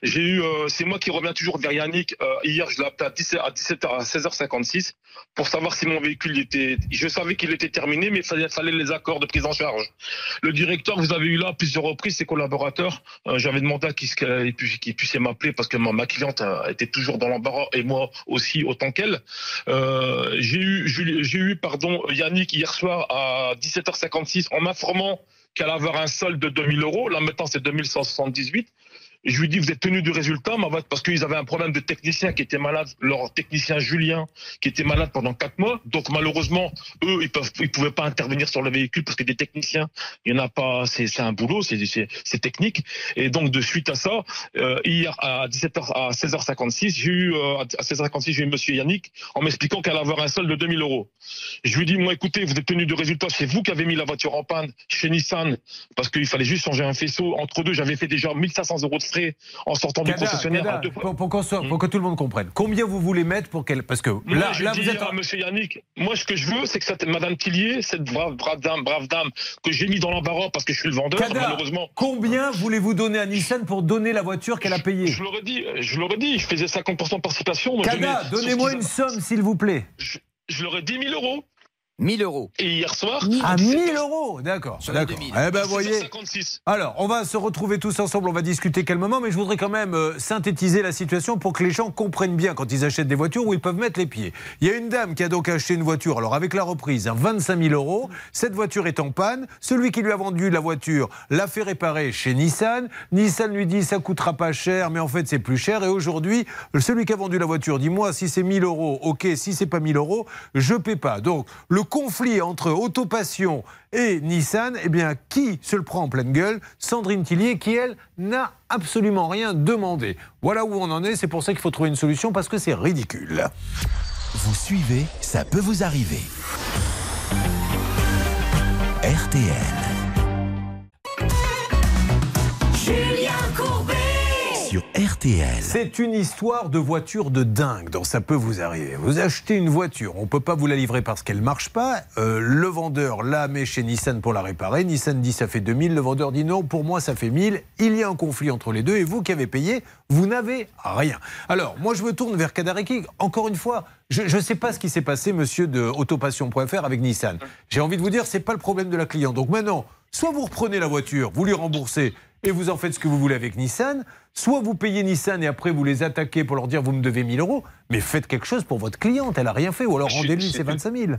J'ai eu, euh, c'est moi qui reviens toujours vers Yannick. Euh, hier, je l'ai appelé à 17 à 17h à 16h56 pour savoir si mon véhicule était. Je savais qu'il était terminé, mais il fallait, fallait les accords de prise en charge. Le directeur, vous avez eu là plusieurs reprises ses collaborateurs. Euh, J'avais demandé à qu'il puisse, m'appeler parce que ma, ma cliente était toujours dans l'embarras et moi aussi autant qu'elle. J'ai eu, j'ai eu, pardon, Yannick hier soir à 17h56 en m'informant qu'elle allait avoir un solde de 2000 euros. Là maintenant c'est 2178. Je lui dis, vous êtes tenu du résultat, ma parce qu'ils avaient un problème de technicien qui était malade, leur technicien Julien, qui était malade pendant quatre mois. Donc, malheureusement, eux, ils peuvent, ils pouvaient pas intervenir sur le véhicule parce que des techniciens, il y en a pas, c'est, un boulot, c'est, technique. Et donc, de suite à ça, euh, hier à 17h, à 16h56, j'ai eu, euh, à 16h56, j'ai eu monsieur Yannick en m'expliquant qu'elle allait avoir un solde de 2000 euros. Je lui dis, moi, écoutez, vous êtes tenu de résultat, c'est vous qui avez mis la voiture en panne chez Nissan parce qu'il fallait juste changer un faisceau. Entre deux, j'avais fait déjà 1500 euros de frais en sortant du concessionnaire deux fois. pour, pour qu'on soit- pour que tout le monde comprenne. Combien vous voulez mettre pour qu'elle. Parce que Moi, là, je là dis vous êtes. à Monsieur Yannick, moi, ce que je veux, c'est que cette Madame Tillier, cette brave, brave dame, brave dame, que j'ai mis dans l'embarras parce que je suis le vendeur, Kada, malheureusement. Combien voulez-vous donner à Nissan pour donner la voiture qu'elle a payée Je l'aurais dit, je l'aurais dit, je faisais 50% de participation. mets- donnez-moi une somme, s'il vous plaît. Je, je leur ai 10 000 euros. 1000 euros. Et hier soir, À 1000 euros, d'accord. Sur les d'accord. 2000. Eh ben, voyez. 656. Alors, on va se retrouver tous ensemble, on va discuter calmement, mais je voudrais quand même euh, synthétiser la situation pour que les gens comprennent bien quand ils achètent des voitures où ils peuvent mettre les pieds. Il y a une dame qui a donc acheté une voiture, alors avec la reprise, à 25 000 euros. Cette voiture est en panne. Celui qui lui a vendu la voiture l'a fait réparer chez Nissan. Nissan lui dit ça coûtera pas cher, mais en fait c'est plus cher. Et aujourd'hui, celui qui a vendu la voiture dit moi, si c'est 1000 euros, ok, si c'est pas 1000 euros, je paie pas. Donc, le conflit entre Autopassion et Nissan, eh bien, qui se le prend en pleine gueule? Sandrine Tillier, qui, elle, n'a absolument rien demandé. Voilà où on en est, c'est pour ça qu'il faut trouver une solution, parce que c'est ridicule. Vous suivez, ça peut vous arriver. RTL. C'est une histoire de voiture de dingue, donc ça peut vous arriver. Vous achetez une voiture, on ne peut pas vous la livrer parce qu'elle ne marche pas. Euh, le vendeur la met chez Nissan pour la réparer. Nissan dit ça fait 2000, le vendeur dit non, pour moi ça fait 1000. Il y a un conflit entre les deux et vous qui avez payé, vous n'avez rien. Alors, moi je me tourne vers Kadareki. Encore une fois, je ne sais pas ce qui s'est passé, monsieur de autopassion.fr avec Nissan. J'ai envie de vous dire, c'est pas le problème de la cliente. Donc maintenant, soit vous reprenez la voiture, vous lui remboursez et vous en faites ce que vous voulez avec Nissan, soit vous payez Nissan et après vous les attaquez pour leur dire vous me devez 1000 euros, mais faites quelque chose pour votre cliente, elle a rien fait, ou alors rendez-lui ses 25 000.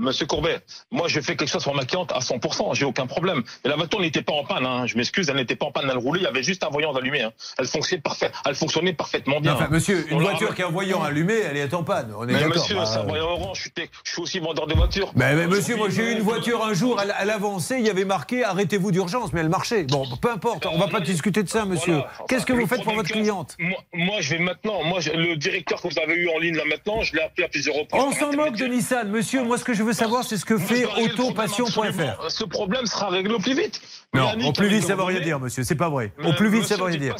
Monsieur Courbet, moi je fais quelque chose pour ma cliente à 100%, j'ai aucun problème. Et la voiture n'était pas en panne, hein. je m'excuse, elle n'était pas en panne, elle roulait, il y avait juste un voyant allumé. Hein. Elle, fonctionnait parfait, elle fonctionnait parfaitement bien. Enfin, monsieur, On une voiture qui a un voyant allumé, elle est en panne, on est Mais monsieur, bah, c'est un voyant orange, je suis, je suis aussi vendeur de voitures. Mais, mais monsieur, moi j'ai eu une voiture un jour, elle, elle avançait, il y avait marqué arrêtez-vous d'urgence, mais elle marchait. Bon, peu importe, on va pas discuter de ça, monsieur. Voilà. Qu'est-ce que vous faites pour votre cliente? moi, moi, je vais maintenant, moi, je- le directeur que vous avez eu en ligne là maintenant, je l'ai appelé à plusieurs reprises. On s'en moque de Nissan, monsieur. Moi, ce que je veux savoir, c'est ce que fait autopassion.fr. Ce problème sera réglé au plus vite. Non, Yannick au plus vite, ça veut rien dire, monsieur. C'est pas vrai. Au plus vite, ça monsieur, veut rien dire.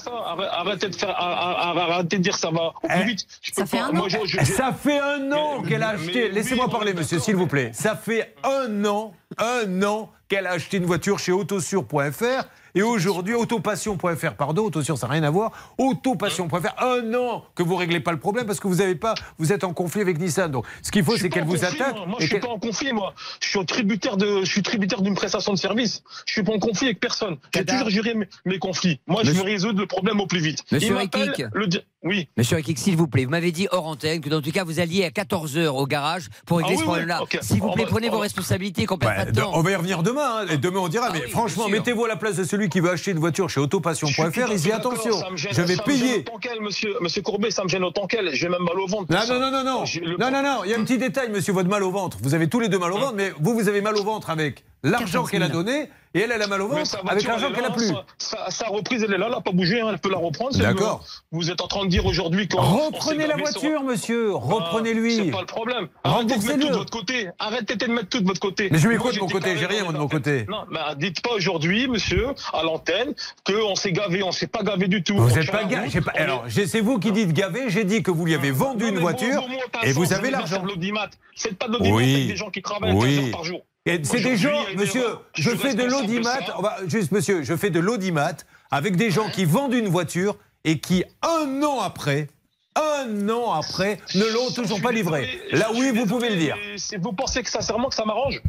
Arrêtez de faire, arrêtez de dire ça va au plus vite. Je peux Ça fait pas- un moi, an. je- je- je- Ça fait un an Mais- qu'elle a acheté. Laissez-moi oui, parler, monsieur, s'il vous plaît. Ça fait un an, un an qu'elle a acheté une voiture chez autosur.fr. Et aujourd'hui, autopassion.fr, pardon, autosur, ça n'a rien à voir. Autopassion.fr, un an que vous réglez pas le problème parce que vous avez pas, vous êtes en conflit avec Nissan. Donc, ce qu'il faut, c'est qu'elle vous attaque. Moi, Moi, je suis pas en conflit, moi. Je suis tributaire de, je suis tributaire d'une prestation de service. Je suis pas en conflit avec personne. J'ai toujours géré mes, mes conflits. Moi, je veux résoudre le problème au plus vite. Monsieur Rekik. le Oui. Monsieur s'il vous plaît, vous m'avez dit hors antenne que dans tout cas vous alliez à 14h au garage pour régler Ah ce problème-là. oui. S'il vous plaît, prenez vos responsabilités, qu'on Bah, on va y revenir demain. hein, et demain, on dira. Ah mais oui, franchement, mettez-vous à la place de celui qui veut acheter une voiture chez autopassion.fr. Il dit attention, je vais payer. monsieur, monsieur Courbet, ça me gêne autant qu'elle. J'ai même mal au ventre. Non, non, non, non, non. Non, non, non. Il y a un petit détail, monsieur, votre mal au ventre. Vous avez tous les deux mal au ventre, mais vous, vous avez mal au ventre avec l'argent 14 000. qu'elle a donné et elle, elle a mal au ventre avec l'argent qu'elle a plus. Sa, sa- sa reprise, elle est là, elle n'a pas bougé, hein, elle peut la reprendre. c'est D'accord. Vous êtes en train de dire aujourd'hui qu'on. on Reprenez la voiture, monsieur. Ah, Reprenez-lui. C'est pas le problème. Arrêtez de mettre Remboursez-le. tout de votre côté. Arrêtez de mettre tout de votre côté. Mais je quoi de mon côté J'ai rien, de mon côté. Non, mais dites pas aujourd'hui, monsieur, à l'antenne, qu'on s'est gavé. On s'est pas gavé du tout. Vous n'êtes pas gavé. pas- Alors, j'ai- c'est vous qui dites gavé. J'ai dit que vous lui avez vendu une voiture et vous avez l'argent. faire de l'audimat. Faites pas de l'audimat des gens qui travaillent Oui. 15 heures par jour. C'est des gens, monsieur, je fais de l'audimat, juste monsieur, je fais de l'audimat avec des gens qui vendent une voiture et qui, un an après, un an après, ne l'ont toujours pas livrée. Là, oui, vous pouvez le dire. Vous pensez que sincèrement que ça m'arrange?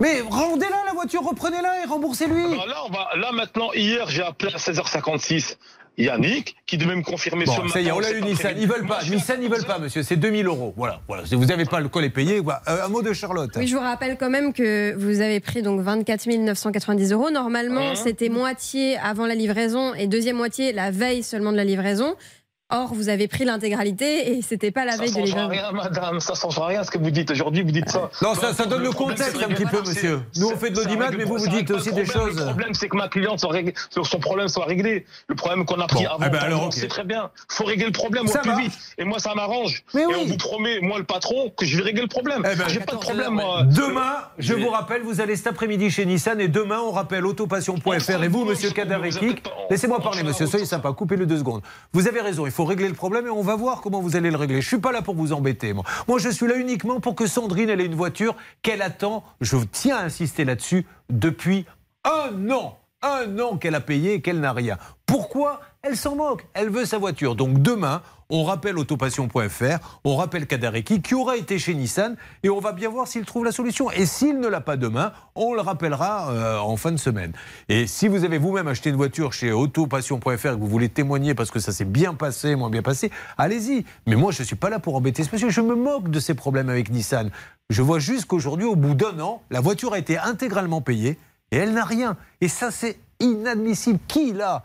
Mais rendez-la la voiture, reprenez-la et remboursez-lui. Alors Là, on va, là maintenant, hier, j'ai appelé à 16h56 Yannick, qui devait me confirmer ce Bon, matin. ça y est, on l'a eu Nissan. Ils veulent pas. Nissan, ils veulent pas, monsieur. C'est 2000 euros. Voilà. voilà. Si vous n'avez pas le col et payé, voilà. Euh, un mot de Charlotte. Oui, je vous rappelle quand même que vous avez pris donc 24 990 euros. Normalement, Hein c'était moitié avant la livraison et deuxième moitié la veille seulement de la livraison. Or, vous avez pris l'intégralité et c'était pas la Ça veille de ne changera livraison. rien, madame. Ça ne changera rien ce que vous dites aujourd'hui. Vous dites ça. Non, ça, ça donne le contexte c'est un petit peu, monsieur. Nous, on fait de ça l'audimat, mais vous, vous ça dites aussi des choses. Le problème, c'est que ma cliente, son problème soit réglé. Le problème qu'on a pris Bon, avant, eh ben sait très bien. Il faut régler le problème Ça au plus va. vite. Et moi, ça m'arrange. Mais et on vous promet, moi, le patron, que je vais régler le problème. Eh ben, J'ai pas de 14 problème, heures, moi. Demain, je vous rappelle, vous allez cet après-midi chez Nissan et demain, on rappelle autopassion.fr. Et vous, monsieur Kadarikik, laissez-moi parler, monsieur, soyez sympa, coupez-le deux secondes. Vous avez raison, faut régler le problème et on va voir comment vous allez le régler. Je suis pas là pour vous embêter, moi. Je suis là uniquement pour que Sandrine, elle ait une voiture qu'elle attend, je tiens à insister là-dessus, depuis un an. Un an qu'elle a payé et qu'elle n'a rien. Pourquoi? Elle s'en moque. Elle veut sa voiture. Donc demain, on rappelle autopassion.fr, on rappelle Kadareki qui aura été chez Nissan et on va bien voir s'il trouve la solution. Et s'il ne l'a pas demain, on le rappellera euh, en fin de semaine. Et si vous avez vous-même acheté une voiture chez autopassion.fr et que vous voulez témoigner parce que ça s'est bien passé, moins bien passé, allez-y. Mais moi, je ne suis pas là pour embêter ce monsieur. Je me moque de ses problèmes avec Nissan. Je vois juste qu'aujourd'hui, au bout d'un an, la voiture a été intégralement payée et elle n'a rien. Et ça, c'est inadmissible. Qui, là,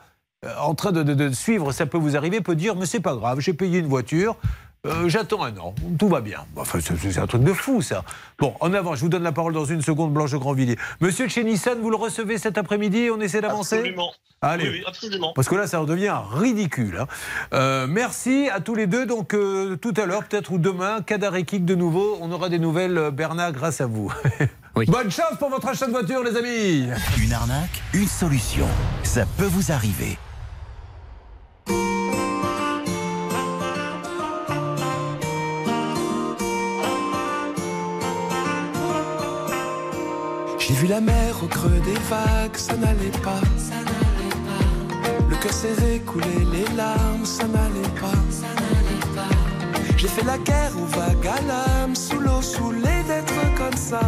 en train de, de- de suivre, ça peut vous arriver, peut dire, mais c'est pas grave, j'ai payé une voiture, euh, j'attends un an, tout va bien. Enfin, c'est un truc de fou, ça. Bon, en avant, je vous donne la parole dans une seconde, Blanche Grandvilliers. Monsieur de chez Nissan, vous le recevez cet après-midi On essaie d'avancer Absolument. Allez. Oui, oui, absolument. Parce que là, ça redevient ridicule. hein. Euh, merci à tous les deux. Donc, euh, tout à l'heure, peut-être ou demain, Kadarekik de nouveau. On aura des nouvelles, euh, Bernard, grâce à vous. Bonne chance pour votre achat de voiture, les amis. Une arnaque, une solution. Ça peut vous arriver. J'ai vu la mer au creux des vagues, ça n'allait pas. Le cœur s'est écoulé, les larmes, ça n'allait pas. J'ai fait la guerre aux vagues à l'âme, sous l'eau, saoulé d'être comme ça.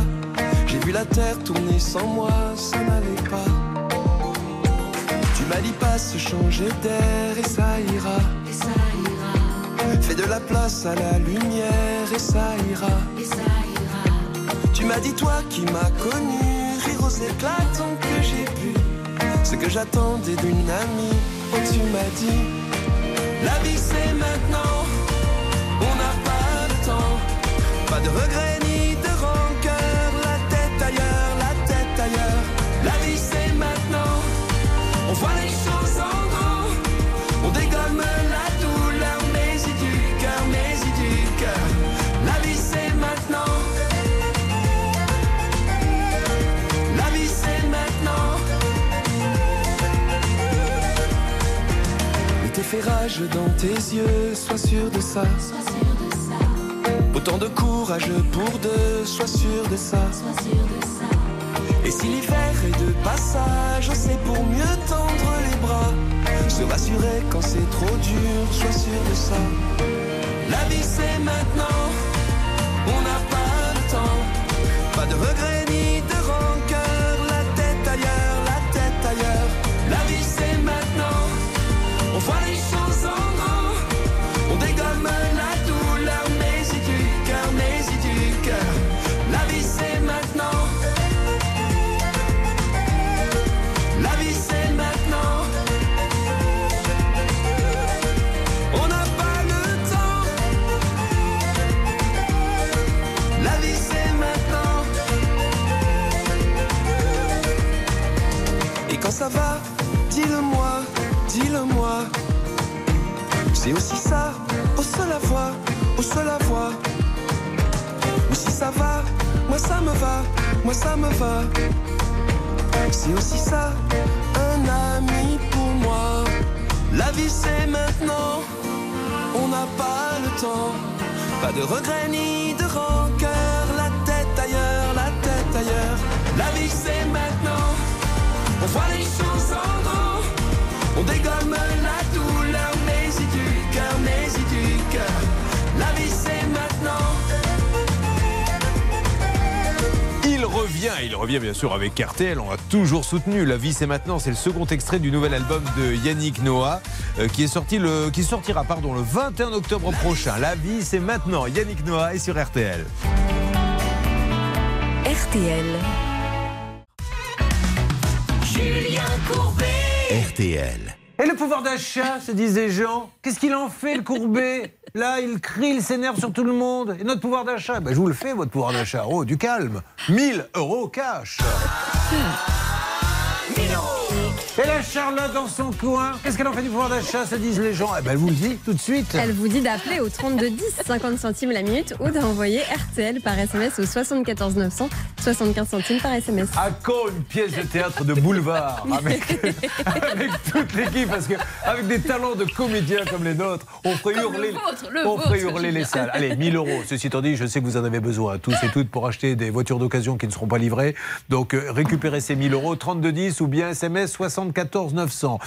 J'ai vu la terre tourner sans moi, ça n'allait pas. Tu m'as dit pas se changer d'air et ça ira. Fais de la place à la lumière et ça ira. Tu m'as dit toi qui m'as connu, rire aux éclats tant que j'ai pu. Ce que j'attendais d'une amie, oh tu m'as dit, la vie c'est maintenant, on n'a pas le temps, pas de regrets ni fait rage dans tes yeux, sois sûr de ça. Autant de courage pour deux, sois sûr de ça. Et si l'hiver est de passage, c'est pour mieux tendre les bras. Se rassurer quand c'est trop dur, sois sûr de ça. La vie c'est maintenant, on n'a pas le temps. Pas de regrets dis-le-moi. C'est aussi ça, au seul à voix, au seul à voix. Ou si ça va, moi ça me va, moi ça me va. C'est aussi ça, un ami pour moi. La vie c'est maintenant, on n'a pas le temps. Pas de regrets ni de rancœur, la tête ailleurs, la tête ailleurs. La vie c'est maintenant, on voit les choses en. On dégomme la douleur, mais y du cœur, mais y du cœur. La vie c'est maintenant. Il revient, il revient bien sûr avec RTL, on a toujours soutenu. La vie c'est maintenant, c'est le second extrait du nouvel album de Yannick Noah euh, qui, est sorti le, qui sortira pardon, le 21 octobre prochain. La vie c'est maintenant, Yannick Noah est sur RTL. RTL. Julien Courbet. RTL. Et le pouvoir d'achat, se disent les gens, qu'est-ce qu'il en fait le courbet Là, il crie, il s'énerve sur tout le monde. Et notre pouvoir d'achat ben, Je vous le fais, votre pouvoir d'achat. Oh, du calme. 1000 euros cash. Et la Charlotte dans son coin, qu'est-ce qu'elle en fait du pouvoir d'achat, se disent les gens? Eh ben, elle vous le dit tout de suite. Elle vous dit d'appeler au 32 10 50 centimes la minute ou d'envoyer RTL par SMS au 74 900 75 centimes par SMS. À quand une pièce de théâtre de boulevard avec, avec toute l'équipe Parce que avec des talents de comédiens comme les nôtres, on ferait le hurler, vôtre, le on ferait hurler les salles. Allez, 1000 euros. Ceci étant dit, je sais que vous en avez besoin, tous et toutes, pour acheter des voitures d'occasion qui ne seront pas livrées. Donc euh, récupérez ces 1000 euros, 3210 ou bien SMS 60 74 900.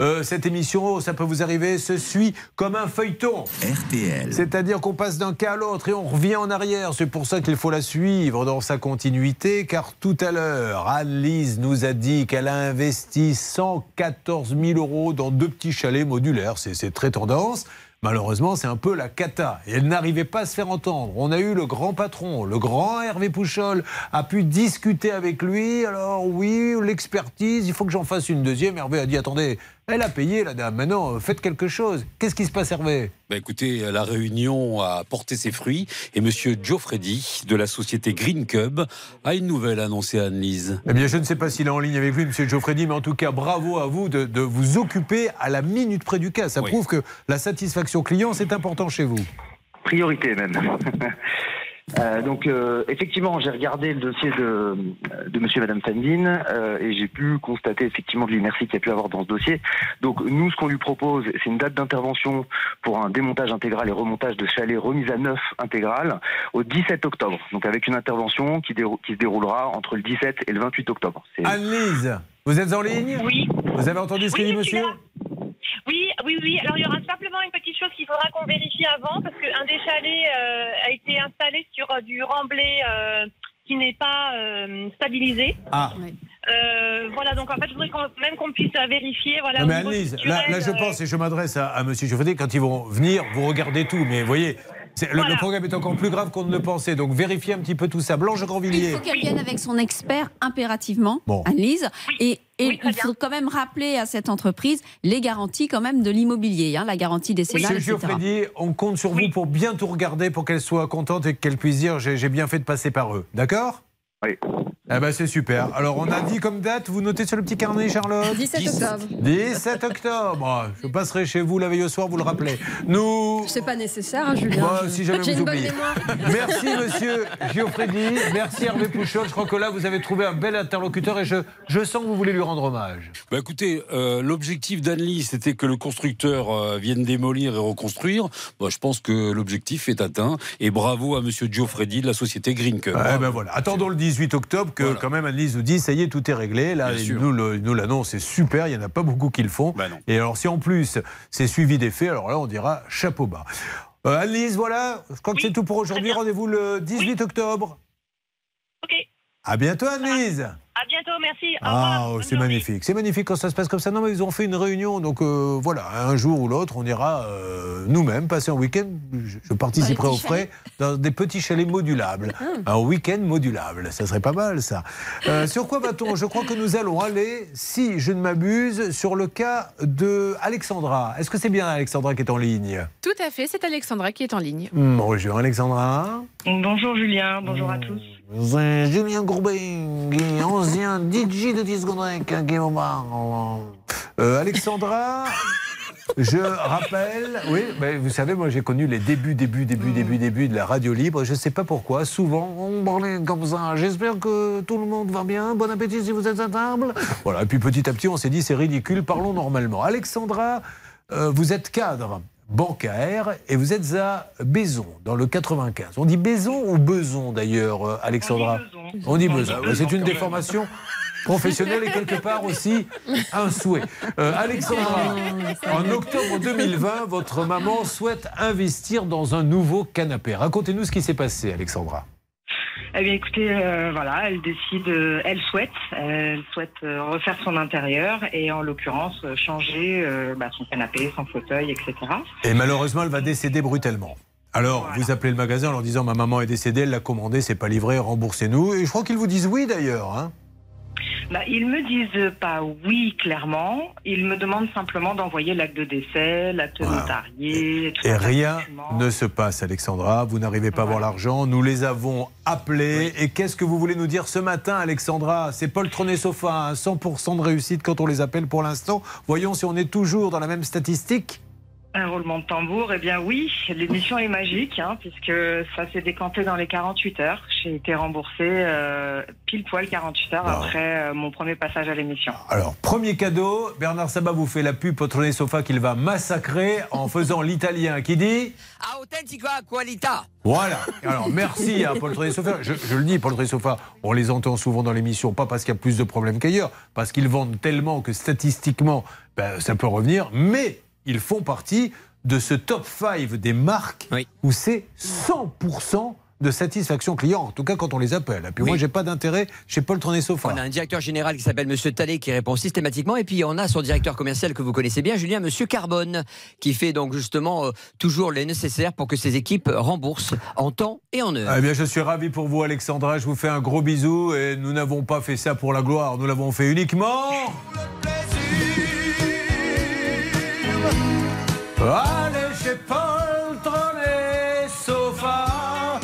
Euh, cette émission, oh, ça peut vous arriver, se suit comme un feuilleton. RTL. C'est-à-dire qu'on passe d'un cas à l'autre et on revient en arrière. C'est pour ça qu'il faut la suivre dans sa continuité, car tout à l'heure, Anne-Lise nous a dit qu'elle a investi 114 000 euros dans deux petits chalets modulaires. C'est très tendance. Malheureusement, c'est un peu la cata. Et elle n'arrivait pas à se faire entendre. On a eu le grand patron, le grand Hervé Pouchol, a pu discuter avec lui. Alors oui, l'expertise, il faut que j'en fasse une deuxième. Hervé a dit, attendez, elle a payé la dame. Maintenant, faites quelque chose. Qu'est-ce qui se passe, Hervé? Bah, écoutez, la réunion a porté ses fruits et Monsieur Joe Freddy de la société Green Cub a une nouvelle annoncée à Anne-Lise. Eh bien, je ne sais pas s'il est en ligne avec lui, Monsieur Geoffredi, mais en tout cas, bravo à vous de, de vous occuper à la minute près du cas. Ça prouve que la satisfaction client, c'est important chez vous. priorité même. Euh, donc euh, effectivement, j'ai regardé le dossier de, de Monsieur et Madame Sandine euh, et j'ai pu constater effectivement de l'inertie qu'il y a pu avoir dans ce dossier. Donc nous, ce qu'on lui propose, c'est une date d'intervention pour un démontage intégral et remontage de chalet remise à neuf intégral au 17 octobre. Donc avec une intervention qui, dérou- qui se déroulera entre le 17 et le 28 octobre. Anne-Lise, vous êtes en ligne? Oui. Vous avez entendu ce que dit monsieur? Oui, oui, oui. Alors il y aura simplement une petite chose qu'il faudra qu'on vérifie avant, parce qu'un des chalets euh, a été installé sur euh, du remblai euh, qui n'est pas euh, stabilisé. Ah. Voilà, donc en fait, je voudrais qu'on- même qu'on puisse vérifier. Voilà, Non, mais Anne-Lise, là, là, je pense, et je m'adresse à, à Monsieur Geoffredi, quand ils vont venir, vous regardez tout, mais vous voyez, le, le programme est encore plus grave qu'on ne le pensait, donc vérifiez un petit peu tout ça. Blanche Il Grandvilliers. faut qu'elle vienne avec son expert impérativement, Bon. Anne-Lise. Et, et il faut quand même rappeler à cette entreprise les garanties quand même de l'immobilier, hein, la garantie décennale, Monsieur etc. Geoffredi, on compte sur vous pour bien tout regarder, pour qu'elle soit contente et qu'elle puisse dire j'ai bien fait de passer par eux. D'accord? Oui. Eh ben c'est super. Alors on a dit comme date, vous notez sur le petit carnet, Charlotte? 17 octobre. 17 octobre. Je passerai chez vous la veille au soir, vous le rappelez. Nous. C'est pas nécessaire, hein, Julien. Moi, Je- si jamais J'ai vous une bonne oubliez. mémoire. Merci, monsieur Geoffredi. Merci, Hervé Pouchol. Je crois que là, vous avez trouvé un bel interlocuteur et je, je sens que vous voulez lui rendre hommage. Bah écoutez, euh, l'objectif d'Anne-Lise, c'était que le constructeur euh, vienne démolir et reconstruire. Bah, je pense que l'objectif est atteint. Et bravo à Monsieur Freddy de la société Green Cub. Ouais, ben voilà. Attendons le 18 octobre que quand même Annelise nous dit ça y est, tout est réglé. Là, il nous, le- nous l'annonce, c'est super. Il n'y en a pas beaucoup qui le font. Bah. Et alors, si en plus c'est suivi des faits, alors là, on dira chapeau bas. Euh, Annelise, voilà. Je crois que c'est tout pour aujourd'hui. Rendez-vous le 18 octobre. Ok. À bientôt, Annelise. À bientôt, merci. Au Ah, oh, c'est magnifique. C'est magnifique quand ça se passe comme ça. Non, mais ils ont fait une réunion. Donc euh, voilà, un jour ou l'autre, on ira euh, nous-mêmes passer un week-end. Je, je participerai aux frais dans des petits chalets modulables. Ah. Un week-end modulable. Ça serait pas mal, ça. Euh, sur quoi va-t-on? Je crois que nous allons aller, si je ne m'abuse, sur le cas de Alexandra. Est-ce que c'est bien Alexandra qui est en ligne? Tout à fait, c'est Alexandra qui est en ligne. Bonjour, Alexandra. Bonjour Julien, bonjour à tous. Julien Courbet, ancien DJ de discothèque, qui bar. Euh, Alexandra, je rappelle, oui, ben, vous savez, moi j'ai connu les débuts, débuts, débuts, débuts, débuts de la radio libre. Je ne sais pas pourquoi, souvent on parlait comme ça. J'espère que tout le monde va bien. Bon appétit si vous êtes à table. Voilà, et puis petit à petit on s'est dit c'est ridicule, parlons normalement. Alexandra, euh, vous êtes cadre bancaire et vous êtes à Bézon, dans le 95. On dit Bézon ou Beson d'ailleurs, euh, Alexandra On dit Beson. C'est une déformation professionnelle et quelque part aussi un souhait. Euh, Alexandra, en octobre 2020, votre maman souhaite investir dans un nouveau canapé. Racontez-nous ce qui s'est passé, Alexandra. Eh bien, écoutez, euh, voilà, elle décide, euh, elle souhaite, elle souhaite euh, refaire son intérieur et en l'occurrence euh, changer euh, bah, son canapé, son fauteuil, etc. Et malheureusement, elle va décéder brutalement. Alors, vous appelez le magasin en leur disant Ma maman est décédée, elle l'a commandé, c'est pas livré, remboursez-nous. Et je crois qu'ils vous disent oui d'ailleurs. hein. Bah, ils me disent pas oui clairement, ils me demandent simplement d'envoyer l'acte de décès, l'acte notarié. tout Et rien ne se passe, Alexandra. Vous n'arrivez pas à voir l'argent. Nous les avons appelés. Et qu'est-ce que vous voulez nous dire ce matin, Alexandra? C'est Paul Trenet-Sofa, 100% de réussite quand on les appelle pour l'instant. Voyons si on est toujours dans la même statistique. Un roulement de tambour, eh bien oui, l'émission est magique, hein, puisque ça s'est décanté dans les 48 heures. J'ai été remboursée euh, pile poil 48 heures après euh, mon premier passage à l'émission. Alors, premier cadeau, Bernard Sabat vous fait la pub Poltrone Sofa qu'il va massacrer en faisant l'italien qui dit A authentica qualità. Voilà. Alors, merci à Paul Tré Sofa. Je, je le dis, Paul Tré Sofa, on les entend souvent dans l'émission, pas parce qu'il y a plus de problèmes qu'ailleurs, parce qu'ils vendent tellement que statistiquement, ben, ça peut revenir, mais ils font partie de ce top 5 des marques où c'est 100% de satisfaction client, en tout cas quand on les appelle. Et puis moi, Oui. j'ai pas d'intérêt chez Paul Sofa. On a un directeur général qui s'appelle Monsieur Tallet qui répond systématiquement et puis on a son directeur commercial que vous connaissez bien, Julien Monsieur Carbone, qui fait donc justement euh, toujours le nécessaire pour que ses équipes remboursent en temps et en heure. Eh bien, je suis ravi pour vous, Alexandra. Je vous fais un gros bisou. Et nous n'avons pas fait ça pour la gloire. Nous l'avons fait uniquement. Allez chez Paul Trôné Sofa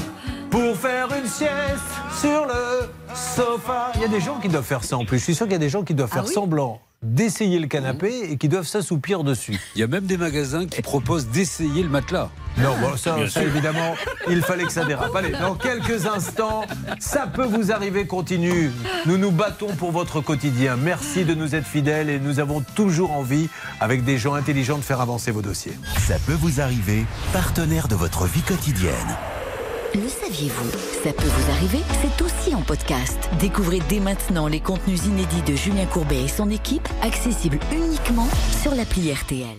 pour faire une sieste sur le sofa. Il y a des gens qui doivent faire ça en plus. Je suis sûr qu'il y a des gens qui doivent Ah faire oui semblant d'essayer le canapé et qui doivent s'assoupir dessus. Il y a même des magasins qui proposent d'essayer le matelas. Non, bon, ça, Bien ça, sûr. évidemment, il fallait que ça dérape. Allez, dans quelques instants, ça peut vous arriver, continue. Nous nous battons pour votre quotidien. Merci de nous être fidèles et nous avons toujours envie, avec des gens intelligents, de faire avancer vos dossiers. Ça peut vous arriver, partenaire de votre vie quotidienne. Le saviez-vous Ça peut vous arriver, c'est aussi en podcast. Découvrez dès maintenant les contenus inédits de Julien Courbet et son équipe, accessibles uniquement sur l'appli RTL.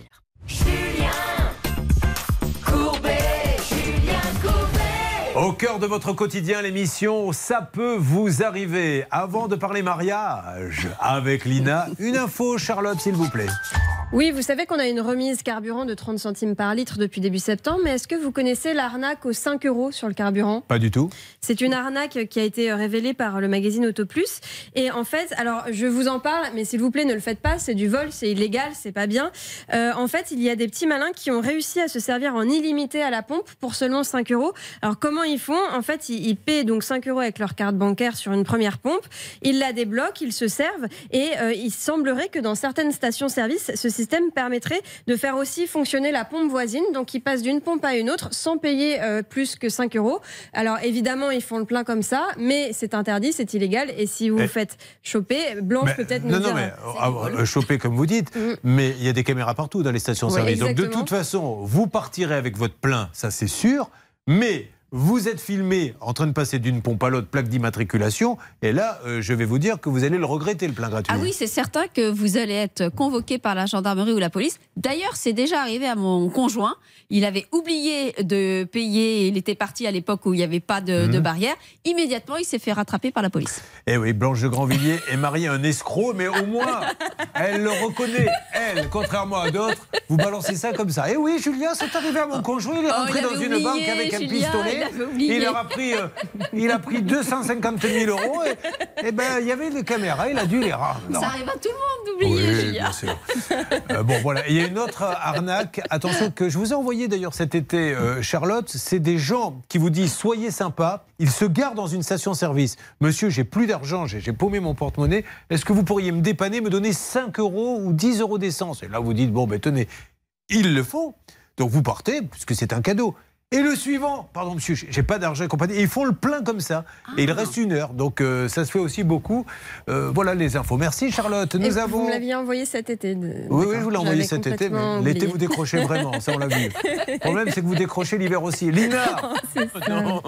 Au cœur de votre quotidien, l'émission Ça peut vous arriver. Avant de parler mariage avec Lina, une info, Charlotte, s'il vous plaît. Oui, vous savez qu'on a une remise carburant de 30 centimes par litre depuis début septembre, mais est-ce que vous connaissez l'arnaque aux 5 euros sur le carburant? Pas du tout. C'est une arnaque qui a été révélée par le magazine Auto Plus. Et en fait, alors je vous en parle, mais s'il vous plaît, ne le faites pas. C'est du vol, c'est illégal, c'est pas bien. Euh, en fait, il y a des petits malins qui ont réussi à se servir en illimité à la pompe pour seulement 5 euros. Alors comment ils font En fait, ils, ils paient donc 5 euros avec leur carte bancaire sur une première pompe. Ils la débloquent, ils se servent. Et euh, il semblerait que dans certaines stations-service, ce système permettrait de faire aussi fonctionner la pompe voisine. Donc ils passent d'une pompe à une autre sans payer euh, plus que 5 euros. Alors évidemment, ils font le plein comme ça, mais c'est interdit, c'est illégal. Et si vous vous faites choper, Blanche peut-être nous non, non, dire, mais euh, euh, choper comme vous dites, mais il y a des caméras partout dans les stations-service. Donc de toute façon, vous partirez avec votre plein, ça c'est sûr, mais vous êtes filmé en train de passer d'une pompe à l'autre, plaque d'immatriculation, et là, euh, je vais vous dire que vous allez le regretter, le plein gratuit. Ah oui, c'est certain que vous allez être convoqué par la gendarmerie ou la police. D'ailleurs, c'est déjà arrivé à mon conjoint. Il avait oublié de payer. Il était parti à l'époque où il n'y avait pas de, Mhm. de barrière. Immédiatement, il s'est fait rattraper par la police. Eh oui, Blanche de Grandvilliers est mariée à un escroc, mais au moins, elle le reconnaît. Elle, contrairement à d'autres, vous balancez ça comme ça. Eh oui, Julien, c'est arrivé à mon conjoint, il est Oh, rentré il dans une oublié, banque avec un Julien, pistolet. Oublié. Il leur a pris, euh, il a pris 250 000 euros. Et, et ben, il y avait les caméras, il a dû les rendre. Ça arrive à tout le monde d'oublier, Oui, bien sûr. Euh, bon, voilà. Il y a une autre arnaque. Attention, que je vous ai envoyé d'ailleurs cet été, euh, Charlotte. C'est des gens qui vous disent soyez sympa. Ils se garent dans une station-service. Monsieur, j'ai plus d'argent, j'ai j'ai paumé mon porte-monnaie. Est-ce que vous pourriez me dépanner, me donner 5 euros ou 10 euros d'essence? Et là, vous dites bon, ben tenez, ils le font. Donc vous partez, puisque c'est un cadeau. Et le suivant, pardon monsieur, j'ai pas d'argent et compagnie. Et ils font le plein comme ça. Et il reste une heure. Donc euh, ça se fait aussi beaucoup. Euh, voilà les infos. Merci Charlotte. et Nous vous avons. me l'aviez envoyé cet été. de- Oui, oui, je vous l'ai envoyé cet été, mais l'été vous décrochez vraiment, ça on l'a vu. Le problème c'est que vous décrochez l'hiver aussi. Lina Non.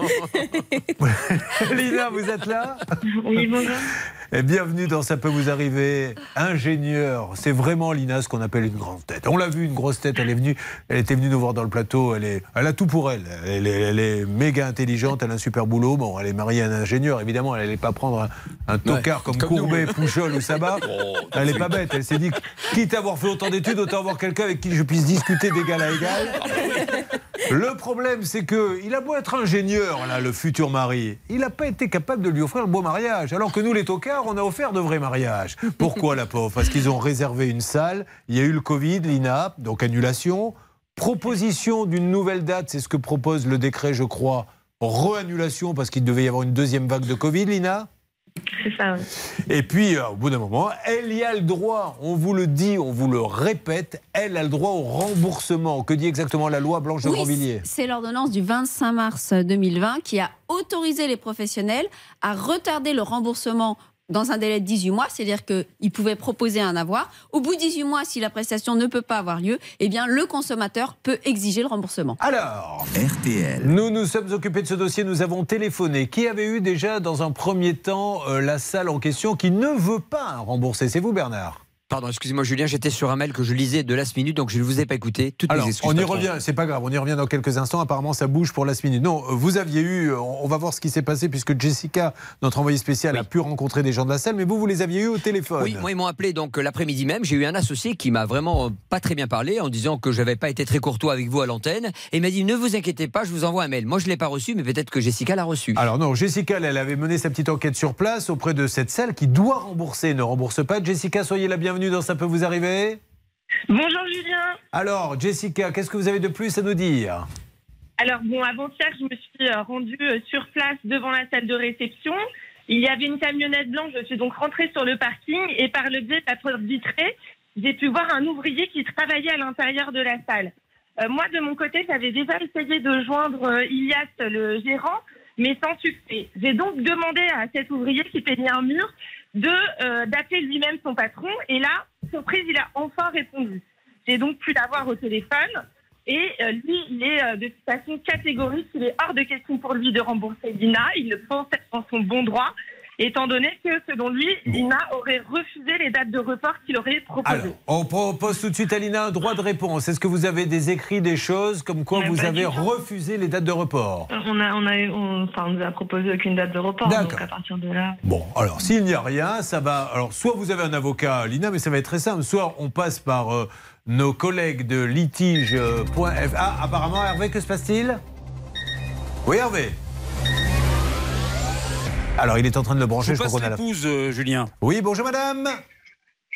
Lina, vous êtes là Oui, bonjour. Et bienvenue dans Ça peut vous arriver. Ingénieur, c'est vraiment Lina ce qu'on appelle une grande tête. On l'a vu, une grosse tête, elle est venue, elle était venue nous voir dans le plateau, elle, est, elle a tout pour elle. Elle est, elle est méga intelligente, elle a un super boulot. Bon, elle est mariée à un ingénieur, évidemment, elle n'allait pas prendre un, un tocard comme, comme nous. Courbet, Pouchol ou Sabat. Oh, elle n'est pas bête, elle s'est dit, quitte à avoir fait autant d'études, autant avoir quelqu'un avec qui je puisse discuter d'égal à égal. Le problème, c'est que il a beau être ingénieur, là, le futur mari, il n'a pas été capable de lui offrir le beau mariage. Alors que nous, les tocards, on a offert de vrais mariages. Pourquoi la pauvre? Parce qu'ils ont réservé une salle. Il y a eu le Covid, l'INA, donc annulation. Proposition d'une nouvelle date, c'est ce que propose le décret, je crois. Re-annulation parce qu'il devait y avoir une deuxième vague de Covid, l'INA C'est ça, oui. Et puis, euh, au bout d'un moment, elle y a le droit, on vous le dit, on vous le répète, elle a le droit au remboursement. Que dit exactement la loi Blanche de Oui, c'est l'ordonnance du 25 mars 2020 qui a autorisé les professionnels à retarder le remboursement dans un délai de 18 mois, c'est-à-dire qu'ils pouvaient proposer un avoir. Au bout de 18 mois, si la prestation ne peut pas avoir lieu, eh bien, le consommateur peut exiger le remboursement. Alors, RTL. Nous nous sommes occupés de ce dossier, nous avons téléphoné. Qui avait eu déjà dans un premier temps euh, la salle en question qui ne veut pas rembourser? C'est vous, Bernard Pardon, excusez-moi Julien, j'étais sur un mail que je lisais de Last Minute, donc je ne vous ai pas écouté. Toutes Alors, mes excuses, on y revient, c'est pas grave, on y revient dans quelques instants. Apparemment, ça bouge pour la minute. Non, vous aviez eu, on va voir ce qui s'est passé puisque Jessica, notre envoyée spéciale, a pu rencontrer des gens de la salle, mais vous, vous les aviez eu au téléphone. Oui, moi ils m'ont appelé donc euh, l'après-midi même. J'ai eu un associé qui m'a vraiment euh, pas très bien parlé en disant que j'avais pas été très courtois avec vous à l'antenne et il m'a dit ne vous inquiétez pas, je vous envoie un mail. Moi je l'ai pas reçu, mais peut-être que Jessica l'a reçu. Alors non, Jessica, elle, elle avait mené sa petite enquête sur place auprès de cette salle qui doit rembourser, ne rembourse pas. Jessica, soyez la bienvenue dans Ça peut vous arriver. Bonjour Julien. Alors, Jessica, qu'est-ce que vous avez de plus à nous dire Alors bon, avant-hier, je me suis euh, rendue euh, sur place devant la salle de réception. Il y avait une camionnette blanche. Je suis donc rentrée sur le parking et par le biais de la porte vitrée, j'ai pu voir un ouvrier qui travaillait à l'intérieur de la salle. Euh, moi, de mon côté, j'avais déjà essayé de joindre euh, Ilias, le gérant, mais sans succès. J'ai donc demandé à cet ouvrier qui peignait un mur de euh, d'appeler lui-même son patron. Et là, surprise, il a enfin répondu. J'ai donc pu l'avoir au téléphone. Et euh, lui, il est euh, de toute façon catégorique. Il est hors de question pour lui de rembourser Lina. Il le pense en son bon droit, étant donné que, selon lui, Lina aurait refusé les dates de report qu'il aurait proposées. Alors, on propose tout de suite à Lina un droit de réponse. Est-ce que vous avez des écrits, des choses comme quoi Mais vous avez refusé les dates de report? On a, on a, on, enfin, on nous a proposé aucune date de report. D'accord. Donc à partir de là. Bon, alors s'il n'y a rien, ça va. Alors, soit vous avez un avocat, Lina, mais ça va être très simple. Soit on passe par euh, nos collègues de litige.f. Ah, apparemment, Hervé, que se passe-t-il? Oui, Hervé. Alors, il est en train de le brancher. Je Je, passe a la. l'épouse, euh, Julien. Oui, bonjour madame.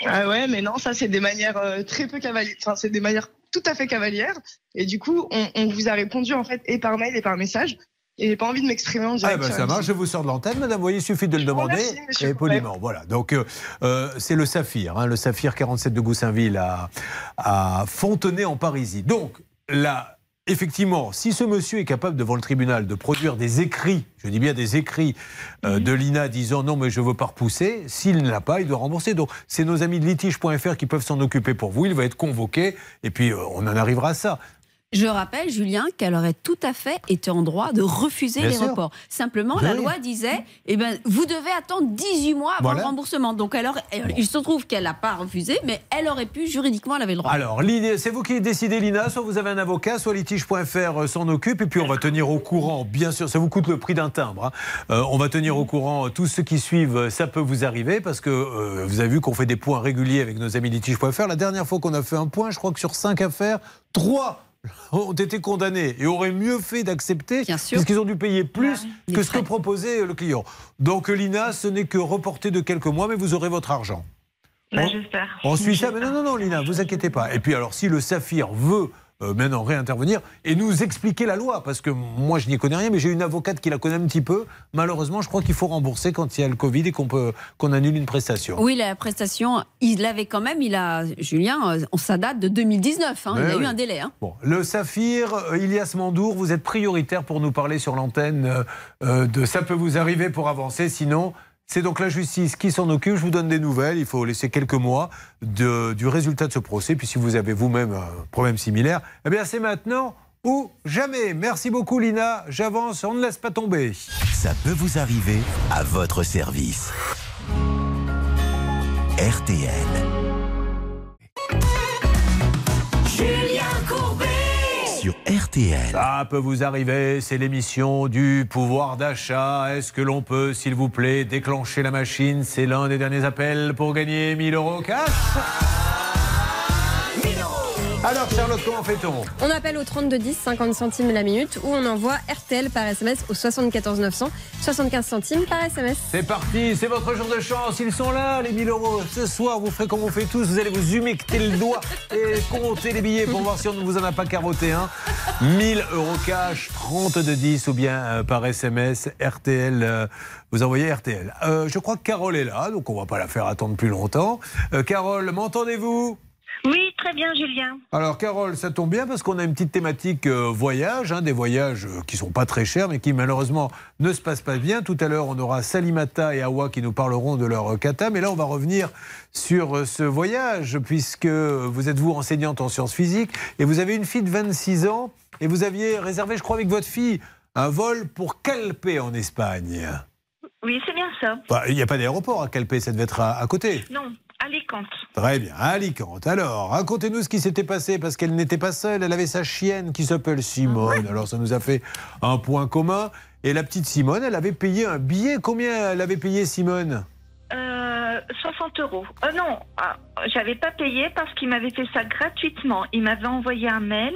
Ah ouais, mais non, ça c'est des manières euh, très peu cavalières. Enfin, c'est des manières tout à fait cavalières. Et du coup, on, on vous a répondu en fait et par mail et par message. Et j'ai pas envie de m'exprimer en Ah direct. ben sur ça la marche, je vous sors de l'antenne, madame. Vous voyez, il suffit de le demander. monsieur et poliment, voilà. Donc, euh, c'est le Saphir, hein, le Saphir 47 de Goussainville à, à Fontenay en Parisie. Donc, là, effectivement, si ce monsieur est capable devant le tribunal de produire des écrits, je dis bien des écrits euh, de l'INA disant non, mais je ne veux pas repousser, s'il ne l'a pas, il doit rembourser. Donc, c'est nos amis de litige.fr qui peuvent s'en occuper pour vous. Il va être convoqué et puis euh, on en arrivera à ça. Je rappelle, Julien, qu'elle aurait tout à fait été en droit de refuser Bien les sûr. reports. Simplement, la loi disait, eh ben, vous devez attendre 18 mois avant Voilà. le remboursement. Donc, elle- il se trouve qu'elle n'a pas refusé, mais elle aurait pu, juridiquement, elle avait le droit. Alors, l'idée, c'est vous qui décidez, Lina. Soit vous avez un avocat, soit litige.fr euh, s'en occupe. Et puis, on va tenir au courant, bien sûr, ça vous coûte le prix d'un timbre. hein. Euh, on va tenir au courant euh, tous ceux qui suivent, ça peut vous arriver, parce que euh, vous avez vu qu'on fait des points réguliers avec nos amis litige.fr. La dernière fois qu'on a fait un point, je crois que sur cinq affaires, trois ont été condamnés et auraient mieux fait d'accepter puisqu'ils ont dû payer plus que ce que proposait le client. Donc Lina, ce n'est que reporté de quelques mois, mais vous aurez votre argent. Bah, On- j'espère. On suit ça, mais non, non, non, Lina, vous inquiétez pas. Et puis alors, si le Saphir veut euh, maintenant réintervenir et nous expliquer la loi, parce que moi je n'y connais rien, mais j'ai une avocate qui la connaît un petit peu. Malheureusement, je crois qu'il faut rembourser quand il y a le Covid et qu'on peut qu'on annule une prestation. Oui, la prestation, il l'avait quand même, il a, Julien, euh, ça date de 2019, hein, il y Ouais, a eu un délai. hein. Bon, le Saphir, euh, Ilias Mandour, vous êtes prioritaire pour nous parler sur l'antenne euh, euh, de ça peut vous arriver pour avancer, sinon. C'est donc la justice qui s'en occupe. Je vous donne des nouvelles. Il faut laisser quelques mois du résultat de ce procès. Puis si vous avez vous-même un problème similaire, eh bien c'est maintenant ou jamais. Merci beaucoup Lina. J'avance, on ne laisse pas tomber. Ça peut vous arriver à votre service. RTL. RTL. Ça peut vous arriver, c'est l'émission du pouvoir d'achat. Est-ce que l'on peut, s'il vous plaît, déclencher la machine? C'est l'un des derniers appels pour gagner 1000 euros cash. Alors, Charlotte, comment fait-on On appelle au 3210, 50 centimes la minute, ou on envoie RTL par SMS au 74 900, 75 centimes par SMS. C'est parti, c'est votre jour de chance. Ils sont là, les 1000 euros. Ce soir, vous ferez comme on fait tous. Vous allez vous humecter le doigt et compter les billets pour voir si on ne vous en a pas caroté un. 1000 euros cash, 32 10 ou bien euh, par SMS, RTL. euh, vous envoyez RTL. Euh, je crois que Carole est là, donc on va pas la faire attendre plus longtemps. Carole, m'entendez-vous? Oui, très bien, Julien. alors Carole, ça tombe bien parce qu'on a une petite thématique euh, voyage, hein, des voyages euh, qui sont pas très chers mais qui malheureusement ne se passent pas bien. Tout à l'heure, on aura Salimata et Awa qui nous parleront de leur euh, kata, mais là on va revenir sur euh, ce voyage puisque vous êtes vous enseignante en sciences physiques et vous avez une fille de 26 ans et vous aviez réservé, je crois, avec votre fille un vol pour Calpe en Espagne. Oui, c'est bien ça. Bah, Il n'y a pas d'aéroport à Calpe, ça devait être à- à côté. Non, Alicante. Très bien, Alicante. Alors, racontez-nous ce qui s'était passé, parce qu'elle n'était pas seule, elle avait sa chienne qui s'appelle Simone. Alors, ça nous a fait un point commun. Et la petite Simone, elle avait payé un billet. Combien elle avait payé, Simone? Euh, 60 euros. Euh, non, ah, j'avais pas payé parce qu'il m'avait fait ça gratuitement. Il m'avait envoyé un mail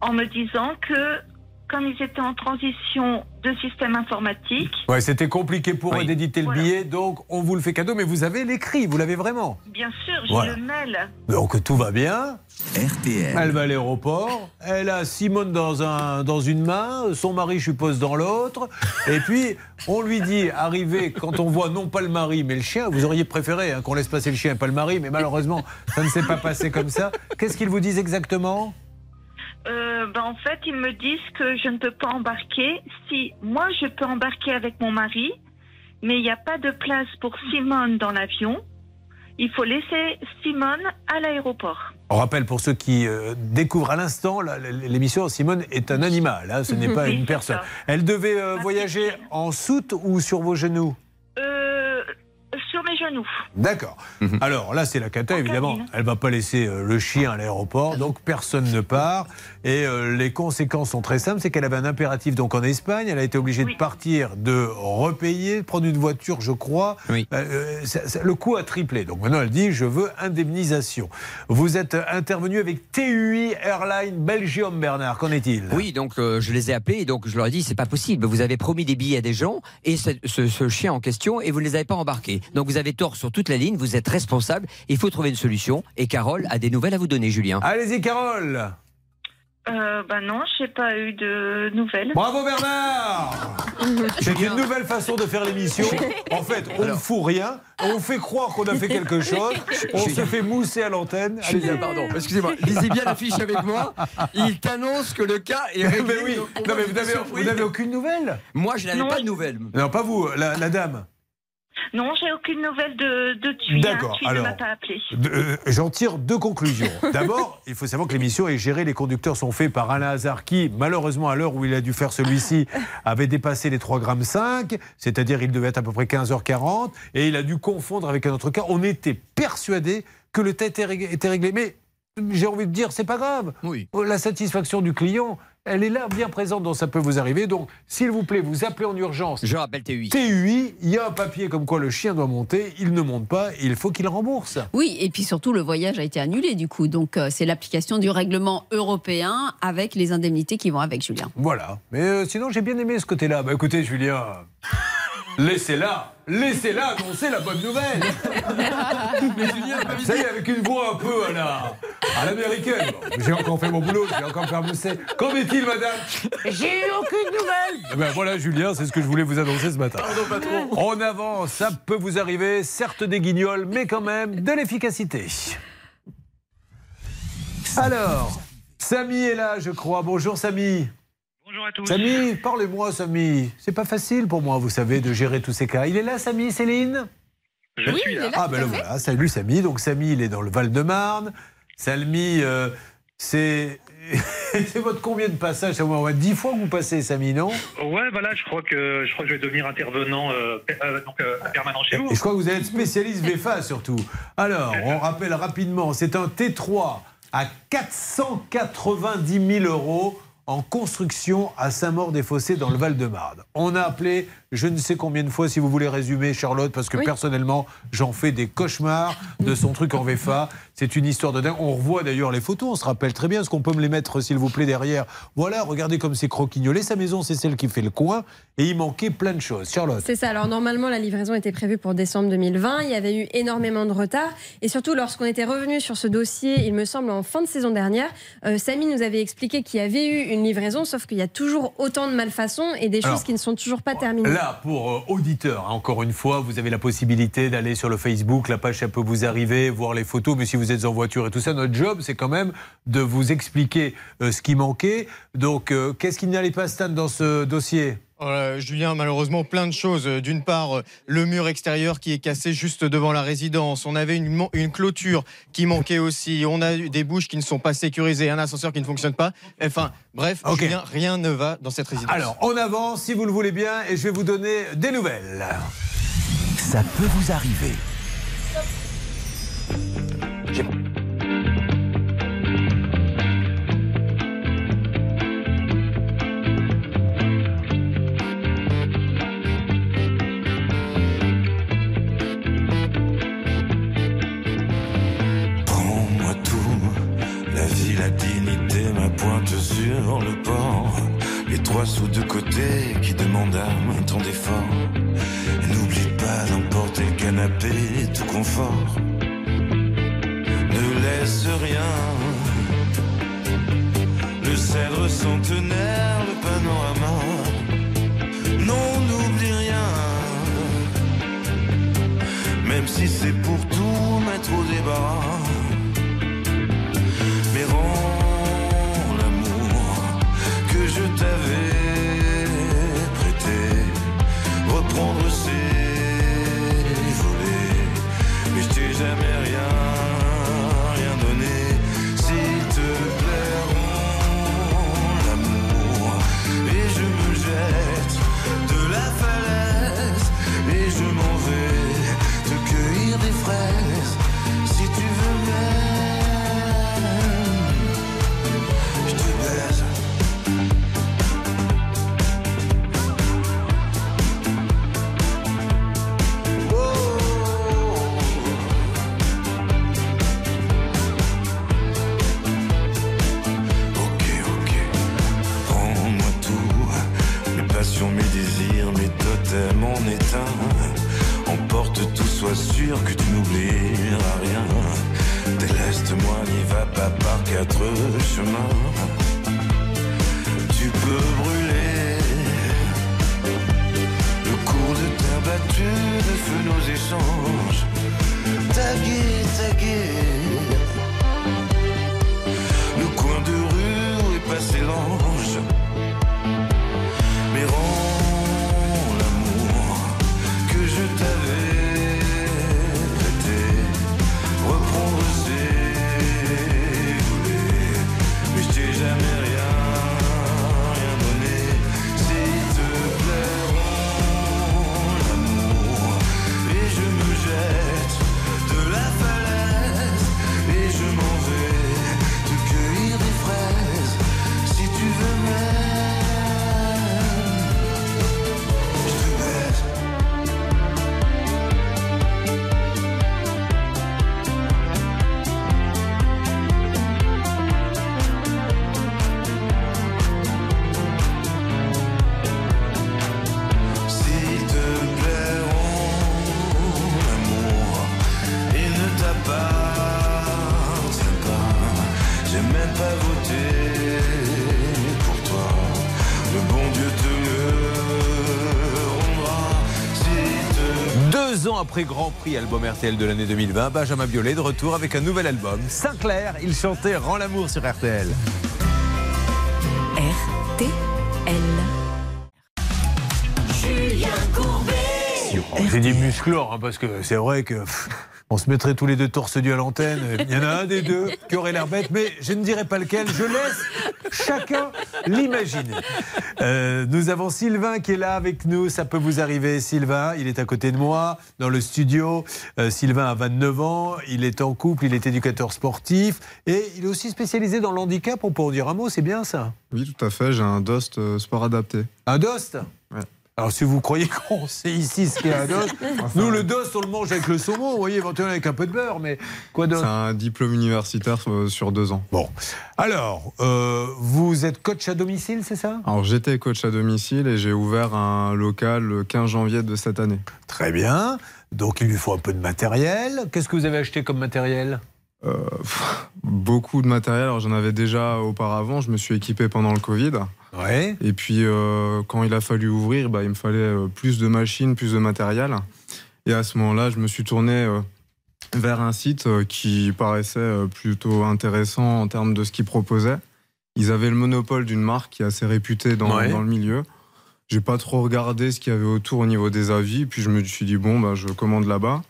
en me disant que comme ils étaient en transition de système informatique, Ouais, c'était compliqué pour eux d'éditer le Voilà. billet, donc on vous le fait cadeau, mais vous avez l'écrit, vous l'avez vraiment. bien sûr, j'ai Voilà. le mail. Donc tout va bien. RTL. Elle va à l'aéroport. Elle a Simone dans, un, dans une main, son mari, je suppose, dans l'autre. Et puis, on lui dit, arrivé, quand on voit non pas le mari, mais le chien, vous auriez préféré hein, qu'on laisse passer le chien et pas le mari, mais malheureusement, ça ne s'est pas passé comme ça. Qu'est-ce qu'ils vous disent exactement? Euh, ben, en fait, ils me disent que je ne peux pas embarquer. Si moi, je peux embarquer avec mon mari, mais il n'y a pas de place pour Simone dans l'avion. Il faut laisser Simone à l'aéroport. On rappelle pour ceux qui euh, découvrent à l'instant l'émission, Simone est un animal, hein, ce n'est pas Oui, une personne. ça. Elle devait euh, voyager en soute ou sur vos genoux? Euh, sur mes genoux. D'accord. Alors là, c'est la cata, évidemment. Elle va pas laisser euh, le chien à l'aéroport, donc personne ne part. Et euh, les conséquences sont très simples, c'est qu'elle avait un impératif donc en Espagne. Elle a été obligée de partir, de repayer, de prendre une voiture, je crois. Euh, euh, ça- ça- le coût a triplé. Donc maintenant, elle dit je veux indemnisation. Vous êtes intervenu avec TUI Airline Belgium, Bernard. Qu'en est-il? Oui, donc euh, je les ai appelés et donc je leur ai dit c'est pas possible. Vous avez promis des billets à des gens et ce, ce- ce chien en question et vous ne les avez pas embarqués. Donc vous avez tort sur toute la ligne. Vous êtes responsable. Il faut trouver une solution. Et Carole a des nouvelles à vous donner, Julien. Allez-y, Carole. Euh, ben non, j'ai pas eu de nouvelles. Bravo Bernard C'est une nouvelle façon de faire l'émission. En fait, on ne fout rien, on fait croire qu'on a fait quelque chose, on se fait mousser à l'antenne. Allez, pardon, excusez-moi, lisez bien l'affiche avec moi. Il t'annonce que le cas est réglé. Mais oui, non mais vous n'avez aucune nouvelle Moi, je n'avais pas de nouvelles. Non, pas vous, la, la dame. Non, j'ai aucune nouvelle de, de Thuy. D'accord, Hein, Thuy ne alors. euh, J'en tire deux conclusions. D'abord, il faut savoir que l'émission est gérée, les conducteurs sont faits par Alain Hazard qui, malheureusement, à l'heure où il a dû faire celui-ci, avait dépassé les 3 grammes 5, c'est-à-dire il devait être à peu près 15h40, et il a dû confondre avec un autre cas. On était persuadé que le test était réglé-. Mais j'ai envie de dire, c'est pas grave. La satisfaction du client, elle est là, bien présente, donc ça peut vous arriver. Donc, s'il vous plaît, vous appelez en urgence. Je rappelle TUI. TUI, il y a un papier comme quoi le chien doit monter, il ne monte pas, et il faut qu'il rembourse. Oui, et puis surtout, le voyage a été annulé du coup. Donc, euh, c'est l'application du règlement européen avec les indemnités qui vont avec, Julien. Voilà. Mais euh, sinon, j'ai bien aimé ce côté-là. Bah écoutez, Julien, laissez-la, laissez-la annoncer la bonne nouvelle. Mais Julien, ça y est, avec une voix un peu à la, à l'américaine. Bon, j'ai encore fait mon boulot, j'ai encore fait mousser. Qu'en est-il, madame? J'ai eu aucune nouvelle. Eh ben voilà, Julien, c'est ce que je voulais vous annoncer ce matin. On avance, ça peut vous arriver, certes des guignols, mais quand même de l'efficacité. Alors, Samy est là, je crois. Bonjour, Samy. Bonjour à tous. Samy, parlez-moi, Samy. C'est pas facile pour moi, vous savez, de gérer tous ces cas. Il est là, Samy, Céline? Je suis là. Ah, ben le voilà. Salut, Samy. Donc, Samy, il est dans le Val-de-Marne. Samy, euh, c'est. c'est votre combien de passages Ça va 10 fois que vous passez, Samy, non? Ouais, voilà, je crois que je crois que je vais devenir intervenant euh, euh, donc, euh, permanent chez vous. Et je crois que vous allez être spécialiste VFA surtout. Alors, on rappelle rapidement, c'est un T3 à 490 000 euros en construction à Saint-Maur-des-Fossés dans le Val-de-Marne. On a appelé je ne sais combien de fois, si vous voulez résumer, Charlotte, parce que personnellement, j'en fais des cauchemars de son truc en VFA. C'est une histoire de dingue. On revoit d'ailleurs les photos, on se rappelle très bien. Est-ce qu'on peut me les mettre, s'il vous plaît, derrière Voilà, regardez comme c'est croquignolé. Sa maison, c'est celle qui fait le coin. Et il manquait plein de choses. Charlotte. C'est ça. Alors, normalement, la livraison était prévue pour décembre 2020. Il y avait eu énormément de retard. Et surtout, lorsqu'on était revenu sur ce dossier, il me semble, en fin de saison dernière, euh, Samy nous avait expliqué qu'il y avait eu une livraison, sauf qu'il y a toujours autant de malfaçons et des choses qui ne sont toujours pas terminées. Là, pour euh, auditeurs, hein, encore une fois, vous avez la possibilité d'aller sur le Facebook, la page, peut vous arriver, voir les photos, mais si vous êtes en voiture et tout ça, notre job, c'est quand même de vous expliquer euh, ce qui manquait. Donc, euh, qu'est-ce qui n'allait pas, Stan, dans ce dossier? Euh, Julien, malheureusement, plein de choses. Euh, D'une part, euh, le mur extérieur qui est cassé juste devant la résidence. On avait une, clôture qui manquait aussi. On a eu des bouches qui ne sont pas sécurisées, un ascenseur qui ne fonctionne pas. Enfin, bref, Julien, rien ne va dans cette résidence. Alors, on avance, si vous le voulez bien, et je vais vous donner des nouvelles. Ça peut vous arriver. Sous de côté qui demandent un temps d'effort. Et N'oublie pas d'emporter le canapé, tout confort. Ne laisse rien. Le cèdre centenaire, le panorama. Non, n'oublie rien. Même si c'est pour tout après Grand Prix album RTL de l'année 2020, Benjamin Biolay de retour avec un nouvel album. Sinclair, il chantait Rends l'amour sur RTL. RTL. Julien Courbet. J'ai dit musclore hein, parce que c'est vrai que pff, On se mettrait tous les deux torse nu à l'antenne. Il y en a un des deux qui aurait l'air bête, mais je ne dirai pas lequel. Je laisse chacun l'imaginer. Euh, nous avons Sylvain qui est là avec nous. Ça peut vous arriver, Sylvain. Il est à côté de moi, dans le studio. Euh, Sylvain a 29 ans. Il est en couple. Il est éducateur sportif. Et il est aussi spécialisé dans le handicap. On peut en dire un mot, c'est bien ça? Oui, tout à fait. J'ai un DOST euh, sport adapté. Un DOST? Alors, si vous croyez qu'on sait ici ce qu'est un DOST, nous, le DOST, on le mange avec le saumon, vous voyez, éventuellement avec un peu de beurre, mais quoi d'autre C'est un diplôme universitaire euh, sur deux ans. Bon. Alors, euh, vous êtes coach à domicile, c'est ça? Alors j'étais coach à domicile et j'ai ouvert un local le 15 janvier de cette année. Très bien. Donc, il lui faut un peu de matériel. Qu'est-ce que vous avez acheté comme matériel? Euh, pff, beaucoup de matériel. Alors j'en avais déjà auparavant. Je me suis équipé pendant le Covid. Ouais. Et puis euh, quand il a fallu ouvrir, bah, il me fallait euh, plus de machines, plus de matériel. Et à ce moment-là, je me suis tourné euh, vers un site qui paraissait plutôt intéressant en termes de ce qu'il proposait. Ils avaient le monopole d'une marque qui est assez réputée dans, Ouais. dans le milieu. J'ai pas trop regardé ce qu'il y avait autour au niveau des avis. Puis je me suis dit bon, bah, je commande là-bas.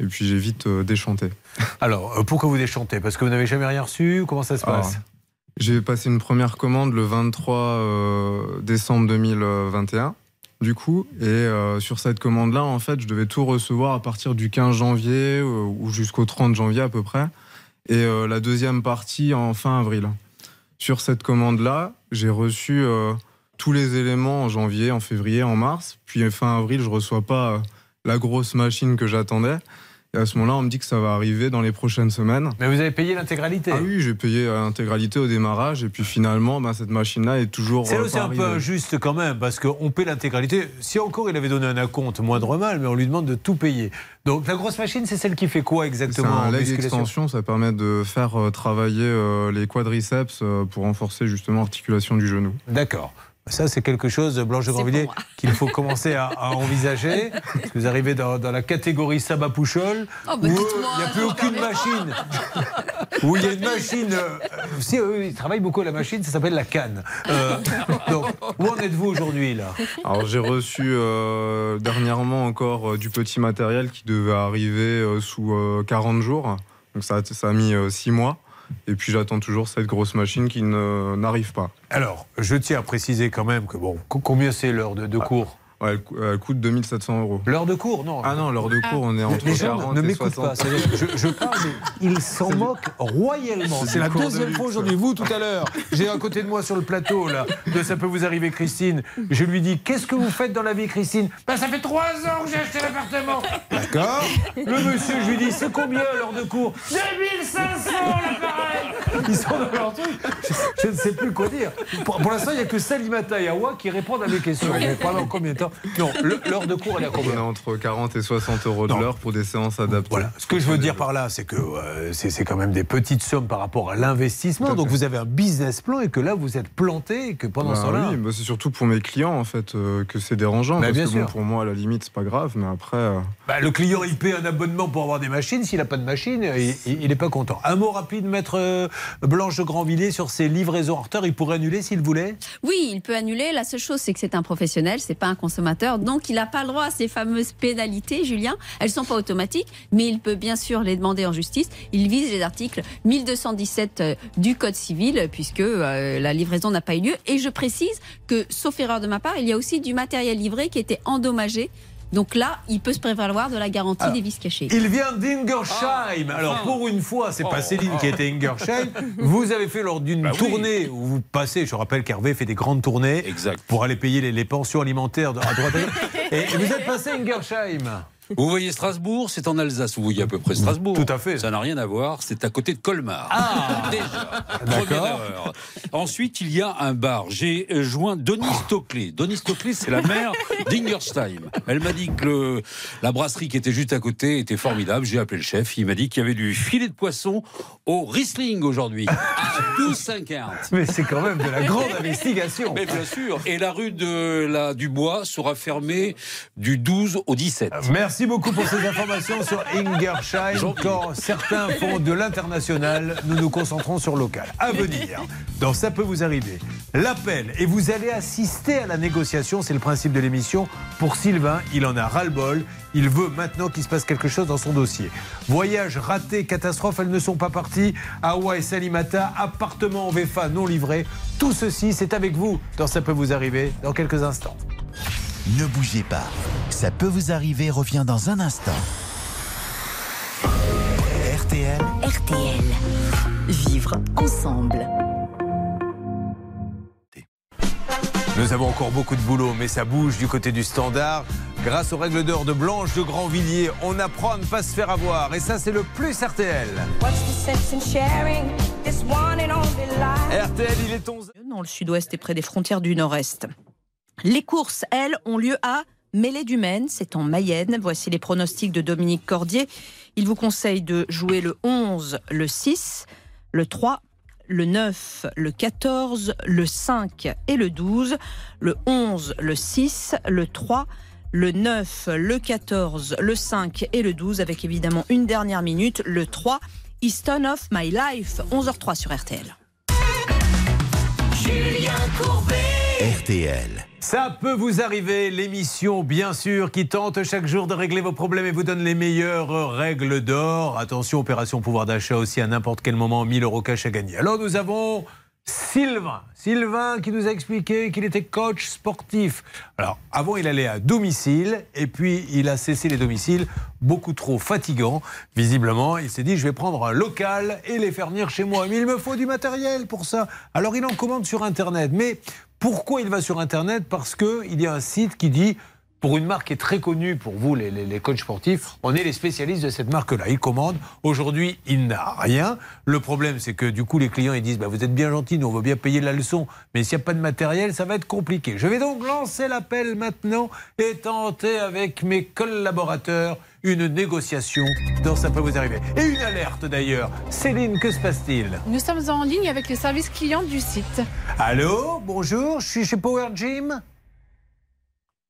Et puis j'ai vite déchanté. Alors, pourquoi vous déchantez? Parce que vous n'avez jamais rien reçu? Comment ça se Alors, passe? J'ai passé une première commande le 23 euh, décembre 2021, du coup, et euh, sur cette commande-là, en fait, je devais tout recevoir à partir du 15 janvier euh, ou jusqu'au 30 janvier à peu près, et la deuxième partie en fin avril. Sur cette commande-là, j'ai reçu tous les éléments en janvier, en février, en mars, puis fin avril, je reçois pas la grosse machine que j'attendais. Et à ce moment-là, on me dit que ça va arriver dans les prochaines semaines. Mais vous avez payé l'intégralité Ah oui, j'ai payé euh, l'intégralité au démarrage. Et puis finalement, bah, cette machine-là est toujours. C'est euh, un peu injuste quand même, parce qu'on paie l'intégralité. Si encore il avait donné un acompte, moindre mal, mais on lui demande de tout payer. Donc la grosse machine, c'est celle qui fait quoi C'est exactement un en leg extension, ça permet de faire euh, travailler les quadriceps pour renforcer justement l'articulation du genou. D'accord. Ça, c'est quelque chose, Blanche de Grandvilliers, qu'il faut commencer à, à envisager. Parce que vous arrivez dans, dans la catégorie Saba Pouchol, Oh, bah, où il n'y a plus aucune machine. où il y a une machine. euh, si, eux, ils travaillent beaucoup à la machine, ça s'appelle la canne. Euh, donc, où en êtes-vous aujourd'hui, là? Alors j'ai reçu euh, dernièrement encore euh, du petit matériel qui devait arriver euh, sous euh, 40 jours. Donc ça, a- ça a mis 6 mois. Et puis j'attends toujours cette grosse machine qui n'arrive pas. Alors, je tiens à préciser quand même que, bon, co- combien c'est l'heure de, de cours Ouais, elle, coûte 2700 euros. L'heure de cours, non Ah non, l'heure de cours, on est entre Les gens 40 ne et m'écoutent 60. pas. Je, je parle, mais ils s'en moquent royalement. C'est la de deuxième fois aujourd'hui. Vous, tout à l'heure, j'ai à côté de moi sur le plateau, là, de Ça peut vous arriver, Christine. Je lui dis Qu'est-ce que vous faites dans la vie, Christine? Ben, Ça fait trois ans que j'ai acheté l'appartement. D'accord Le monsieur, je lui dis C'est combien l'heure de cours? 2500 l'appareil Ils sont dans leur truc. Je, je ne sais plus quoi dire. Pour, pour l'instant, il n'y a que Salimata et Awa qui répondent à mes questions. Mais pendant combien de temps Non, l'heure de cours, elle est à On combien est entre 40 et 60 euros de l'heure pour des séances adaptées. Voilà. Ce que je veux dire par là, c'est que euh, c'est quand même des petites sommes par rapport à l'investissement. Donc vous avez un business plan et que là vous êtes planté et que pendant Bah ce temps-là. oui, bah c'est surtout pour mes clients en fait euh, que c'est dérangeant. Bah, parce bien que bon, sûr. pour moi, à la limite, c'est pas grave, mais après. euh, Bah, le client il paie un abonnement pour avoir des machines. S'il n'a pas de machine, il n'est pas content. Un mot rapide, maître euh, Blanche de Grandvilliers, sur ses livraisons en retard. Il pourrait annuler s'il voulait? Oui, il peut annuler. La seule chose, c'est que c'est un professionnel, c'est pas un consommateur. Donc, il n'a pas le droit à ces fameuses pénalités, Julien. Elles sont pas automatiques, mais il peut bien sûr les demander en justice. Il vise les articles 1217 euh, du Code civil, puisque euh, la livraison n'a pas eu lieu. Et je précise que, sauf erreur de ma part, il y a aussi du matériel livré qui était endommagé. Donc là, il peut se prévaloir de la garantie Alors, des vis cachés. Il vient d'Ingersheim. Alors pour une fois, c'est pas Oh. Céline qui était Ingersheim. Vous avez fait lors d'une Bah oui. tournée où vous passez. Je rappelle qu'Hervé fait des grandes tournées pour aller payer les, les pensions alimentaires de, à droite. à gauche. et, et vous êtes passé à Ingersheim. Vous voyez Strasbourg, c'est en Alsace. Vous voyez à peu près Strasbourg. Tout à fait. Ça n'a rien à voir. C'est à côté de Colmar. Ah Déjà. D'accord. Première erreur. Ensuite, il y a un bar. J'ai joint Denis Stockley. Denis Stockley, c'est la mère d'Ingersheim. Elle m'a dit que le- la brasserie qui était juste à côté était formidable. J'ai appelé le chef. Il m'a dit qu'il y avait du filet de poisson au Riesling aujourd'hui. À 12,50. Mais c'est quand même de la grande investigation. Mais bien sûr. Et la rue de la Dubois sera fermée du 12 au 17. Merci Merci beaucoup pour ces informations sur Ingersheim. Quand certains font de l'international, nous nous concentrons sur local. À venir, dans Ça peut vous arriver, l'appel et vous allez assister à la négociation, c'est le principe de l'émission. Pour Sylvain, il en a ras-le-bol. Il veut maintenant qu'il se passe quelque chose dans son dossier. Voyage raté, catastrophe, elles ne sont pas parties. Hawaï, Salimata, appartement en VFA non livré. Tout ceci, c'est avec vous dans Ça peut vous arriver dans quelques instants. Ne bougez pas. Ça peut vous arriver revient dans un instant. RTL. RTL. Vivre ensemble. Nous avons encore beaucoup de boulot, mais ça bouge du côté du standard. Grâce aux règles d'or de Blanche de Grandvilliers, on apprend à ne pas se faire avoir. Et ça, c'est le plus RTL. RTL, il est 11. Dans le sud-ouest et près des frontières du nord-est. Les courses, elles, ont lieu à Mêlée du Maine, c'est en Mayenne. Voici les pronostics de Dominique Cordier. Il vous conseille de jouer le 11, le 6, le 3, le 9, le 14, le 5 et le 12, le 11, le 6, le 3, le 9, le 14, le 5 et le 12, avec évidemment une dernière minute, le 3, Easton of My Life, 11h03 sur RTL. Julien Courbet. RTL. Ça peut vous arriver, l'émission bien sûr qui tente chaque jour de régler vos problèmes et vous donne les meilleures règles d'or. Attention, opération pouvoir d'achat aussi à n'importe quel moment, 1000 euros cash à gagner. Alors nous avons Sylvain. Sylvain qui nous a expliqué qu'il était coach sportif. Alors, avant, il allait à domicile et puis il a cessé les domiciles beaucoup trop fatigants. Visiblement, il s'est dit je vais prendre un local et les faire venir chez moi. Mais il me faut du matériel pour ça. Alors, il en commande sur Internet. Mais pourquoi il va sur Internet Parce qu'il y a un site qui dit pour une marque qui est très connue pour vous, les, les, coachs sportifs, on est les spécialistes de cette marque-là. Il commande. Aujourd'hui, il n'a rien. Le problème, c'est que du coup, les clients, ils disent bah, Vous êtes bien gentil, nous, on veut bien payer la leçon, mais s'il n'y a pas de matériel, ça va être compliqué. Je vais donc lancer l'appel maintenant et tenter avec mes collaborateurs une négociation dont ça peut vous arriver. Et une alerte d'ailleurs. Céline, que se passe-t-il? Nous sommes en ligne avec le service client du site. Allô, bonjour, je suis chez Power Gym.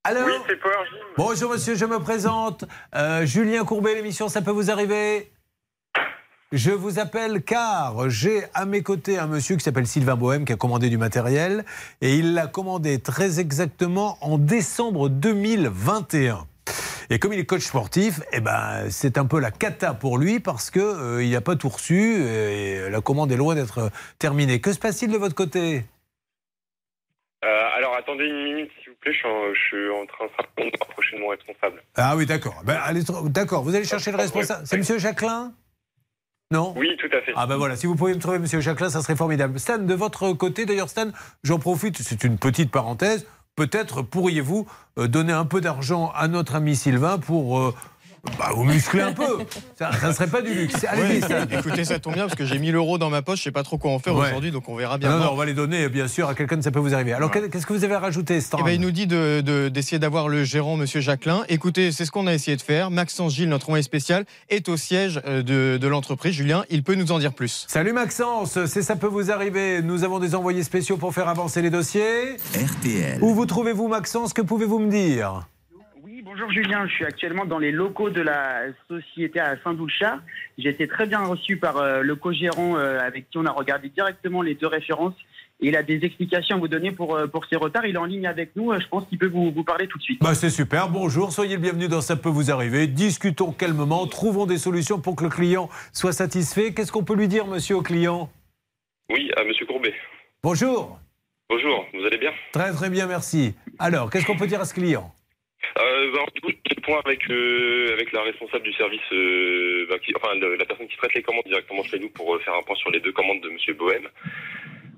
Allô? Oui, c'est Power Gym. Bonjour monsieur, je me présente. Euh, Julien Courbet, l'émission Ça peut vous arriver je vous appelle car j'ai à mes côtés un monsieur qui s'appelle Sylvain Bohème qui a commandé du matériel et il l'a commandé très exactement en décembre 2021. Et comme il est coach sportif, eh ben, c'est un peu la cata pour lui parce qu'il euh, n'a pas tout reçu et la commande est loin d'être terminée. Que se passe-t-il de votre côté? Euh, alors attendez une minute s'il vous plaît, je suis en, je suis en train de me rapprocher de mon responsable. Ah oui, d'accord. Ben, d'accord, vous allez chercher le responsable. C'est monsieur Jacquelin? Non? Oui, tout à fait. Ah ben voilà, si vous pouviez me trouver monsieur Jacquelin, ça serait formidable. Stan, de votre côté, d'ailleurs Stan, j'en profite, c'est une petite parenthèse, peut-être pourriez-vous euh, donner un peu d'argent à notre ami Sylvain pour euh, bah, vous muscler un peu. Ça ne serait pas du luxe. Allez, Ouais, Stan. écoutez, ça tombe bien parce que j'ai 1000 euros dans ma poche, je sais pas trop quoi en faire Ouais. aujourd'hui, donc on verra bien. Non, non, on va les donner, bien sûr, à quelqu'un, ça peut vous arriver. Alors, Ouais. qu'est-ce que vous avez rajouté, Stan Eh ben, il nous dit de- de- d'essayer d'avoir le gérant, Monsieur Jacquelin. Écoutez, c'est ce qu'on a essayé de faire. Maxence Gilles, notre envoyé spécial, est au siège euh, de, de l'entreprise. Julien, il peut nous en dire plus. Salut Maxence, c'est ça peut vous arriver. Nous avons des envoyés spéciaux pour faire avancer les dossiers. RTL. Où vous trouvez-vous Maxence? Que pouvez-vous me dire? Bonjour Julien, je suis actuellement dans les locaux de la société à Saint-Doulchard. J'ai été très bien reçu par euh, le co-gérant euh, avec qui on a regardé directement les deux références. Il a des explications à vous donner pour, euh, pour ces retards. Il est en ligne avec nous, euh, je pense qu'il peut vous, vous parler tout de suite. bah, C'est super, bonjour, soyez le bienvenu dans Ça peut vous arriver. Discutons calmement, trouvons des solutions pour que le client soit satisfait. Qu'est-ce qu'on peut lui dire, monsieur, au client? Oui, à Monsieur Courbet. Bonjour, Bonjour, vous allez bien? Très très bien, merci. Alors, qu'est-ce qu'on peut dire à ce client? Euh, du coup, j'ai le point avec, euh, avec la responsable du service, euh, ben, qui- enfin le- la personne qui traite les commandes directement chez nous pour euh, faire un point sur les deux commandes de Monsieur Bohème.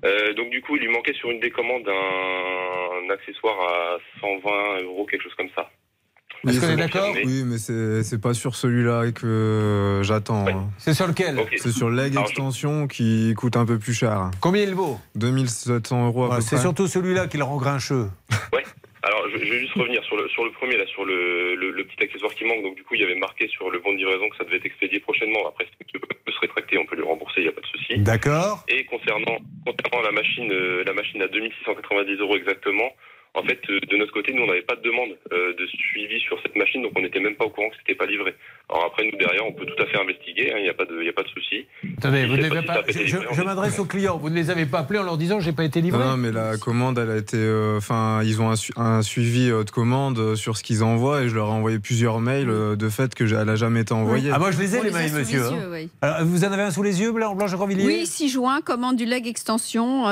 Euh, donc du coup, il lui manquait sur une des commandes un, un accessoire à 120 euros, quelque chose comme ça. Est-ce qu'on est d'accord. Oui, mais c'est pas sur celui-là que j'attends. hein. C'est sur lequel C'est sur Leg je- Extension qui coûte un peu plus cher. Combien il vaut? 2700 euros à peu C'est surtout celui-là qui le rend grincheux. Alors, je, je vais juste revenir sur le, sur le premier, là, sur le, le, le petit accessoire qui manque. Donc, du coup, il y avait marqué sur le bon de livraison que ça devait être expédié prochainement. Après, si tu peut se rétracter, on peut lui rembourser, il n'y a pas de souci. D'accord. Et concernant, concernant la machine, euh, la machine à 2690 euros exactement, En fait, euh, de notre côté, nous, on n'avait pas de demande euh, de suivi sur cette machine, donc on n'était même pas au courant que c'était pas livré. Alors après, nous derrière, on peut tout à fait investiguer. hein, Il n'y a pas de, il y a pas de souci. Attendez, Si vous n'avez pas. été Je, m'adresse aux clients. Vous ne les avez pas appelés en leur disant j'ai pas été livré? Non, mais la commande, elle a été. euh, Enfin, ils ont un, su- un suivi euh, de commande euh, sur ce qu'ils envoient et je leur ai envoyé plusieurs mails euh, de fait que j'ai- elle a jamais été envoyée. Ah, moi je les ai On les mails, les monsieur. yeux, hein. oui. Alors, vous en avez un sous les yeux, Blanc, Blanche Grandvilliers Oui, 6 juin, commande du leg extension.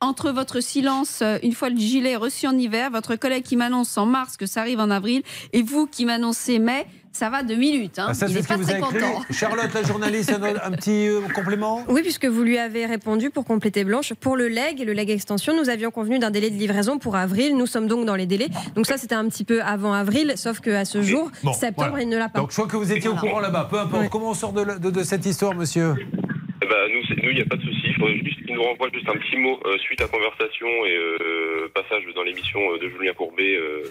Entre votre silence, euh, une fois le gilet reçu en hiver, votre collègue qui m'annonce en mars que ça arrive en avril, et vous qui m'annoncez mai, ça va deux minutes. Hein. Ah, ça, Il ce que pas vous très avez écrit. content. Charlotte, la journaliste, un, un petit euh, complément? Oui, puisque vous lui avez répondu pour compléter Blanche. Pour le leg et le leg extension, nous avions convenu d'un délai de livraison pour avril. Nous sommes donc dans les délais. Donc ça, c'était un petit peu avant avril, sauf qu'à ce jour, Bon, septembre, voilà. il ne l'a pas. Donc je crois que vous étiez au courant là-bas. Peu importe. Comment on sort de, la- de- de cette histoire, monsieur? Ben, nous, il n'y a pas de souci. Il faudrait juste qu'ils nous renvoient juste un petit mot euh, suite à conversation et euh, passage dans l'émission euh, de Julien Courbet. euh,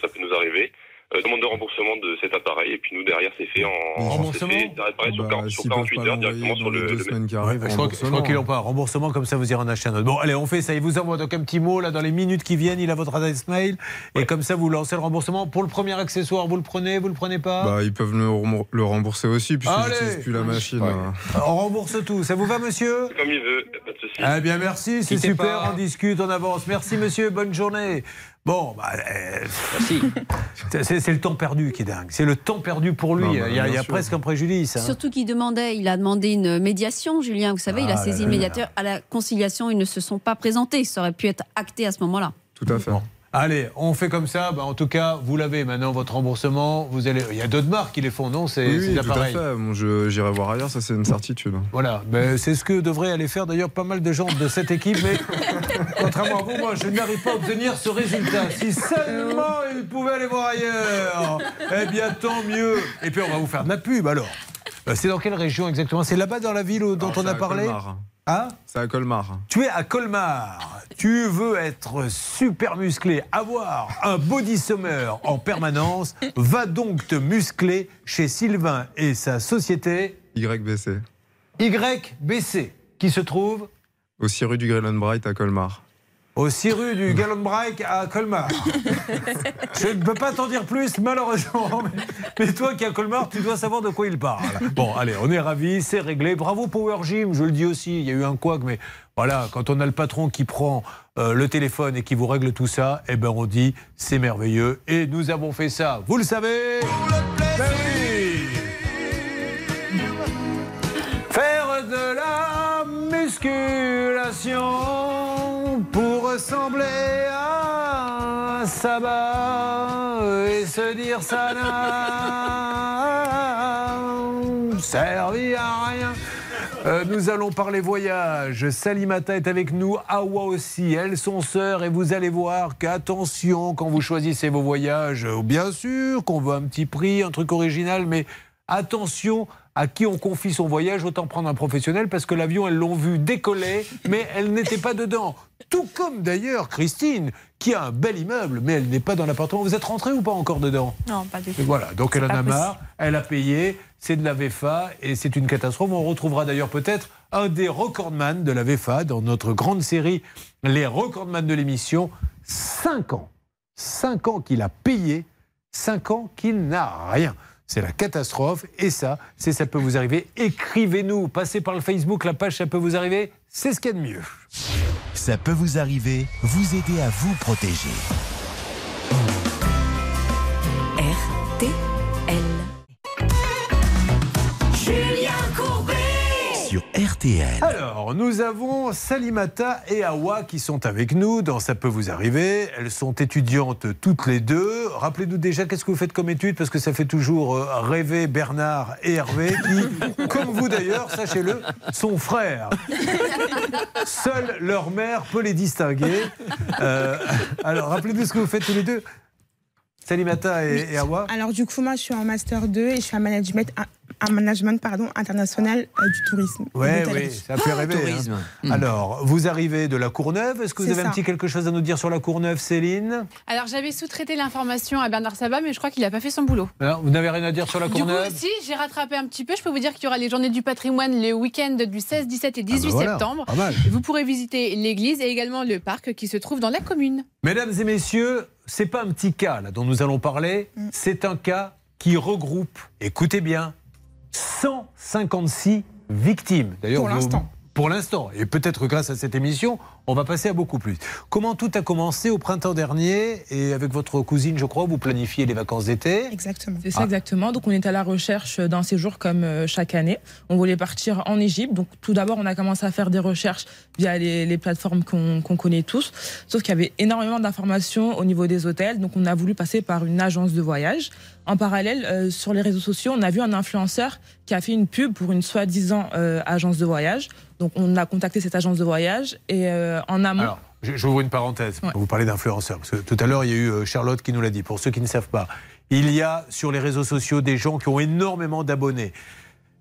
ça peut nous arriver. Euh, demande de remboursement de cet appareil et puis nous derrière c'est fait en Remboursement c'est fait, ça apparaît sur, Bah, 40 sur s'ils peuvent 48 pas heures directement sur le, les deux le semaines qui Ouais, arrivent, je crois, qu'ils n'ont pas. Remboursement, comme ça, vous irez en acheter un autre. Bon, allez, on fait ça. Il vous envoie donc un petit mot là dans les minutes qui viennent. Il a votre adresse mail. Et comme ça, vous lancez le remboursement. Pour le premier accessoire, vous le prenez, vous le prenez pas? Bah, ils peuvent le, rembour- le rembourser aussi puisque j'utilise plus la machine. Ouais. euh. On rembourse tout. Ça vous va, monsieur? Comme il veut, pas de souci. Eh bien, merci, c'est super, pas. on discute, on avance. Merci, monsieur, bonne journée. Bon, bah, euh, c'est c'est le temps perdu qui est dingue. C'est le temps perdu pour lui. Non, bah, il y a, il y a bien sûr. presque un préjudice. hein. Surtout qu'il demandait, il a demandé une médiation, Julien. Vous savez, il a Ah saisi le médiateur. À la conciliation, ils ne se sont pas présentés. Ça aurait pu être acté à ce moment-là. Tout à fait. Allez, on fait comme ça. Bah, en tout cas, vous l'avez maintenant, votre remboursement. Vous allez... Il y a d'autres marques qui les font, non C'est Oui, oui, tout à fait. Bon, J'irai voir ailleurs, ça c'est une certitude. Voilà, ben, c'est ce que devraient aller faire d'ailleurs pas mal de gens de cette équipe, mais contrairement à vous, moi je n'arrive pas à obtenir ce résultat. Si seulement ils pouvaient aller voir ailleurs, eh bien tant mieux. Et puis on va vous faire de la pub alors. Euh, C'est dans quelle région exactement? C'est là-bas dans la ville dont on a parlé? Colmar. Hein C'est à Colmar. tu es à Colmar, tu veux être super musclé, avoir un body summer en permanence, va donc te muscler chez Sylvain et sa société YBC. YBC, qui se trouve Aussi rue du Grellenbright à Colmar. Au 6 rue du Gallon Break à Colmar. Je ne peux pas t'en dire plus, malheureusement. Mais, toi qui es à Colmar, tu dois savoir de quoi il parle. Bon, allez, on est ravis, c'est réglé. Bravo Power Gym, je le dis aussi. Il y a eu un couac, mais voilà, quand on a le patron qui prend euh, le téléphone et qui vous règle tout ça, eh ben on dit c'est merveilleux. Et nous avons fait ça, vous le savez Ben oui Faire de la musculation pour ressembler à un et se dire ça n'a servi à rien. Euh, nous allons parler voyage. Salimata est avec nous, Awa aussi. Elles sont sœurs et vous allez voir qu'attention quand vous choisissez vos voyages. Bien sûr qu'on veut un petit prix, un truc original, mais attention à qui on confie son voyage. Autant prendre un professionnel parce que l'avion, elles l'ont vu décoller, mais elle n'était pas dedans. Tout comme d'ailleurs Christine, qui a un bel immeuble, mais elle n'est pas dans l'appartement. Vous êtes rentré ou pas encore dedans? Non, pas du tout. voilà, donc elle en a marre, elle a payé, c'est de la VFA et c'est une catastrophe. On retrouvera d'ailleurs peut-être un des recordman de la VFA dans notre grande série Les recordman de l'émission. 5 ans. 5 ans qu'il a payé, 5 ans qu'il n'a rien. C'est la catastrophe et ça, c'est ça peut vous arriver. Écrivez-nous, passez par le Facebook, la page ça peut vous arriver, c'est ce qu'il y a de mieux. Ça peut vous arriver, vous aider à vous protéger. Sur RTL. Alors, nous avons Salimata et Awa qui sont avec nous dans Ça peut vous arriver. Elles sont étudiantes toutes les deux. Rappelez-nous déjà qu'est-ce que vous faites comme études parce que ça fait toujours euh, rêver Bernard et Hervé qui, comme vous d'ailleurs, sachez-le, sont frères. Seule leur mère peut les distinguer. Euh, alors, rappelez-nous ce que vous faites tous les deux. Salimata et, et Awa. Alors du coup, moi, je suis en master 2 et je suis en management un management pardon, international euh, du tourisme. et Oui, oui, ça fait rêver. tourisme. hein. Alors, vous arrivez de la Courneuve. Est-ce que vous avez un petit quelque chose à nous dire sur la Courneuve, Céline? Alors j'avais sous-traité l'information à Bernard Sabat, mais je crois qu'il n'a pas fait son boulot. Alors, Vous n'avez rien à dire sur la Du coup, Courneuve? si, j'ai rattrapé un petit peu. Je peux vous dire qu'il y aura les journées du patrimoine le week-end du 16, 17 et 18 Ah bah voilà, septembre. pas mal. Vous pourrez visiter l'église et également le parc qui se trouve dans la commune. Mesdames et messieurs, c'est pas un petit cas là, dont nous allons parler, Mm. c'est un cas qui regroupe, écoutez bien, 156 victimes. D'ailleurs, Pour l'instant. Pour l'instant. Et peut-être grâce à cette émission, on va passer à beaucoup plus. Comment tout a commencé au printemps dernier et avec votre cousine, je crois, vous planifiez les vacances d'été Exactement. C'est ça Ah. exactement. Donc on est à la recherche d'un séjour comme euh, chaque année. On voulait partir en Égypte. Donc tout d'abord on a commencé à faire des recherches via les, les plateformes qu'on qu'on connaît tous. Sauf qu'il y avait énormément d'informations au niveau des hôtels. Donc on a voulu passer par une agence de voyage. En parallèle, euh, sur les réseaux sociaux, on a vu un influenceur qui a fait une pub pour une soi-disant euh, agence de voyage. Donc on a contacté cette agence de voyage et euh, en amont. Alors, je- j'ouvre une parenthèse. Vous parlez d'influenceurs. Parce que tout à l'heure, il y a eu euh, Charlotte qui nous l'a dit. Pour ceux qui ne savent pas, il y a sur les réseaux sociaux des gens qui ont énormément d'abonnés.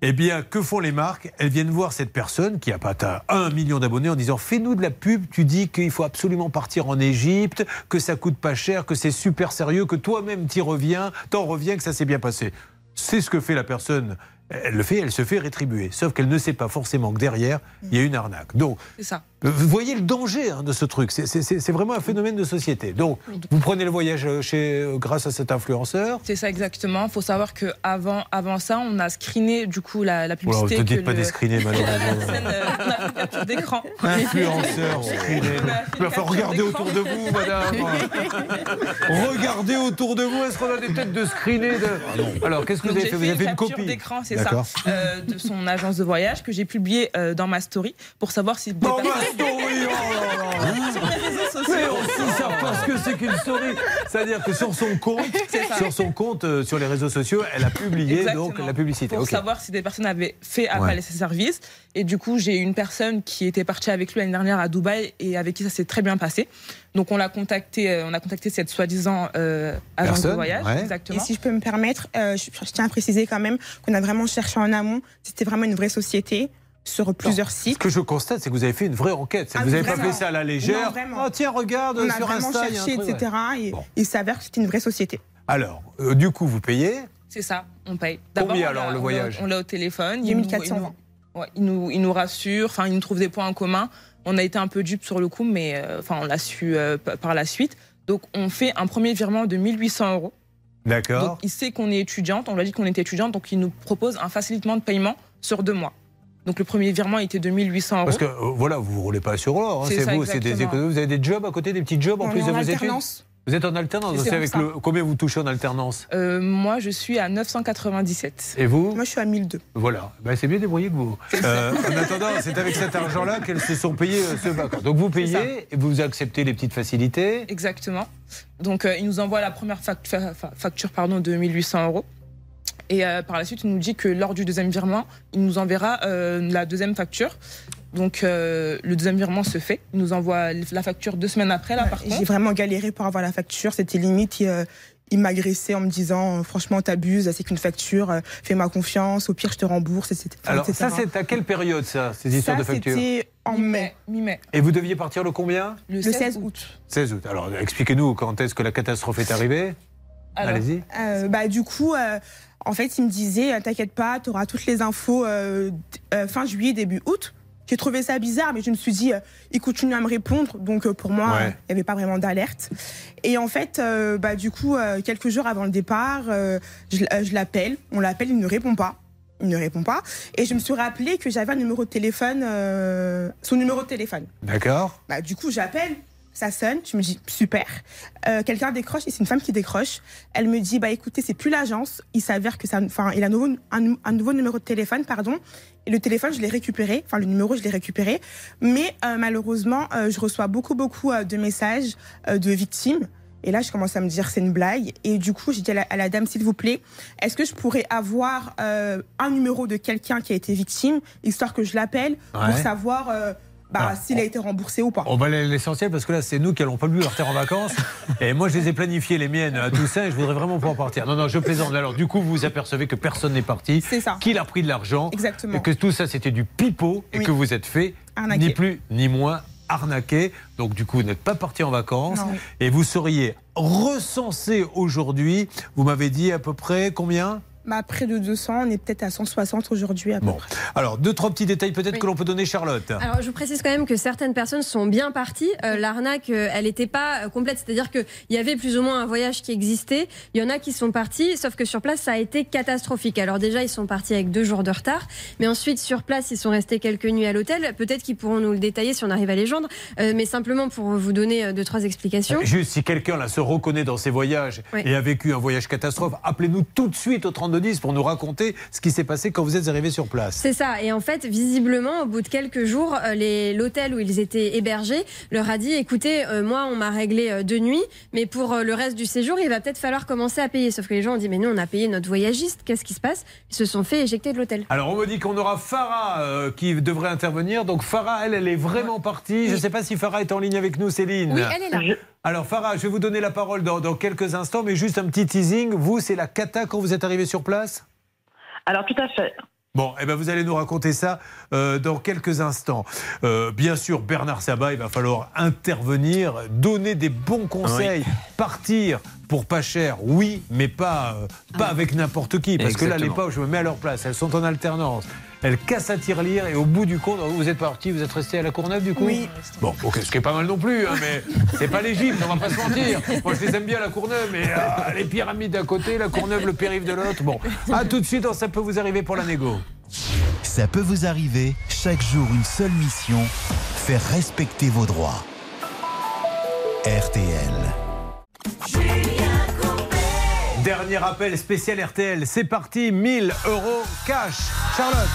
Eh bien, que font les marques? Elles viennent voir cette personne qui a pas atteint un million d'abonnés en disant Fais-nous de la pub. Tu dis qu'il faut absolument partir en Égypte, que ça coûte pas cher, que c'est super sérieux, que toi-même t'y reviens, t'en reviens, que ça s'est bien passé. C'est ce que fait la personne. Elle le fait, elle se fait rétribuer. Sauf qu'elle ne sait pas forcément que derrière, il y a une arnaque. Donc, ça. Vous voyez le danger hein, de ce truc. C'est- vraiment un phénomène de société. Donc, vous prenez le voyage euh, chez, euh, grâce à cet influenceur. C'est ça exactement. Il faut savoir que avant, avant ça, on a screené du coup la, la publicité. ne te dites pas le- des screenés, malheureusement. euh, on a d'écran. Influenceur, screené. Il va falloir regarder autour de vous, madame. Regardez autour de vous. Est-ce qu'on a des têtes de screenés de... Alors, qu'est-ce que vous avez fait? Vous avez fait une copie d'écran, c'est ça, euh, de son agence de voyage que j'ai publié euh, dans ma story pour savoir si. Ma story, oh Sur les réseaux sociaux. Mais on ne savent pas ce que c'est qu'une story. C'est-à-dire que sur son compte, sur son compte, euh, sur les réseaux sociaux, elle a publié Exactement. donc la publicité. Pour Ok. savoir si des personnes avaient fait appel Ouais. à ses services. Et du coup, j'ai une personne qui était partie avec lui l'année dernière à Dubaï et avec qui ça s'est très bien passé. Donc, on l'a contacté, euh, on a contacté cette soi-disant euh, agence de voyage. Et Exactement. si je peux me permettre, euh, je, je tiens à préciser quand même qu'on a vraiment cherché en amont. C'était vraiment une vraie société sur plusieurs sites. Ce que je constate, c'est que vous avez fait une vraie enquête. Ah, vous n'avez pas fait ça à la Non, légère. vraiment. oh, tiens, regarde On a sur vraiment Insta. a cherché, truc, etc. ouais. Et Bon. il s'avère que c'était une vraie société. Alors, euh, du coup, vous payez. C'est ça, on paye. Combien, on alors, l'a- le voyage On l'a au téléphone. il 2420. nous- il nous- ouais, il nous, il nous rassure, enfin, il nous trouve des points en commun. On a été un peu dupe sur le coup, mais euh, enfin, on l'a su euh, par la suite. Donc, on fait un premier virement de 1800 euros. D'accord. Il sait qu'on est étudiante. On lui a dit qu'on était étudiante, donc il nous propose un facilitement de paiement sur deux mois. Donc, le premier virement était de 1800 euros. Parce que euh, voilà, vous ne roulez pas sur l'or. hein, C'est vous, c'est des économies. Vous avez des jobs à côté, des petits jobs en On plus de en vos études. Vous êtes en alternance. Pour avec ça. le... Combien vous touchez en alternance? Euh, moi, je suis à 997. Et vous? Moi, je suis à 1002. Voilà, ben, c'est bien débrouillé que vous. Euh, en attendant, c'est avec cet argent-là qu'elles se sont payées ce vacances. Donc vous payez, et vous acceptez les petites facilités. Exactement. Donc, euh, il nous envoie la première fac- fa- fa- facture pardon, de 1800 euros. Et euh, par la suite, il nous dit que lors du deuxième virement, il nous enverra euh, la deuxième facture. Donc, euh, le deuxième virement se fait. Il nous envoie la facture deux semaines après, là, par contre. J'ai vraiment galéré pour avoir la facture. C'était limite. Il, euh, il m'agressait en me disant franchement, t'abuses, c'est qu'une facture, fais-moi confiance, au pire, je te rembourse, etc. Alors ça, etc. c'est à quelle période ça, ces histoires Ça, de factures C'était en mai. Mi-mai. Et vous deviez partir le combien? Le 16 août. 16 août. Alors expliquez-nous quand est-ce que la catastrophe est arrivée Allez-y. euh, bah, du coup, euh, en fait, il me disait, euh, t'inquiète pas, tu auras toutes les infos euh, fin juillet, début août. J'ai trouvé ça bizarre, mais je me suis dit, il continue à me répondre, donc pour moi, Ouais. il n'y avait pas vraiment d'alerte. Et en fait, bah, du coup, quelques jours avant le départ, je, je l'appelle, on l'appelle, il ne répond pas. Il ne répond pas. Et je me suis rappelé que j'avais un numéro de téléphone, son numéro de téléphone. D'accord. Bah, du coup, j'appelle, ça sonne, je me dis super. Euh, Quelqu'un décroche, et c'est une femme qui décroche. Elle me dit bah écoutez, c'est plus l'agence. Il s'avère que ça, enfin, il a un nouveau, un, un nouveau numéro de téléphone, pardon. Et le téléphone, je l'ai récupéré, enfin le numéro, je l'ai récupéré. Mais euh, malheureusement, euh, je reçois beaucoup, beaucoup de messages de victimes. Et là, je commence à me dire c'est une blague. Et du coup, j'ai dit à la, à la dame, s'il vous plaît, est-ce que je pourrais avoir un numéro de quelqu'un qui a été victime, histoire que je l'appelle Ouais. pour savoir bah, Ah. s'il a été remboursé ou pas. On va aller à l'essentiel parce que là, c'est nous qui allons pas plus partir en vacances. Et moi, je les ai planifiées, les miennes, à tout ça, et je voudrais vraiment pouvoir partir. Non, non, je plaisante. Alors, du coup, vous vous apercevez que personne n'est parti. C'est ça. Qu'il a pris de l'argent. Exactement. Et que tout ça, c'était du pipeau et Oui. que vous êtes fait ni plus ni moins arnaqué. Donc, du coup, vous n'êtes pas parti en vacances. Non. Et vous seriez recensé aujourd'hui. Vous m'avez dit à peu près combien? Bah, près de 200, on est peut-être à 160 aujourd'hui Bon. près. Alors, deux, trois petits détails peut-être Oui. que l'on peut donner, Charlotte. Alors, je vous précise quand même que certaines personnes sont bien parties. Euh, L'arnaque, euh, elle n'était pas euh, complète. C'est-à-dire qu'il y avait plus ou moins un voyage qui existait. Il y en a qui sont partis, sauf que sur place, ça a été catastrophique. Alors déjà, ils sont partis avec deux jours de retard. Mais ensuite, sur place, ils sont restés quelques nuits à l'hôtel. Peut-être qu'ils pourront nous le détailler si on arrive à les joindre. Euh, mais simplement pour vous donner deux, trois explications. Juste, si quelqu'un là se reconnaît dans ses voyages Oui. et a vécu un voyage catastrophe, appelez-nous tout de suite au 3210 pour nous raconter ce qui s'est passé quand vous êtes arrivé sur place. C'est ça. Et en fait, visiblement, au bout de quelques jours, euh, l'hôtel où ils étaient hébergés leur a dit écoutez, euh, moi, on m'a réglé euh, deux nuits, mais pour euh, le reste du séjour, il va peut-être falloir commencer à payer. Sauf que les gens ont dit mais nous, on a payé notre voyagiste. Qu'est-ce qui se passe? Ils se sont fait éjecter de l'hôtel. Alors on me dit qu'on aura Farah euh, qui devrait intervenir. Donc Farah, elle, elle est vraiment partie. Je ne sais pas si Farah est en ligne avec nous, Céline. Oui, elle est là. Alors Farah, je vais vous donner la parole dans, dans quelques instants, mais juste un petit teasing. Vous, c'est la cata quand vous êtes arrivé sur place? Alors tout à fait. Bon, eh ben vous allez nous raconter ça euh, dans quelques instants. Euh, bien sûr, Bernard Sabat, il va falloir intervenir, donner des bons conseils, partir pour pas cher, oui, mais pas, euh, pas avec n'importe qui. Parce que là, les pauvres, je me mets à leur place, elles sont en alternance. Elles cassent à tirelire et au bout du compte, vous êtes parti, vous êtes resté à la Courneuve du coup Oui. Bon, ok, ce qui est pas mal non plus, hein, mais c'est pas l'Égypte, on va pas se mentir. Moi, je les aime bien la Courneuve, mais euh, les pyramides d'un côté, la Courneuve, le périph' de l'autre. Bon, à tout de suite, ça peut vous arriver pour la négo. Ça peut vous arriver, chaque jour une seule mission, faire respecter vos droits. RTL. Dernier appel spécial RTL, c'est parti, 1000 euros cash. Charlotte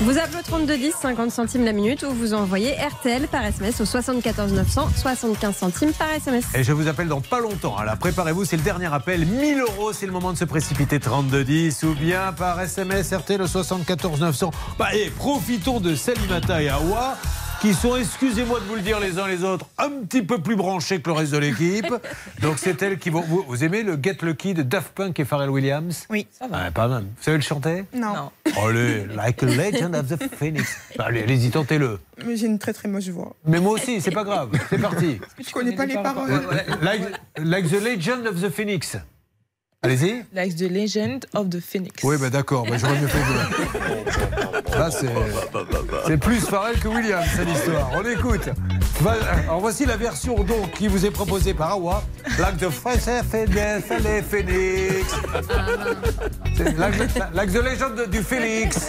Vous appelez au 3210, 50 centimes la minute, ou vous envoyez RTL par SMS au 74 900, 75 centimes par SMS. Et je vous appelle dans pas longtemps. Alors préparez-vous, c'est le dernier appel. 1000 euros, c'est le moment de se précipiter. 3210 ou bien par SMS RTL au 74 900. Bah, et profitons de Salimata et Awa qui sont, excusez-moi de vous le dire les uns les autres, un petit peu plus branchés que le reste de l'équipe. Donc c'est elles qui vont. Vous, vous aimez le Get Lucky de Daft Punk et Pharrell Williams? Oui. Ah, Pas mal. Vous savez le chanter? Non. Allez, like a legend of the phoenix. Allez, allez-y, tentez-le. Mais j'ai une très très moche voix. Mais moi aussi, c'est pas grave. C'est parti. Je connais pas les paroles. Like, like the legend of the phoenix. Allez-y. Like the legend of the phoenix. Oui, bah d'accord, bah, j'aurais mieux fait de... Là, c'est... C'est plus Pharrell que William, cette histoire. On écoute. Alors, voici la version donc qui vous est proposée par Awa. Like the French Phoenix. Like the legend du phoenix.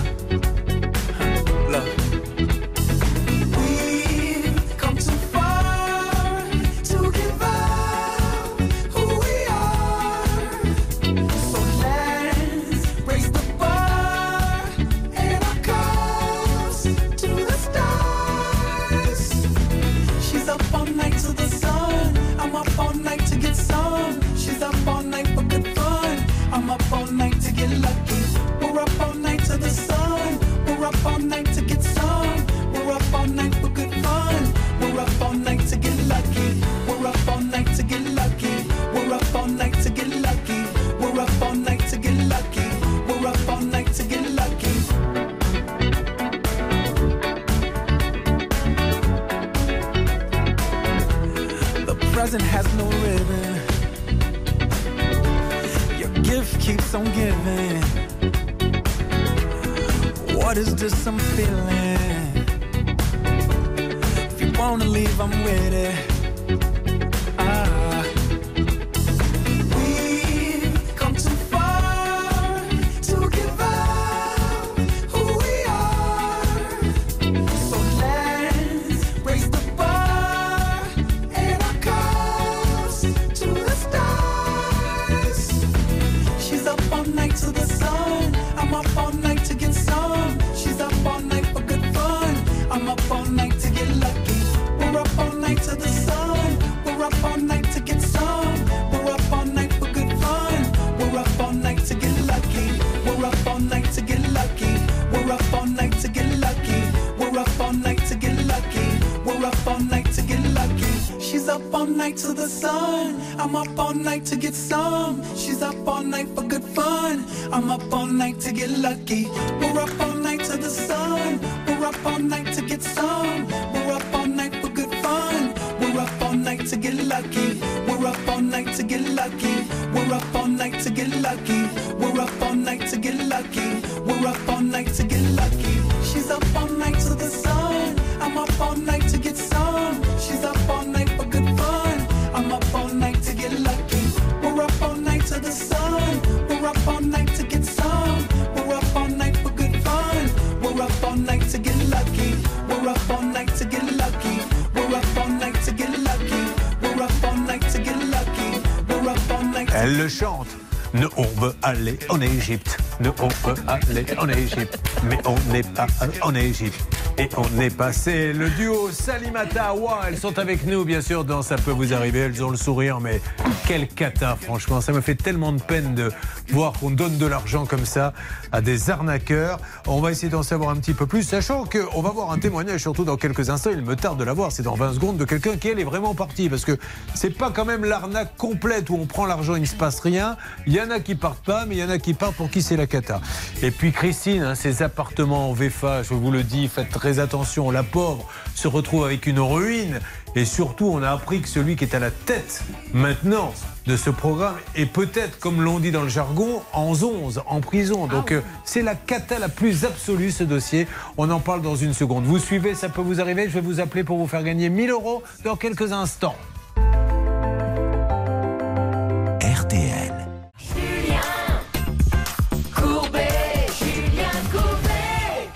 Aller en Égypte. Mais on n'est pas en Égypte. Et on est passé le duo Salimata Awa. Elles sont avec nous, bien sûr, dans Ça peut vous arriver. Elles ont le sourire, mais quel cata, franchement. Ça me fait tellement de peine de voir qu'on donne de l'argent comme ça à des arnaqueurs. On va essayer d'en savoir un petit peu plus, sachant qu'on va voir un témoignage, surtout dans quelques instants. Il me tarde de l'avoir. C'est dans 20 secondes de quelqu'un qui, elle, est vraiment parti. Parce que c'est pas quand même l'arnaque complète où on prend l'argent, il ne se passe rien. Il y en a qui partent pas, mais il y en a qui partent pour qui c'est la cata. Et puis Christine, hein, ces appartements en VFA, je vous le dis, faites très attention. La pauvre se retrouve avec une ruine. Et surtout, on a appris que celui qui est à la tête maintenant de ce programme est peut-être, comme l'on dit dans le jargon, en 11, en prison. Donc euh, c'est la cata la plus absolue ce dossier. On en parle dans une seconde. Vous suivez, ça peut vous arriver. Je vais vous appeler pour vous faire gagner 1000 euros dans quelques instants.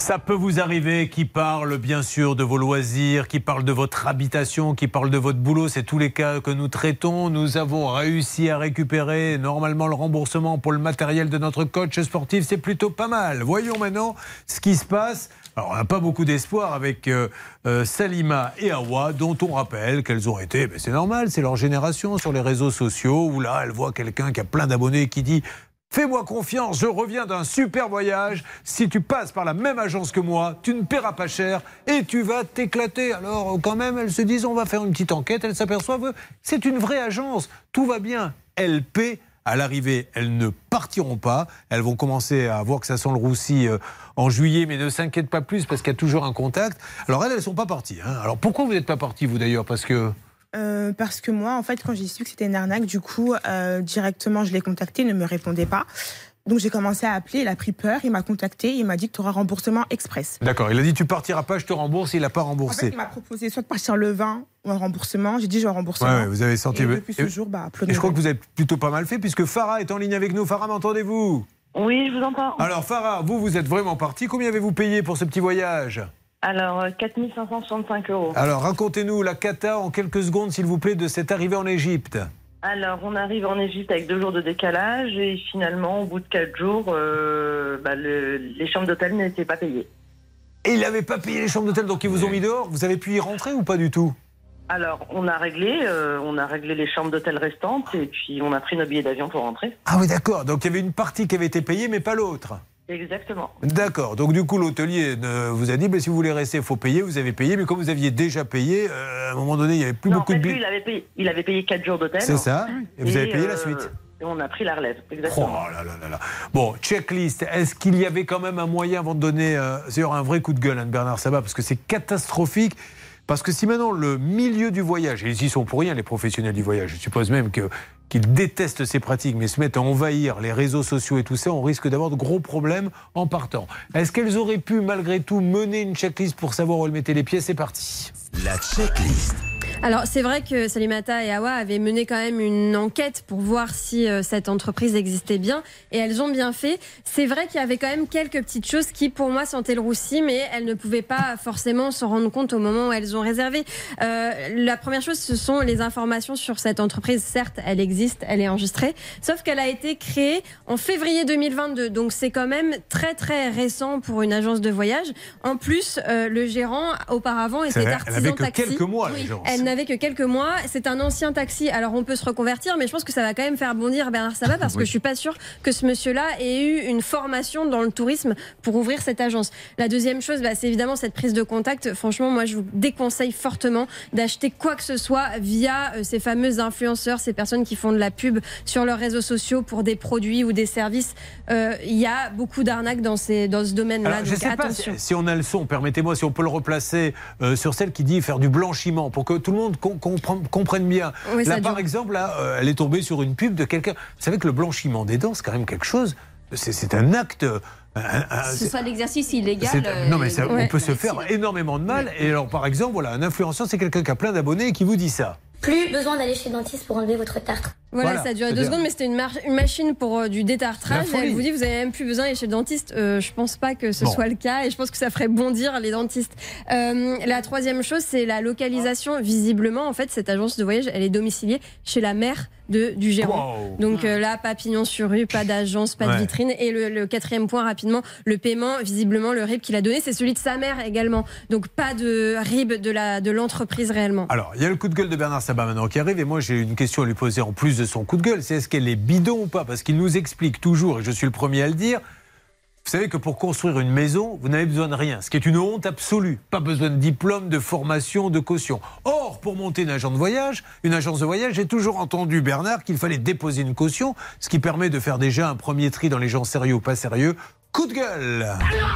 Ça peut vous arriver qui parle bien sûr de vos loisirs, qui parle de votre habitation, qui parle de votre boulot. C'est tous les cas que nous traitons. Nous avons réussi à récupérer normalement le remboursement pour le matériel de notre coach sportif. C'est plutôt pas mal. Voyons maintenant ce qui se passe. Alors, on n'a pas beaucoup d'espoir avec euh, euh, Salima et Awa, dont on rappelle qu'elles ont été, ben, c'est normal, c'est leur génération sur les réseaux sociaux, où là, elles voient quelqu'un qui a plein d'abonnés qui dit Fais-moi confiance, je reviens d'un super voyage. Si tu passes par la même agence que moi, tu ne paieras pas cher et tu vas t'éclater. Alors, quand même, elles se disent on va faire une petite enquête. Elles s'aperçoivent que c'est une vraie agence. Tout va bien. Elles paient. À l'arrivée, elles ne partiront pas. Elles vont commencer à voir que ça sent le roussi euh, en juillet, mais ne s'inquiètent pas plus parce qu'il y a toujours un contact. Alors elles, elles ne sont pas parties. hein. Alors pourquoi vous n'êtes pas partis, vous d'ailleurs? Parce que. Euh, parce que moi, en fait, quand j'ai su que c'était une arnaque, du coup, euh, directement, je l'ai contacté, il ne me répondait pas. Donc j'ai commencé à appeler, il a pris peur, il m'a contacté, il m'a dit que tu auras remboursement express. D'accord, il a dit tu partiras pas, je te rembourse. Il n'a pas En fait, remboursé. il m'a proposé soit de partir le 20 ou un remboursement. J'ai dit je vais un remboursement. Ouais, vous avez senti. Et depuis ce Et- jour, bah, Et je crois que vous avez plutôt pas mal fait puisque Farah est en ligne avec nous. Farah, m'entendez-vous? Oui, je vous entends. Alors Farah, vous, vous êtes vraiment parti. Combien avez-vous payé pour ce petit voyage? Alors, euh, 4565 euros. Alors racontez-nous la cata en quelques secondes, s'il vous plaît, de cette arrivée en Égypte. Alors, on arrive en Égypte avec deux jours de décalage et finalement, au bout de quatre jours, euh, bah, le- les chambres d'hôtel n'étaient pas payées. Et il n'avait pas payé les chambres d'hôtel, donc ils vous ont mis dehors. Vous avez pu y rentrer ou pas du tout? Alors, on a réglé, euh, on a réglé les chambres d'hôtel restantes et puis on a pris nos billets d'avion pour rentrer. Ah oui, d'accord. Donc il y avait une partie qui avait été payée, mais pas l'autre. Exactement. D'accord. Donc du coup, l'hôtelier vous a dit, bah, si vous voulez rester, il faut payer. Vous avez payé, mais comme vous aviez déjà payé, euh, à un moment donné, il n'y avait plus Non, en beaucoup fait, de lui, billets. il avait payé, il avait payé quatre jours d'hôtel. C'est ça. Et vous avez payé la euh, suite. et on a pris la relève. Oh Exactement. là là là là. Bon, checklist. Est-ce qu'il y avait quand même un moyen avant de donner euh, c'est un vrai coup de gueule, hein, de Bernard Sabat, parce que c'est catastrophique. Parce que si maintenant le milieu du voyage, et ils y sont pour rien les professionnels du voyage, je suppose même qu'ils détestent ces pratiques, mais se mettent à envahir les réseaux sociaux et tout ça, on risque d'avoir de gros problèmes en partant. Est-ce qu'elles auraient pu malgré tout mener une checklist pour savoir où elles mettaient les pieds? C'est parti. La checklist. Alors, c'est vrai que Salimata et Awa avaient mené quand même une enquête pour voir si euh, cette entreprise existait bien et elles ont bien fait. C'est vrai qu'il y avait quand même quelques petites choses qui, pour moi, sentaient le roussi, mais elles ne pouvaient pas forcément s'en rendre compte au moment où elles ont réservé. Euh, la première chose, ce sont les informations sur cette entreprise. Certes, elle existe, elle est enregistrée, sauf qu'elle a été créée en février 2022. Donc, c'est quand même très, très récent pour une agence de voyage. En plus, euh, le gérant, auparavant, était vrai, elle artisan avait que taxi. quelques mois, Oui, n'avait que quelques mois. C'est un ancien taxi. Alors on peut se reconvertir, mais je pense que ça va quand même faire bondir Bernard Sabat parce que je suis pas sûre que ce monsieur-là ait eu une formation dans le tourisme pour ouvrir cette agence. La deuxième chose, bah, c'est évidemment cette prise de contact. Franchement, moi, je vous déconseille fortement d'acheter quoi que ce soit via euh, ces fameux influenceurs, ces personnes qui font de la pub sur leurs réseaux sociaux pour des produits ou des services. Euh, Il y a beaucoup d'arnaques dans, ces, dans ce domaine-là. Je sais pas attention. si, si on a le son, permettez-moi, si on peut le replacer euh, sur celle qui dit faire du blanchiment, pour que tout le monde comprenne bien. Oui, là, par exemple, là, euh, elle est tombée sur une pub de quelqu'un. Vous savez que le blanchiment des dents, c'est quand même quelque chose. C'est un acte. euh, un- un- Ce soit l'exercice illégal. euh, non mais ça- on ouais. peut se faire énormément de mal. Et alors par exemple, voilà, un influenceur, c'est quelqu'un qui a plein d'abonnés et qui vous dit ça. Plus besoin d'aller chez le dentiste pour enlever votre tartre. Voilà, Voilà, ça a duré deux secondes, mais c'était une, une machine pour euh, du détartrage. Elle vous dit, vous avez même plus besoin d'aller chez le dentiste. Euh, je pense pas que ce Bon. soit le cas, et je pense que ça ferait bondir les dentistes. Euh, la troisième chose, c'est la localisation. Visiblement, en fait, cette agence de voyage, elle est domiciliée chez la mère de, du gérant. Wow. Donc euh, là, pas pignon sur rue, pas d'agence, pas de vitrine. Et le, le quatrième point, rapidement, le paiement. Visiblement, le RIB qu'il a donné, c'est celui de sa mère également. Donc pas de RIB de la de l'entreprise réellement. Alors, il y a le coup de gueule de Bernard Sabat maintenant qui arrive, et moi j'ai une question à lui poser en plus de son coup de gueule, c'est est-ce qu'elle est bidon ou pas? Parce qu'il nous explique toujours, et je suis le premier à le dire, vous savez que pour construire une maison, vous n'avez besoin de rien, ce qui est une honte absolue. Pas besoin de diplôme, de formation, de caution. Or, pour monter une agence de voyage, une agence de voyage, j'ai toujours entendu Bernard qu'il fallait déposer une caution, ce qui permet de faire déjà un premier tri dans les gens sérieux ou pas sérieux. Coup de gueule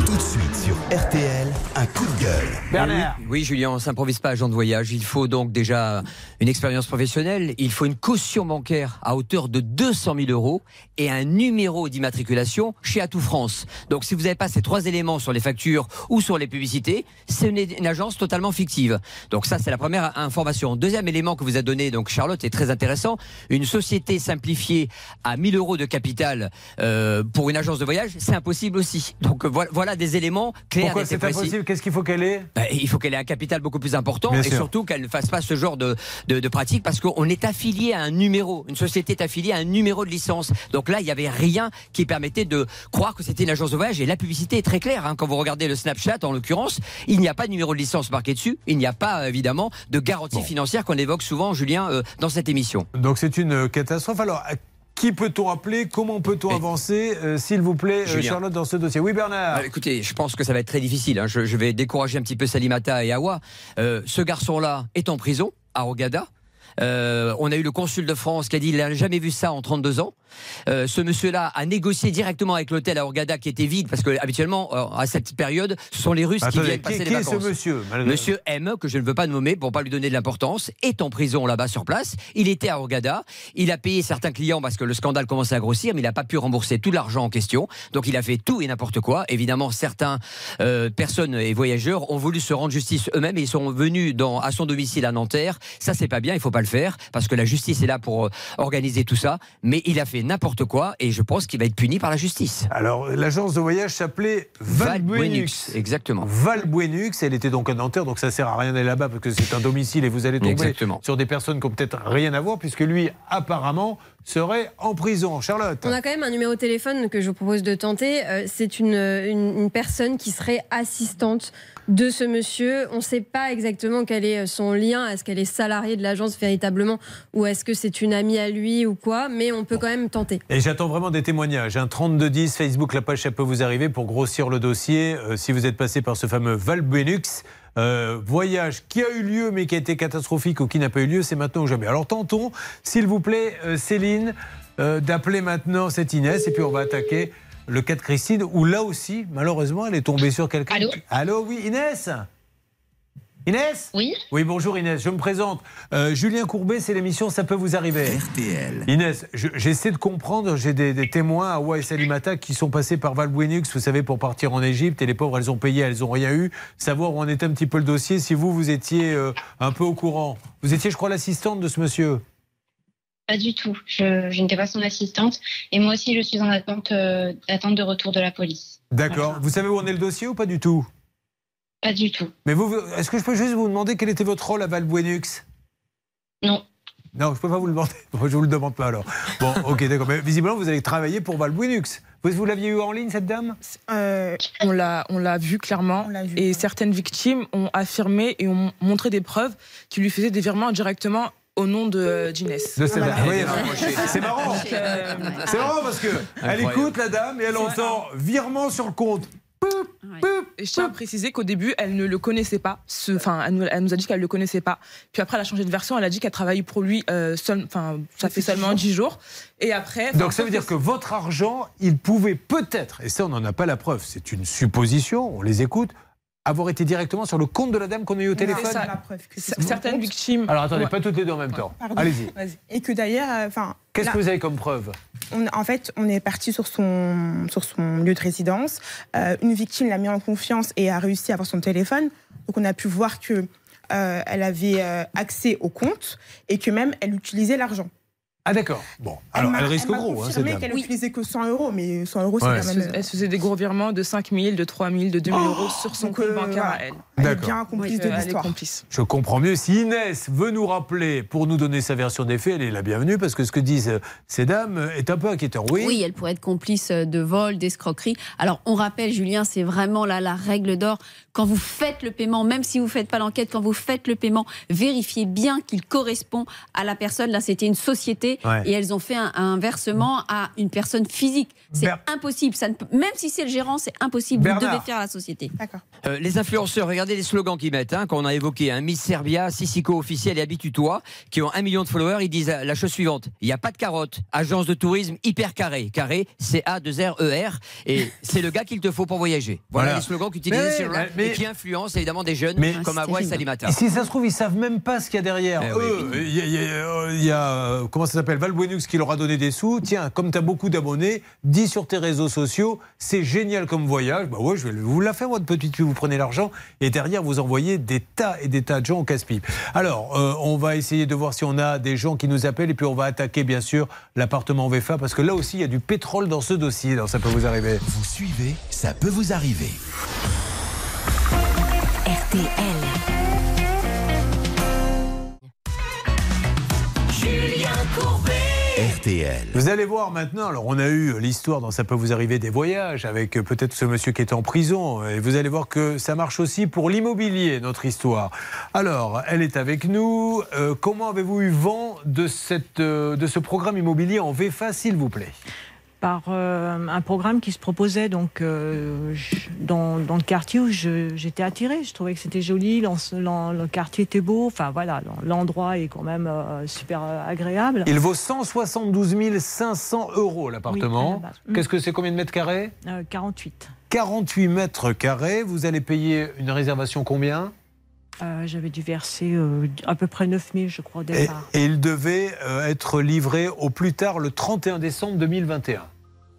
Tout de suite sur RTL, un coup de gueule. Bernard. Oui, oui, Julien, on ne s'improvise pas agent de voyage. Il faut donc déjà une expérience professionnelle, il faut une caution bancaire à hauteur de 200 000 euros et un numéro d'immatriculation chez Atout France. Donc si vous n'avez pas ces trois éléments sur les factures ou sur les publicités, c'est une, une agence totalement fictive. Donc ça, c'est la première information. Deuxième élément que vous a donné, donc Charlotte, est très intéressant. Une société simplifiée à 1000 euros de capital euh, pour une agence de voyage, c'est impossible aussi. Donc voilà, voilà des éléments clairs Pourquoi et c'est précis. impossible Qu'est-ce qu'il faut qu'elle ait? Bah, il faut qu'elle ait un capital beaucoup plus important Bien et sûr. surtout qu'elle ne fasse pas ce genre de, de, de pratique parce qu'on est affilié à un numéro. Une société est affiliée à un numéro de licence. Donc là, il n'y avait rien qui permettait de croire que c'était une agence de voyage et la publicité est très claire. hein. Quand vous regardez le Snapchat, en l'occurrence, il n'y a pas de numéro de licence marqué dessus. Il n'y a pas, euh, évidemment, de garantie financière qu'on évoque souvent, Julien, euh, dans cette émission. Donc c'est une catastrophe. Alors, qui peut-on appeler? Comment peut-on avancer, euh, s'il vous plaît, euh. Charlotte, dans ce dossier Oui, Bernard Ah, écoutez, je pense que ça va être très difficile. hein. Je, je vais décourager un petit peu Salimata et Awa. Euh, ce garçon-là est en prison à Rogada. Euh, on a eu le consul de France qui a dit qu'il n'a jamais vu ça en 32 ans. Euh, ce monsieur-là a négocié directement avec l'hôtel à Hurghada qui était vide parce que habituellement euh, à cette période ce sont les Russes qui viennent qui- passer qui les est ce vacances. monsieur, malgré- Monsieur M que je ne veux pas nommer pour pas lui donner de l'importance est en prison là-bas sur place. Il était à Hurghada. Il a payé certains clients parce que le scandale commençait à grossir, mais il n'a pas pu rembourser tout l'argent en question. Donc il a fait tout et n'importe quoi. Évidemment, certains euh, personnes et voyageurs ont voulu se rendre justice eux-mêmes et ils sont venus dans, à son domicile à Nanterre. Ça c'est pas bien, il faut pas le faire parce que la justice est là pour organiser tout ça. Mais il a fait n'importe quoi et je pense qu'il va être puni par la justice. Alors, l'agence de voyage s'appelait Valbuenux. Exactement. Valbuenux, elle était donc à Nanterre, donc ça sert à rien d'aller là-bas parce que c'est un domicile et vous allez tomber Exactement. sur des personnes qui ont peut-être rien à voir puisque lui, apparemment, serait en prison. Charlotte On a quand même un numéro de téléphone que je vous propose de tenter. Euh, c'est une, une, une personne qui serait assistante de ce monsieur. On ne sait pas exactement quel est son lien. Est-ce qu'elle est salariée de l'agence véritablement ou est-ce que c'est une amie à lui ou quoi? Mais on peut quand même tenter. Et j'attends vraiment des témoignages. Un 3210, Facebook, la page, ça peut vous arriver pour grossir le dossier. Euh, si vous êtes passé par ce fameux Valbuenux, euh, voyage qui a eu lieu mais qui a été catastrophique ou qui n'a pas eu lieu, c'est maintenant ou jamais. Alors tentons, s'il vous plaît, euh, Céline, euh, d'appeler maintenant cette Inès et puis on va attaquer le cas de Christine où là aussi, malheureusement, elle est tombée sur quelqu'un. Allô Allô, oui, Inès Inès? Oui. Oui, bonjour Inès, je me présente. Euh, Julien Courbet, c'est l'émission Ça peut vous arriver. RTL. Inès, je- j'essaie de comprendre, j'ai des, des témoins, Awa et Salimata, qui sont passés par Valbuenux, vous savez, pour partir en Égypte, et les pauvres, elles ont payé, elles n'ont rien eu. Savoir où en était un petit peu le dossier, si vous, vous étiez euh, un peu au courant. Vous étiez, je crois, l'assistante de ce monsieur. Pas du tout. Je, je n'étais pas son assistante. Et moi aussi, je suis en attente, euh, attente de retour de la police. D'accord. Vous savez où en est le dossier ou pas du tout? Pas du tout. Mais vous, est-ce que je peux juste vous demander quel était votre rôle à Valbuenux? Non. Non, je peux pas vous le demander. Je vous le demande pas alors. Bon, ok, d'accord. Mais visiblement, vous avez travaillé pour Valbuenux. Vous, vous l'aviez eu en ligne, cette dame? Euh, on l'a, on l'a vu clairement. et certaines victimes ont affirmé et ont montré des preuves qui lui faisaient des virements directement au nom de euh, d'Inès. De cette dame. Oui, c'est marrant. Euh, C'est marrant parce que elle Incroyable. écoute la dame et elle entend virement sur le compte. Et je tiens à préciser qu'au début, elle ne le connaissait pas. Ce- Enfin, elle, nous- elle nous a dit qu'elle ne le connaissait pas. Puis après, elle a changé de version. Elle a dit qu'elle travaille pour lui. euh, seul- Enfin, ça fait seulement 10 jours. Et après. Donc ça veut dire que votre argent, il pouvait peut-être, et ça on n'en a pas la preuve, c'est une supposition, on les écoute, avoir été directement sur le compte de la dame qu'on a eu au téléphone. C'est ça. la preuve que Certaines compte. victimes. Alors attendez, Ouais. pas toutes les deux en même temps. Pardon. Allez-y. Et que d'ailleurs, euh, enfin. Qu'est-ce là, que vous avez comme preuve on- en fait, on est parti sur son, sur son lieu de résidence. Euh, une victime l'a mis en confiance et a réussi à avoir son téléphone. Donc, on a pu voir que euh, elle avait euh, accès au compte et que même elle utilisait l'argent. Ah d'accord. Bon, alors elle, m'a- risque m'a gros, hein, cette qu'elle utilisait que 100 euros, mais 100 euros, Ouais. c'est quand Elle même. se- elle se faisait des gros virements de 5 000, de 3 000, de 2 000 Oh euros sur son Donc, compte euh, bancaire à elle? Elle est D'accord. bien complice Oui, de euh, elle est l'histoire. complice. Je comprends mieux. Si Inès veut nous rappeler pour nous donner sa version des faits, elle est la bienvenue parce que ce que disent euh, ces dames euh, est un peu inquiétant. Oui. Oui, elle pourrait être complice de vol, d'escroquerie. Alors, on rappelle, Julien, c'est vraiment là la règle d'or. Quand vous faites le paiement, même si vous ne faites pas l'enquête, quand vous faites le paiement, vérifiez bien qu'il correspond à la personne. Là, c'était une société Ouais. et elles ont fait un, un versement à une personne physique. C'est Ber- impossible. Ça ne peut- même si c'est le gérant, c'est impossible. Bernard. Vous devez faire à la société. D'accord. Euh, les influenceurs, regardez les slogans qu'ils mettent, hein, qu'on a évoqués. Hein, Miss Serbia, Sissiko officiel et Habitue-toi, qui ont un million de followers. Ils disent la chose suivante il n'y a pas de carotte. Agence de tourisme hyper carré. Carré, C-A-2-R-E-R. E Et c'est le gars qu'il te faut pour voyager. Voilà, Voilà. les slogans qu'utilisent sur mais- et qui influencent évidemment des jeunes Mais- comme Avoine Salimata. Et si ça se trouve, ils savent même pas ce qu'il y a derrière. Eh Eux, il y a- euh, il y a, euh, comment ça s'appelle, Valbuenux qui leur a donné des sous. Tiens, comme tu as beaucoup d'abonnés, dis sur tes réseaux sociaux, c'est génial comme voyage. Bah ouais, je vais vous la faire, votre petite fille, vous prenez l'argent et derrière vous envoyez des tas et des tas de gens au casse-pipe. Alors, euh, on va essayer de voir si on a des gens qui nous appellent et puis on va attaquer bien sûr l'appartement VFA parce que là aussi il y a du pétrole dans ce dossier. Alors ça peut vous arriver. Vous suivez, ça peut vous arriver. RTL. RTL. Vous allez voir maintenant, alors on a eu l'histoire dans Ça peut vous arriver des voyages avec peut-être ce monsieur qui est en prison et vous allez voir que ça marche aussi pour l'immobilier, notre histoire. Alors, elle est avec nous. Euh, comment avez-vous eu vent de, cette, euh, de ce programme immobilier en VFA, s'il vous plaît? Par euh, un programme qui se proposait donc euh, dans, dans le quartier où j'étais attirée. Je trouvais que c'était joli, le quartier était beau. Enfin voilà, l'endroit est quand même euh, super agréable. Il vaut 172 500 euros l'appartement. Oui. Mm. Qu'est-ce que c'est Combien de mètres carrés? Euh, 48. 48 mètres carrés. Vous allez payer une réservation combien? Euh, J'avais dû verser euh, à peu près 9000, je crois, au départ. et il devait euh, être livré au plus tard le 31 décembre 2021.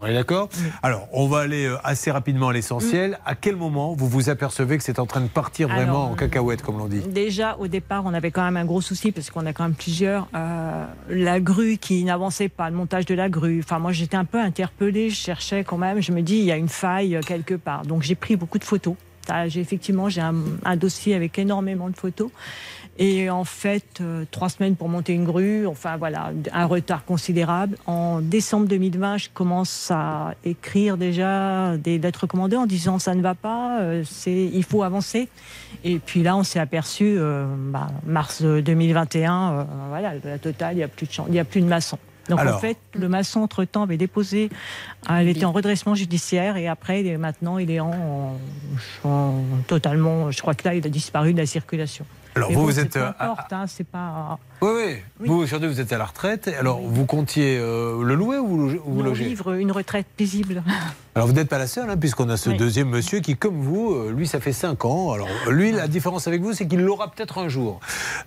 On est d'accord? Alors, on va aller assez rapidement à l'essentiel. À quel moment vous vous apercevez que c'est en train de partir vraiment Alors, en cacahuète, comme l'on dit? Déjà, au départ, on avait quand même un gros souci parce qu'on a quand même plusieurs. Euh, la grue qui n'avançait pas, le montage de la grue. Enfin, moi, j'étais un peu interpellée. Je cherchais quand même. Je me dis, il y a une faille quelque part. Donc, j'ai pris beaucoup de photos. J'ai- effectivement, j'ai un, dossier avec énormément de photos. Et en fait, euh, trois semaines pour monter une grue, enfin voilà, un retard considérable. En décembre 2020, je commence à écrire déjà des lettres recommandées en disant ça ne va pas, euh, c'est, il faut avancer. Et puis là, on s'est aperçu, euh, bah, mars 2021, euh, voilà, la totale, il n'y a plus de il y a plus de maçon. Donc Alors. en fait, le maçon entre-temps avait déposé, elle était en redressement judiciaire et après, il est- maintenant, il est en, en- totalement, je crois que là, il a disparu de la circulation. Alors, vous, bon, vous êtes, peu euh, importe, hein, c'est pas. Oui, oui. Vous, aujourd'hui, vous êtes à la retraite. Alors, vous comptiez euh, le louer ou vous, lo- vous Non, logez vivre une retraite paisible. Alors, vous n'êtes pas la seule, hein, puisqu'on a ce Oui. deuxième monsieur qui, comme vous, euh, lui, ça fait 5 ans. Alors, lui, la différence avec vous, c'est qu'il l'aura peut-être un jour.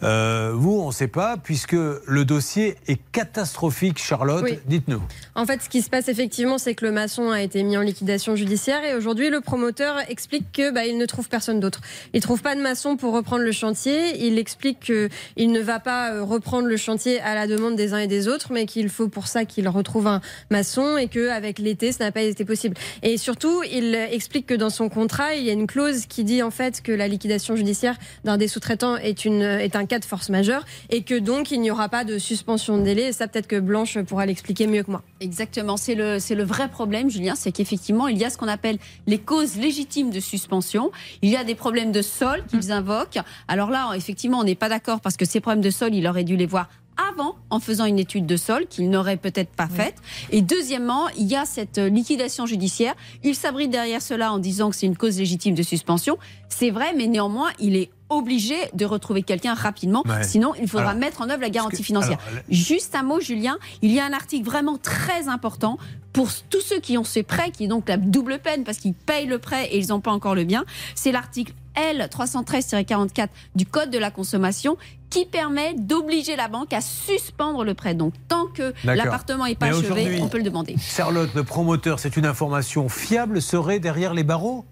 Euh, vous, on ne sait pas, puisque le dossier est catastrophique, Charlotte. Oui. Dites-nous. En fait, ce qui se passe effectivement, c'est que le maçon a été mis en liquidation judiciaire et aujourd'hui, le promoteur explique que bah, il ne trouve personne d'autre. Il trouve pas de maçon pour reprendre le chantier. Il explique qu'il ne va pas reprendre le chantier à la demande des uns et des autres, mais qu'il faut pour ça qu'il retrouve un maçon et qu'avec l'été, ça n'a pas été possible. Et surtout, il explique que dans son contrat, il y a une clause qui dit en fait que la liquidation judiciaire d'un des sous-traitants est, une, est un cas de force majeure et que donc il n'y aura pas de suspension de délai. Et ça, peut-être que Blanche pourra l'expliquer mieux que moi. Exactement, c'est le, c'est le vrai problème, Julien, c'est qu'effectivement, il y a ce qu'on appelle les causes légitimes de suspension. Il y a des problèmes de sol qu'ils invoquent. Alors là, effectivement, on n'est pas d'accord parce que ces problèmes de sol, il aurait dû les voir avant en faisant une étude de sol qu'il n'aurait peut-être pas faite. Et deuxièmement, il y a cette euh, liquidation judiciaire. Il s'abrite derrière cela en disant que c'est une cause légitime de suspension. C'est vrai, mais néanmoins, il est obligé de retrouver quelqu'un rapidement. Ouais. Sinon, il faudra Alors, mettre en œuvre la garantie que- financière. alors, Juste un mot, Julien. Il y a un article vraiment très important pour tous ceux qui ont ce prêt, qui est donc la double peine parce qu'ils payent le prêt et ils n'ont pas encore le bien. C'est l'article L 313-44 du Code de la consommation qui permet d'obliger la banque à suspendre le prêt. Donc, tant que l'appartement n'est pas Mais achevé, on peut le demander. Charlotte, le promoteur, c'est une information fiable, serait derrière les barreaux?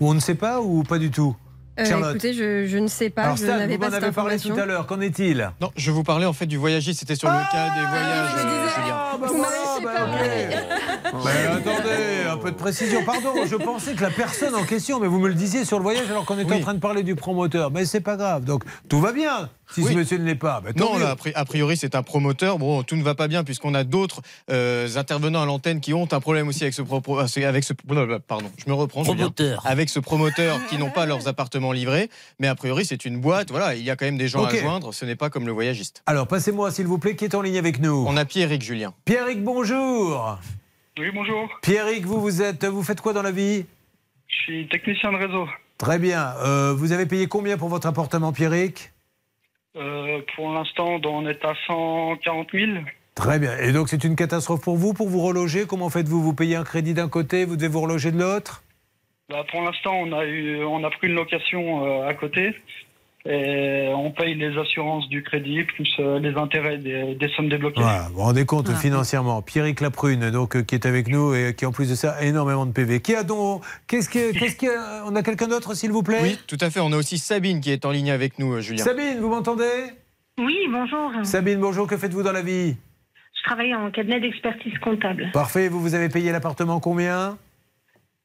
Ou on ne sait pas ou pas du tout? Euh, Charlotte écoutez, je, je ne sais pas. Alors je Stan, n'avais vous pas m'en cette avez parlé tout à l'heure, qu'en est-il? Non, je vous parlais en fait du voyagiste, c'était sur le cas des voyages, euh. Ah, bah bah, peu de précision. Pardon, je pensais que la personne en question, mais vous me le disiez sur le voyage alors qu'on était en train de parler du promoteur. Mais c'est pas grave. Donc tout va bien si ce monsieur ne l'est pas. Bah, Non, là, a pri- a priori, c'est un promoteur. Bon, tout ne va pas bien puisqu'on a d'autres euh, intervenants à l'antenne qui ont un problème aussi avec ce, propos- avec ce pardon, je me reprends. Promoteur. Avec ce promoteur qui n'ont pas leurs appartements livrés, mais a priori, c'est une boîte. Voilà, il y a quand même des gens à joindre. Ce n'est pas comme le voyagiste. Alors passez-moi s'il vous plaît, qui est en ligne avec nous? On a Pierrick Julien. Pierrick, bonjour. Oui, bonjour. Pierrick, vous, vous êtes, vous faites quoi dans la vie? Je suis technicien de réseau. Très bien. Euh, vous avez payé combien pour votre appartement, Pierrick? Euh, pour l'instant, on est à 140 000. Très bien. Et donc c'est une catastrophe pour vous, pour vous reloger? Comment faites-vous? Vous payez un crédit d'un côté, vous devez vous reloger de l'autre? Bah, pour l'instant, on a eu, on a pris une location euh, à côté. Et on paye les assurances du crédit plus euh, les intérêts des, des sommes débloquées. Voilà, vous vous rendez compte Voilà. financièrement. Pierrick Laprune, donc, euh, qui est avec nous et qui, en plus de ça, a énormément de PV. Qui a donc. Qu'est-ce que. Qu'est-ce que on a quelqu'un d'autre, s'il vous plaît? Oui, tout à fait. On a aussi Sabine qui est en ligne avec nous, euh, Julien. Sabine, vous m'entendez? Oui, bonjour. Sabine, bonjour, que faites-vous dans la vie? Je travaille en cabinet d'expertise comptable. Parfait, vous, vous avez payé l'appartement combien?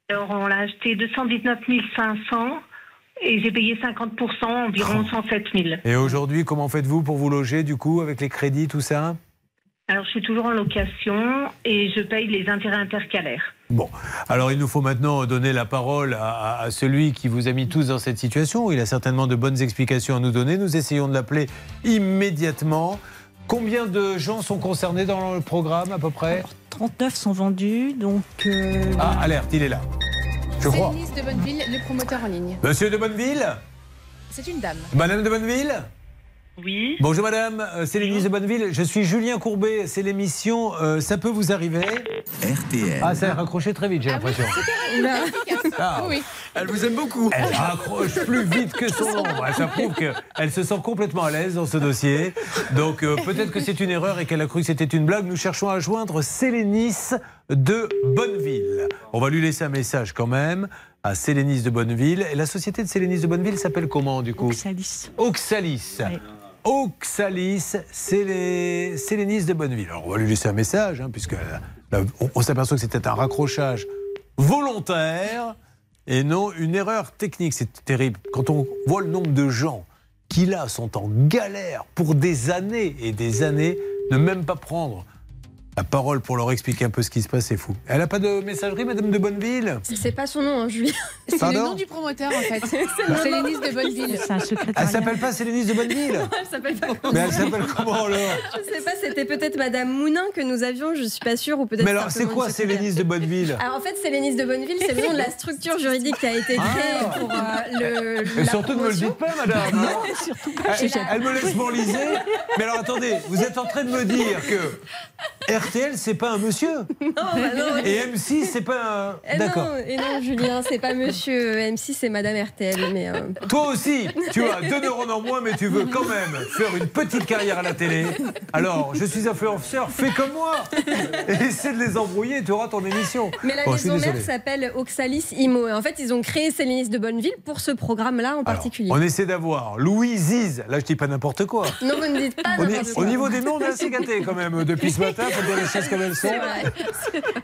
Alors, on l'a acheté 219 500 et j'ai payé 50%, environ 107 000. Et aujourd'hui, comment faites-vous pour vous loger, du coup, avec les crédits, tout ça? Alors, je suis toujours en location et je paye les intérêts intercalaires. Bon, alors il nous faut maintenant donner la parole à, celui qui vous a mis tous dans cette situation. Il a certainement de bonnes explications à nous donner. Nous essayons de l'appeler immédiatement. Combien de gens sont concernés dans le programme à peu près? 39 sont vendus, donc. euh, Ah, alerte, il est là. Je crois. De Bonneville, le promoteur en ligne. Monsieur de Bonneville C'est une dame. Madame de Bonneville Oui. Bonjour madame, euh, c'est l'église de Bonneville. Je suis Julien Courbet, c'est l'émission euh, Ça peut vous arriver RTL. Ah, ça a raccroché très vite, j'ai l'impression. Ah. Oui. Elle vous aime beaucoup. Elle raccroche plus vite que son ombre. Ça prouve qu'elle se sent complètement à l'aise dans ce dossier. Donc euh, peut-être que c'est une erreur et qu'elle a cru que c'était une blague. Nous cherchons à joindre Sélénis de Bonneville. On va lui laisser un message quand même à Sélénis de Bonneville. Et la société de Sélénis de Bonneville s'appelle comment du coup? Oxalis. Oxalis. Oxalis, Sélé- Sélénis de Bonneville. Alors on va lui laisser un message, hein, puisque on s'aperçoit que c'était un raccrochage volontaire et non une erreur technique. C'est terrible. Quand on voit le nombre de gens qui là sont en galère pour des années et des années, ne même pas prendre la parole pour leur expliquer un peu ce qui se passe, c'est fou. Elle n'a pas de messagerie, Madame de Bonneville? C'est pas son nom, hein, Julien. C'est le nom du promoteur en fait. C'est de Bonneville. C'est un. Elle s'appelle pas Sélénis de Bonneville? Elle s'appelle pas Mais elle s'appelle comment alors? Je sais pas, c'était peut-être Madame Mounin que nous avions, je suis pas sûre, ou peut-être. Mais alors, c'est quoi. Sélénis de Bonneville? Alors en fait, Sélénis de Bonneville, c'est le nom de la structure juridique qui a été créée pour euh, le. Ah. Et surtout, ne me le dites pas, madame. hein. surtout Elle, elle me laisse m'enliser. Mais alors, attendez, vous êtes en train de me dire que RTL, c'est pas un monsieur. Non, bah non. Et M6, c'est pas un. Eh D'accord. et non, Julien, c'est pas monsieur M6, c'est madame RTL. Mais euh, Toi aussi, tu as deux neurones en moins, mais tu veux quand même faire une petite carrière à la télé. Alors, je suis influenceur, fais comme moi. Et essaie de les embrouiller, tu auras ton émission. Mais la maison mère s'appelle Oxalis Imo. Et En fait, ils ont créé Célinis de Bonneville pour ce programme-là en particulier. On essaie d'avoir Louis Ziz. Là, je dis pas n'importe quoi. Non, vous ne dites pas Au, ni- n'importe au quoi. niveau des noms, on est assez gâtés quand même depuis ce matin, faut dire les choses comme elles sont. C'est vrai.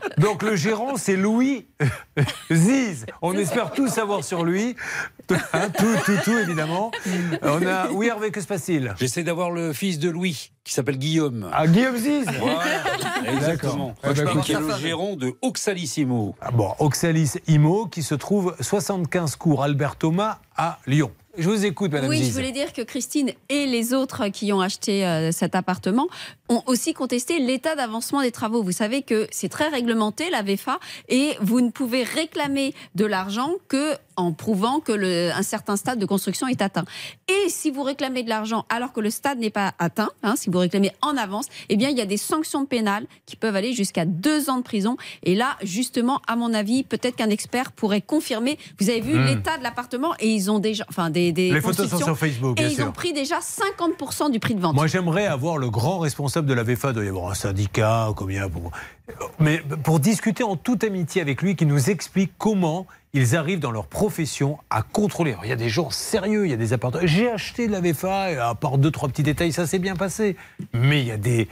Donc le gérant, c'est Louis Ziz. On espère tout savoir sur lui. Hein, tout, tout, tout, évidemment. On a... Oui, Hervé, que se passe-t-il? J'essaie d'avoir le fils de Louis, qui s'appelle Guillaume. Ah, Guillaume Ziz Voilà, exactement. Eh ben, qui est le gérant de Oxalissimo. Ah bon, Oxalis Imo, qui se trouve 75 cours Albert Thomas à Lyon. Je vous écoute, Madame Oui, je voulais dire que Christine et les autres qui ont acheté euh, cet appartement ont aussi contesté l'état d'avancement des travaux. Vous savez que c'est très réglementé, la VFA, et vous ne pouvez réclamer de l'argent que en prouvant que le, un certain stade de construction est atteint. Et si vous réclamez de l'argent alors que le stade n'est pas atteint, hein, si vous réclamez en avance, eh bien il y a des sanctions pénales qui peuvent aller jusqu'à deux ans de prison. Et là, justement, à mon avis, peut-être qu'un expert pourrait confirmer. Vous avez vu Hmm. l'état de l'appartement et ils ont déjà, enfin des, des Les photos sont sur Facebook, et ils ont pris déjà 50% du prix de vente. Moi, j'aimerais avoir le grand responsable de la VFA. Doit y avoir un syndicat, combien pour... Mais pour discuter en toute amitié avec lui, qui nous explique comment ils arrivent dans leur profession à contrôler. Alors, il y a des gens sérieux, il y a des appartements. J'ai acheté de la VFA, et à part deux, trois petits détails, ça s'est bien passé. Mais il y a des,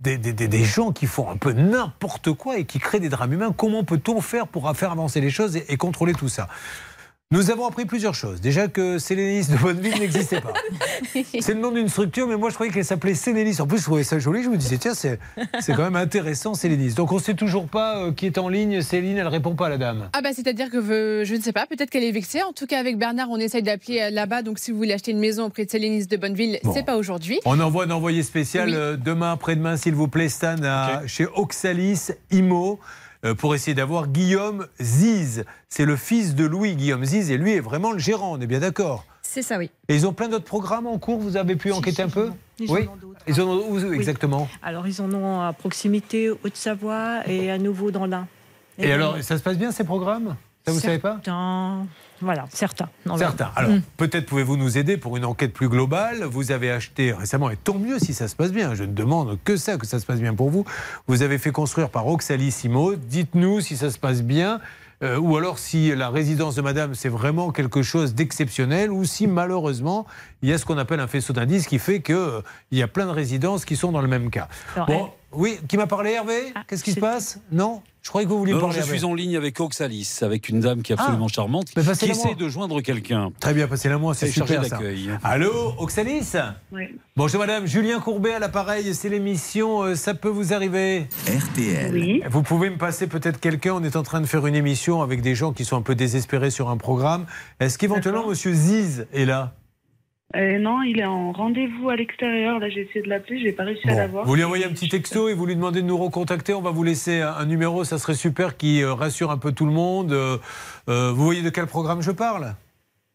des, des- des- gens qui font un peu n'importe quoi et qui créent des drames humains. Comment peut-on faire pour faire avancer les choses et contrôler tout ça? Nous avons appris plusieurs choses. Déjà que Sélénis de Bonneville n'existait pas. C'est le nom d'une structure, mais moi je croyais qu'elle s'appelait Sélénis. En plus, je trouvais ça joli. Je me disais, tiens, c'est c'est quand même intéressant, Sélénis. Donc on ne sait toujours pas euh, qui est en ligne. Céline, elle répond pas à la dame. Ah bah c'est-à-dire que euh, je ne sais pas, peut-être qu'elle est vexée. En tout cas avec Bernard, on essaye d'appeler euh, là-bas. Donc si vous voulez acheter une maison auprès de Célénis de Bonneville, Bon. c'est pas aujourd'hui. On envoie un envoyé spécial Oui. euh, demain, après-demain, s'il vous plaît, Stan, à- chez Oxalis Imo. Euh, Pour essayer d'avoir Guillaume Ziz. C'est le fils de Louis Guillaume Ziz et lui est vraiment le gérant, on est bien d'accord. C'est ça, oui. Et ils ont plein d'autres programmes en cours, vous avez pu enquêter un peu Ils Oui. Ils en ont où Oui. exactement Alors, ils en ont à proximité, Haute-Savoie et à nouveau dans l'Ain. Et alors, ça se passe bien ces programmes? Ça, vous savez pas? Certains, Voilà, certains. Non, Certains. Alors, Mm. peut-être pouvez-vous nous aider pour une enquête plus globale. Vous avez acheté récemment, et tant mieux si ça se passe bien. Je ne demande que ça, que ça se passe bien pour vous. Vous avez fait construire par Oxalissimo. Dites-nous si ça se passe bien. euh, ou alors si la résidence de madame, c'est vraiment quelque chose d'exceptionnel, ou si malheureusement, il y a ce qu'on appelle un faisceau d'indices qui fait qu'il il y a plein de résidences qui sont dans le même cas. Alors, bon, oui, qui m'a parlé Hervé Qu'est-ce qui se passe? Non? Je croyais que vous vouliez Non, parler je Hervé. suis en ligne avec Oxalis, avec une dame qui est absolument Ah. charmante, Mais qui essaie de joindre quelqu'un. Très bien, passez-la moi, c'est super ça. d'accueil. Allô, Oxalis Oui. Bonjour madame, Julien Courbet à l'appareil, c'est l'émission euh, Ça peut vous arriver RTL. Vous pouvez me passer peut-être quelqu'un, on est en train de faire une émission avec des gens qui sont un peu désespérés sur un programme. Est-ce qu'éventuellement monsieur Ziz est là? Euh, non, il est en rendez-vous à l'extérieur. Là, j'ai essayé de l'appeler, j'ai pas réussi à l'avoir. Vous lui envoyez un petit texto et vous lui demandez de nous recontacter. On va vous laisser un, numéro, ça serait super, qui euh, rassure un peu tout le monde. Euh, euh, vous voyez de quel programme je parle?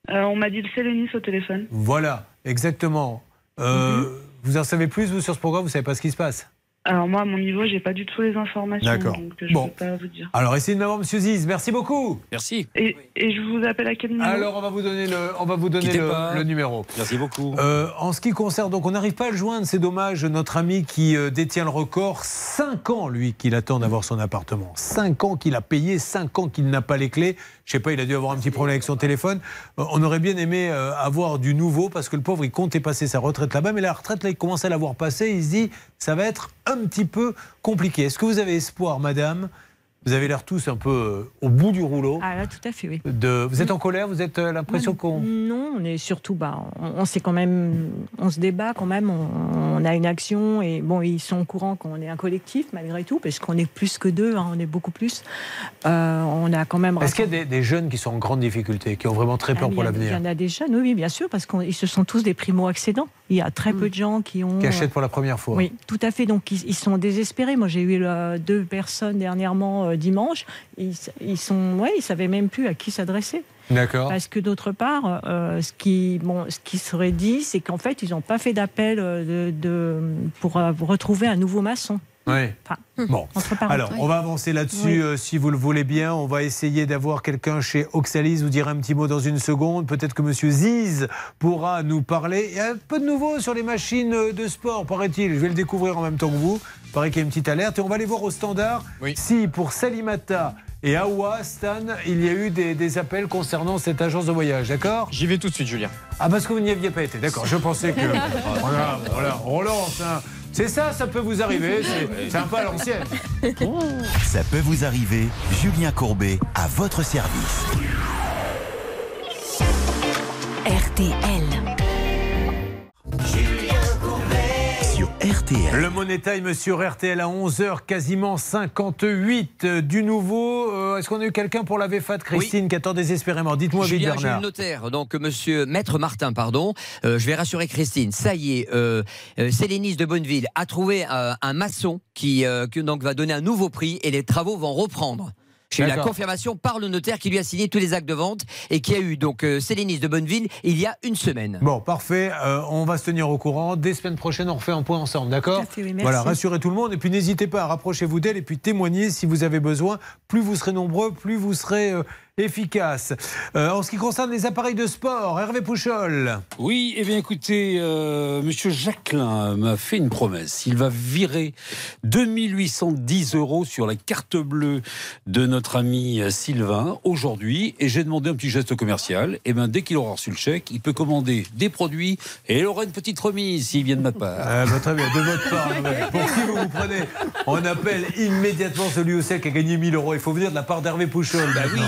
Euh, on m'a dit le Célénis au téléphone. Voilà, exactement. Mhm. Vous en savez plus, vous, sur ce programme? Vous savez pas ce qui se passe? Alors moi, à mon niveau, j'ai pas du tout les informations. D'accord. Donc je Bon. peux pas vous dire. Alors, essayez de m'avoir monsieur Ziz. Merci beaucoup. Merci. Et, et je vous appelle à quel numéro? Alors, on va vous donner le, on va vous donner le, numéro. Merci beaucoup. Euh, en ce qui concerne, donc on n'arrive pas à le joindre, c'est dommage. Notre ami qui euh, détient le record, 5 ans lui qu'il attend d'avoir son appartement. 5 ans qu'il a payé, 5 ans qu'il n'a pas les clés. Je sais pas, il a dû avoir un petit problème avec son téléphone. Euh, on aurait bien aimé euh, avoir du nouveau parce que le pauvre il comptait passer sa retraite là-bas, mais la retraite là il commence à l'avoir passée. Il se dit ça va être un petit peu compliqué. Est-ce que vous avez espoir, madame? Vous avez l'air tous un peu euh, au bout du rouleau. Ah là, tout à fait, oui. De... Vous êtes en colère Vous êtes euh, l'impression qu'on Non, on est surtout, bah, on, on sait quand même, on se débat quand même, on, on a une action et bon, ils sont au courant qu'on est un collectif malgré tout, parce qu'on est plus que deux, hein, on est beaucoup plus. Euh, on a quand même. Est-ce qu'il y a des, des jeunes qui sont en grande difficulté, qui ont vraiment très Ah, peur y pour a- Il l'avenir y en a des jeunes, oui, bien sûr, parce qu'ils se sont tous des primo-accédants. Il y a très peu de gens qui ont. Qui achètent pour la première fois Oui, tout à fait. Donc ils, ils sont désespérés. Moi, j'ai eu euh, deux personnes dernièrement euh, dimanche. Ils, ils sont, ouais, ils savaient même plus à qui s'adresser. D'accord. Parce que d'autre part, euh, ce, qui, bon, ce qui serait dit, c'est qu'en fait, ils n'ont pas fait d'appel euh, de, de- pour retrouver un nouveau maçon. Ouais. Bon, alors on va avancer là-dessus euh, si vous le voulez bien. On va essayer d'avoir quelqu'un chez Oxalis, vous dire un petit mot dans une seconde. Peut-être que Monsieur Ziz pourra nous parler. Il y a un peu de nouveau sur les machines de sport, paraît-il. Je vais le découvrir en même temps que vous. Il paraît qu'il y a une petite alerte. Et on va aller voir au standard si pour Salimata et Awa, Stan, il y a eu des, des appels concernant cette agence de voyage, d'accord? J'y vais tout de suite, Julien. Ah, parce que vous n'y aviez pas été, d'accord. Je pensais que. Voilà, voilà, on lance. hein. C'est ça, ça peut vous arriver. C'est- un peu à l'ancienne. Ça peut vous arriver. Julien Courbet à votre service. RTL. RTL. Le Money Time sur RTL à 11h, quasiment 58 euh, du nouveau. Euh, Est-ce qu'on a eu quelqu'un pour la VFAT, Christine, qui attend désespérément? Dites-moi vite, Julien, j'ai Bernard. le notaire, donc monsieur Maître Martin, pardon. Euh, je vais rassurer Christine. Ça y est, euh, euh, Célénis de Bonneville a trouvé euh, un maçon qui, euh, qui donc va donner un nouveau prix et les travaux vont reprendre. J'ai eu la confirmation par le notaire qui lui a signé tous les actes de vente et qui a eu donc euh, Célénis de Bonneville il y a une semaine. Bon, parfait. Euh, on va se tenir au courant. Dès semaine prochaine, on refait un point ensemble, d'accord oui, merci. Voilà, rassurez tout le monde. Et puis n'hésitez pas à rapprochez-vous d'elle et puis témoignez si vous avez besoin. Plus vous serez nombreux, plus vous serez euh, efficace. Euh, en ce qui concerne les appareils de sport, Hervé Pouchol. Oui, eh bien écoutez, euh, Monsieur Jacquelin m'a fait une promesse. Il va virer 2810 euros sur la carte bleue de notre ami euh, Sylvain aujourd'hui. Et j'ai demandé un petit geste commercial. Et bien dès qu'il aura reçu le chèque, il peut commander des produits et il aura une petite remise s'il vient de ma part. Ah, bah, très bien, de votre part. Pour qui vous vous prenez On appelle immédiatement celui au sec qui a gagné 1000 euros. Il faut venir de la part d'Hervé Pouchol. Bah oui.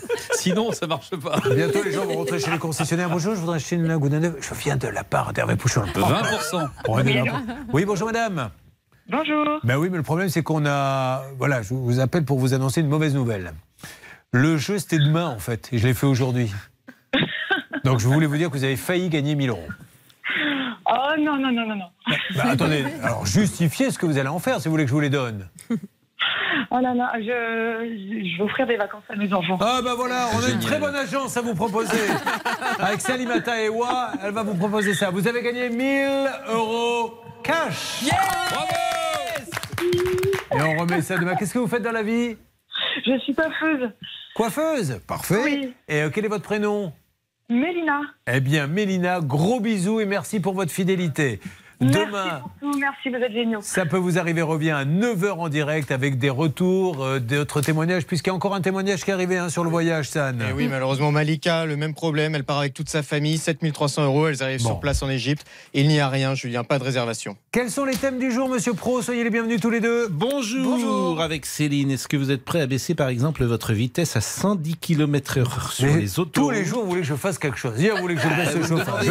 Sinon, ça marche pas. Bientôt, les gens vont rentrer chez les concessionnaires. Bonjour, je voudrais acheter une Laguna neuve. Je viens de la part d'Hervé Pouchol. 20%. On est Oui, bonjour madame. Bonjour. Ben oui, mais le problème, c'est qu'on a. Voilà, je vous appelle pour vous annoncer une mauvaise nouvelle. Le jeu, c'était demain, en fait, et je l'ai fait aujourd'hui. Donc, je voulais vous dire que vous avez failli gagner 1000 euros. Oh non, non, non, non, non. Bah, attendez, alors justifiez ce que vous allez en faire si vous voulez que je vous les donne. Oh là là, je, je vais offrir des vacances à mes enfants. Ah bah voilà, on a une très bonne agence à vous proposer. Avec Salimata et Wa, elle va vous proposer ça. Vous avez gagné 1000 euros cash. Et on remet ça demain. Qu'est-ce que vous faites dans la vie? Je suis coiffeuse. Coiffeuse Parfait. Oui. Et euh, quel est votre prénom? Mélina. Eh bien, Mélina, gros bisous et merci pour votre fidélité. Demain, Merci, merci, vous êtes géniaux. ça peut vous arriver, revient à 9h en direct avec des retours, euh, d'autres témoignages, puisqu'il y a encore un témoignage qui est arrivé hein, sur le voyage, San. Et oui, malheureusement, Malika, le même problème. Elle part avec toute sa famille, 7300 euros. Elles arrivent sur place en Égypte. Il n'y a rien, Julien, pas de réservation. Quels sont les thèmes du jour, monsieur Pro? Soyez les bienvenus tous les deux. Bonjour, avec Céline. Est-ce que vous êtes prêt à baisser par exemple votre vitesse à 110 km/h sur Mais les autos? Tous les jours, vous voulez que je fasse quelque chose. Hier, vous voulez que je baisse le Vous chauffage.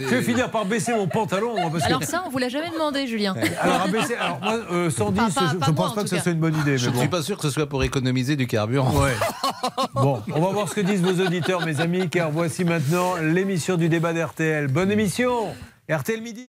je vais finir par baisser mon pantalon. Que- Alors ça, on vous l'a jamais demandé, Julien. Alors, abaisser- alors, moi, euh, 110, Enfin, pas- je, pas je moi, pense en pas que ce soit une bonne idée. Je ne bon. suis pas sûr que ce soit pour économiser du carburant. Ouais. Bon, on va voir ce que disent vos auditeurs, mes amis, car voici maintenant l'émission du débat d'RTL. Bonne émission RTL Midi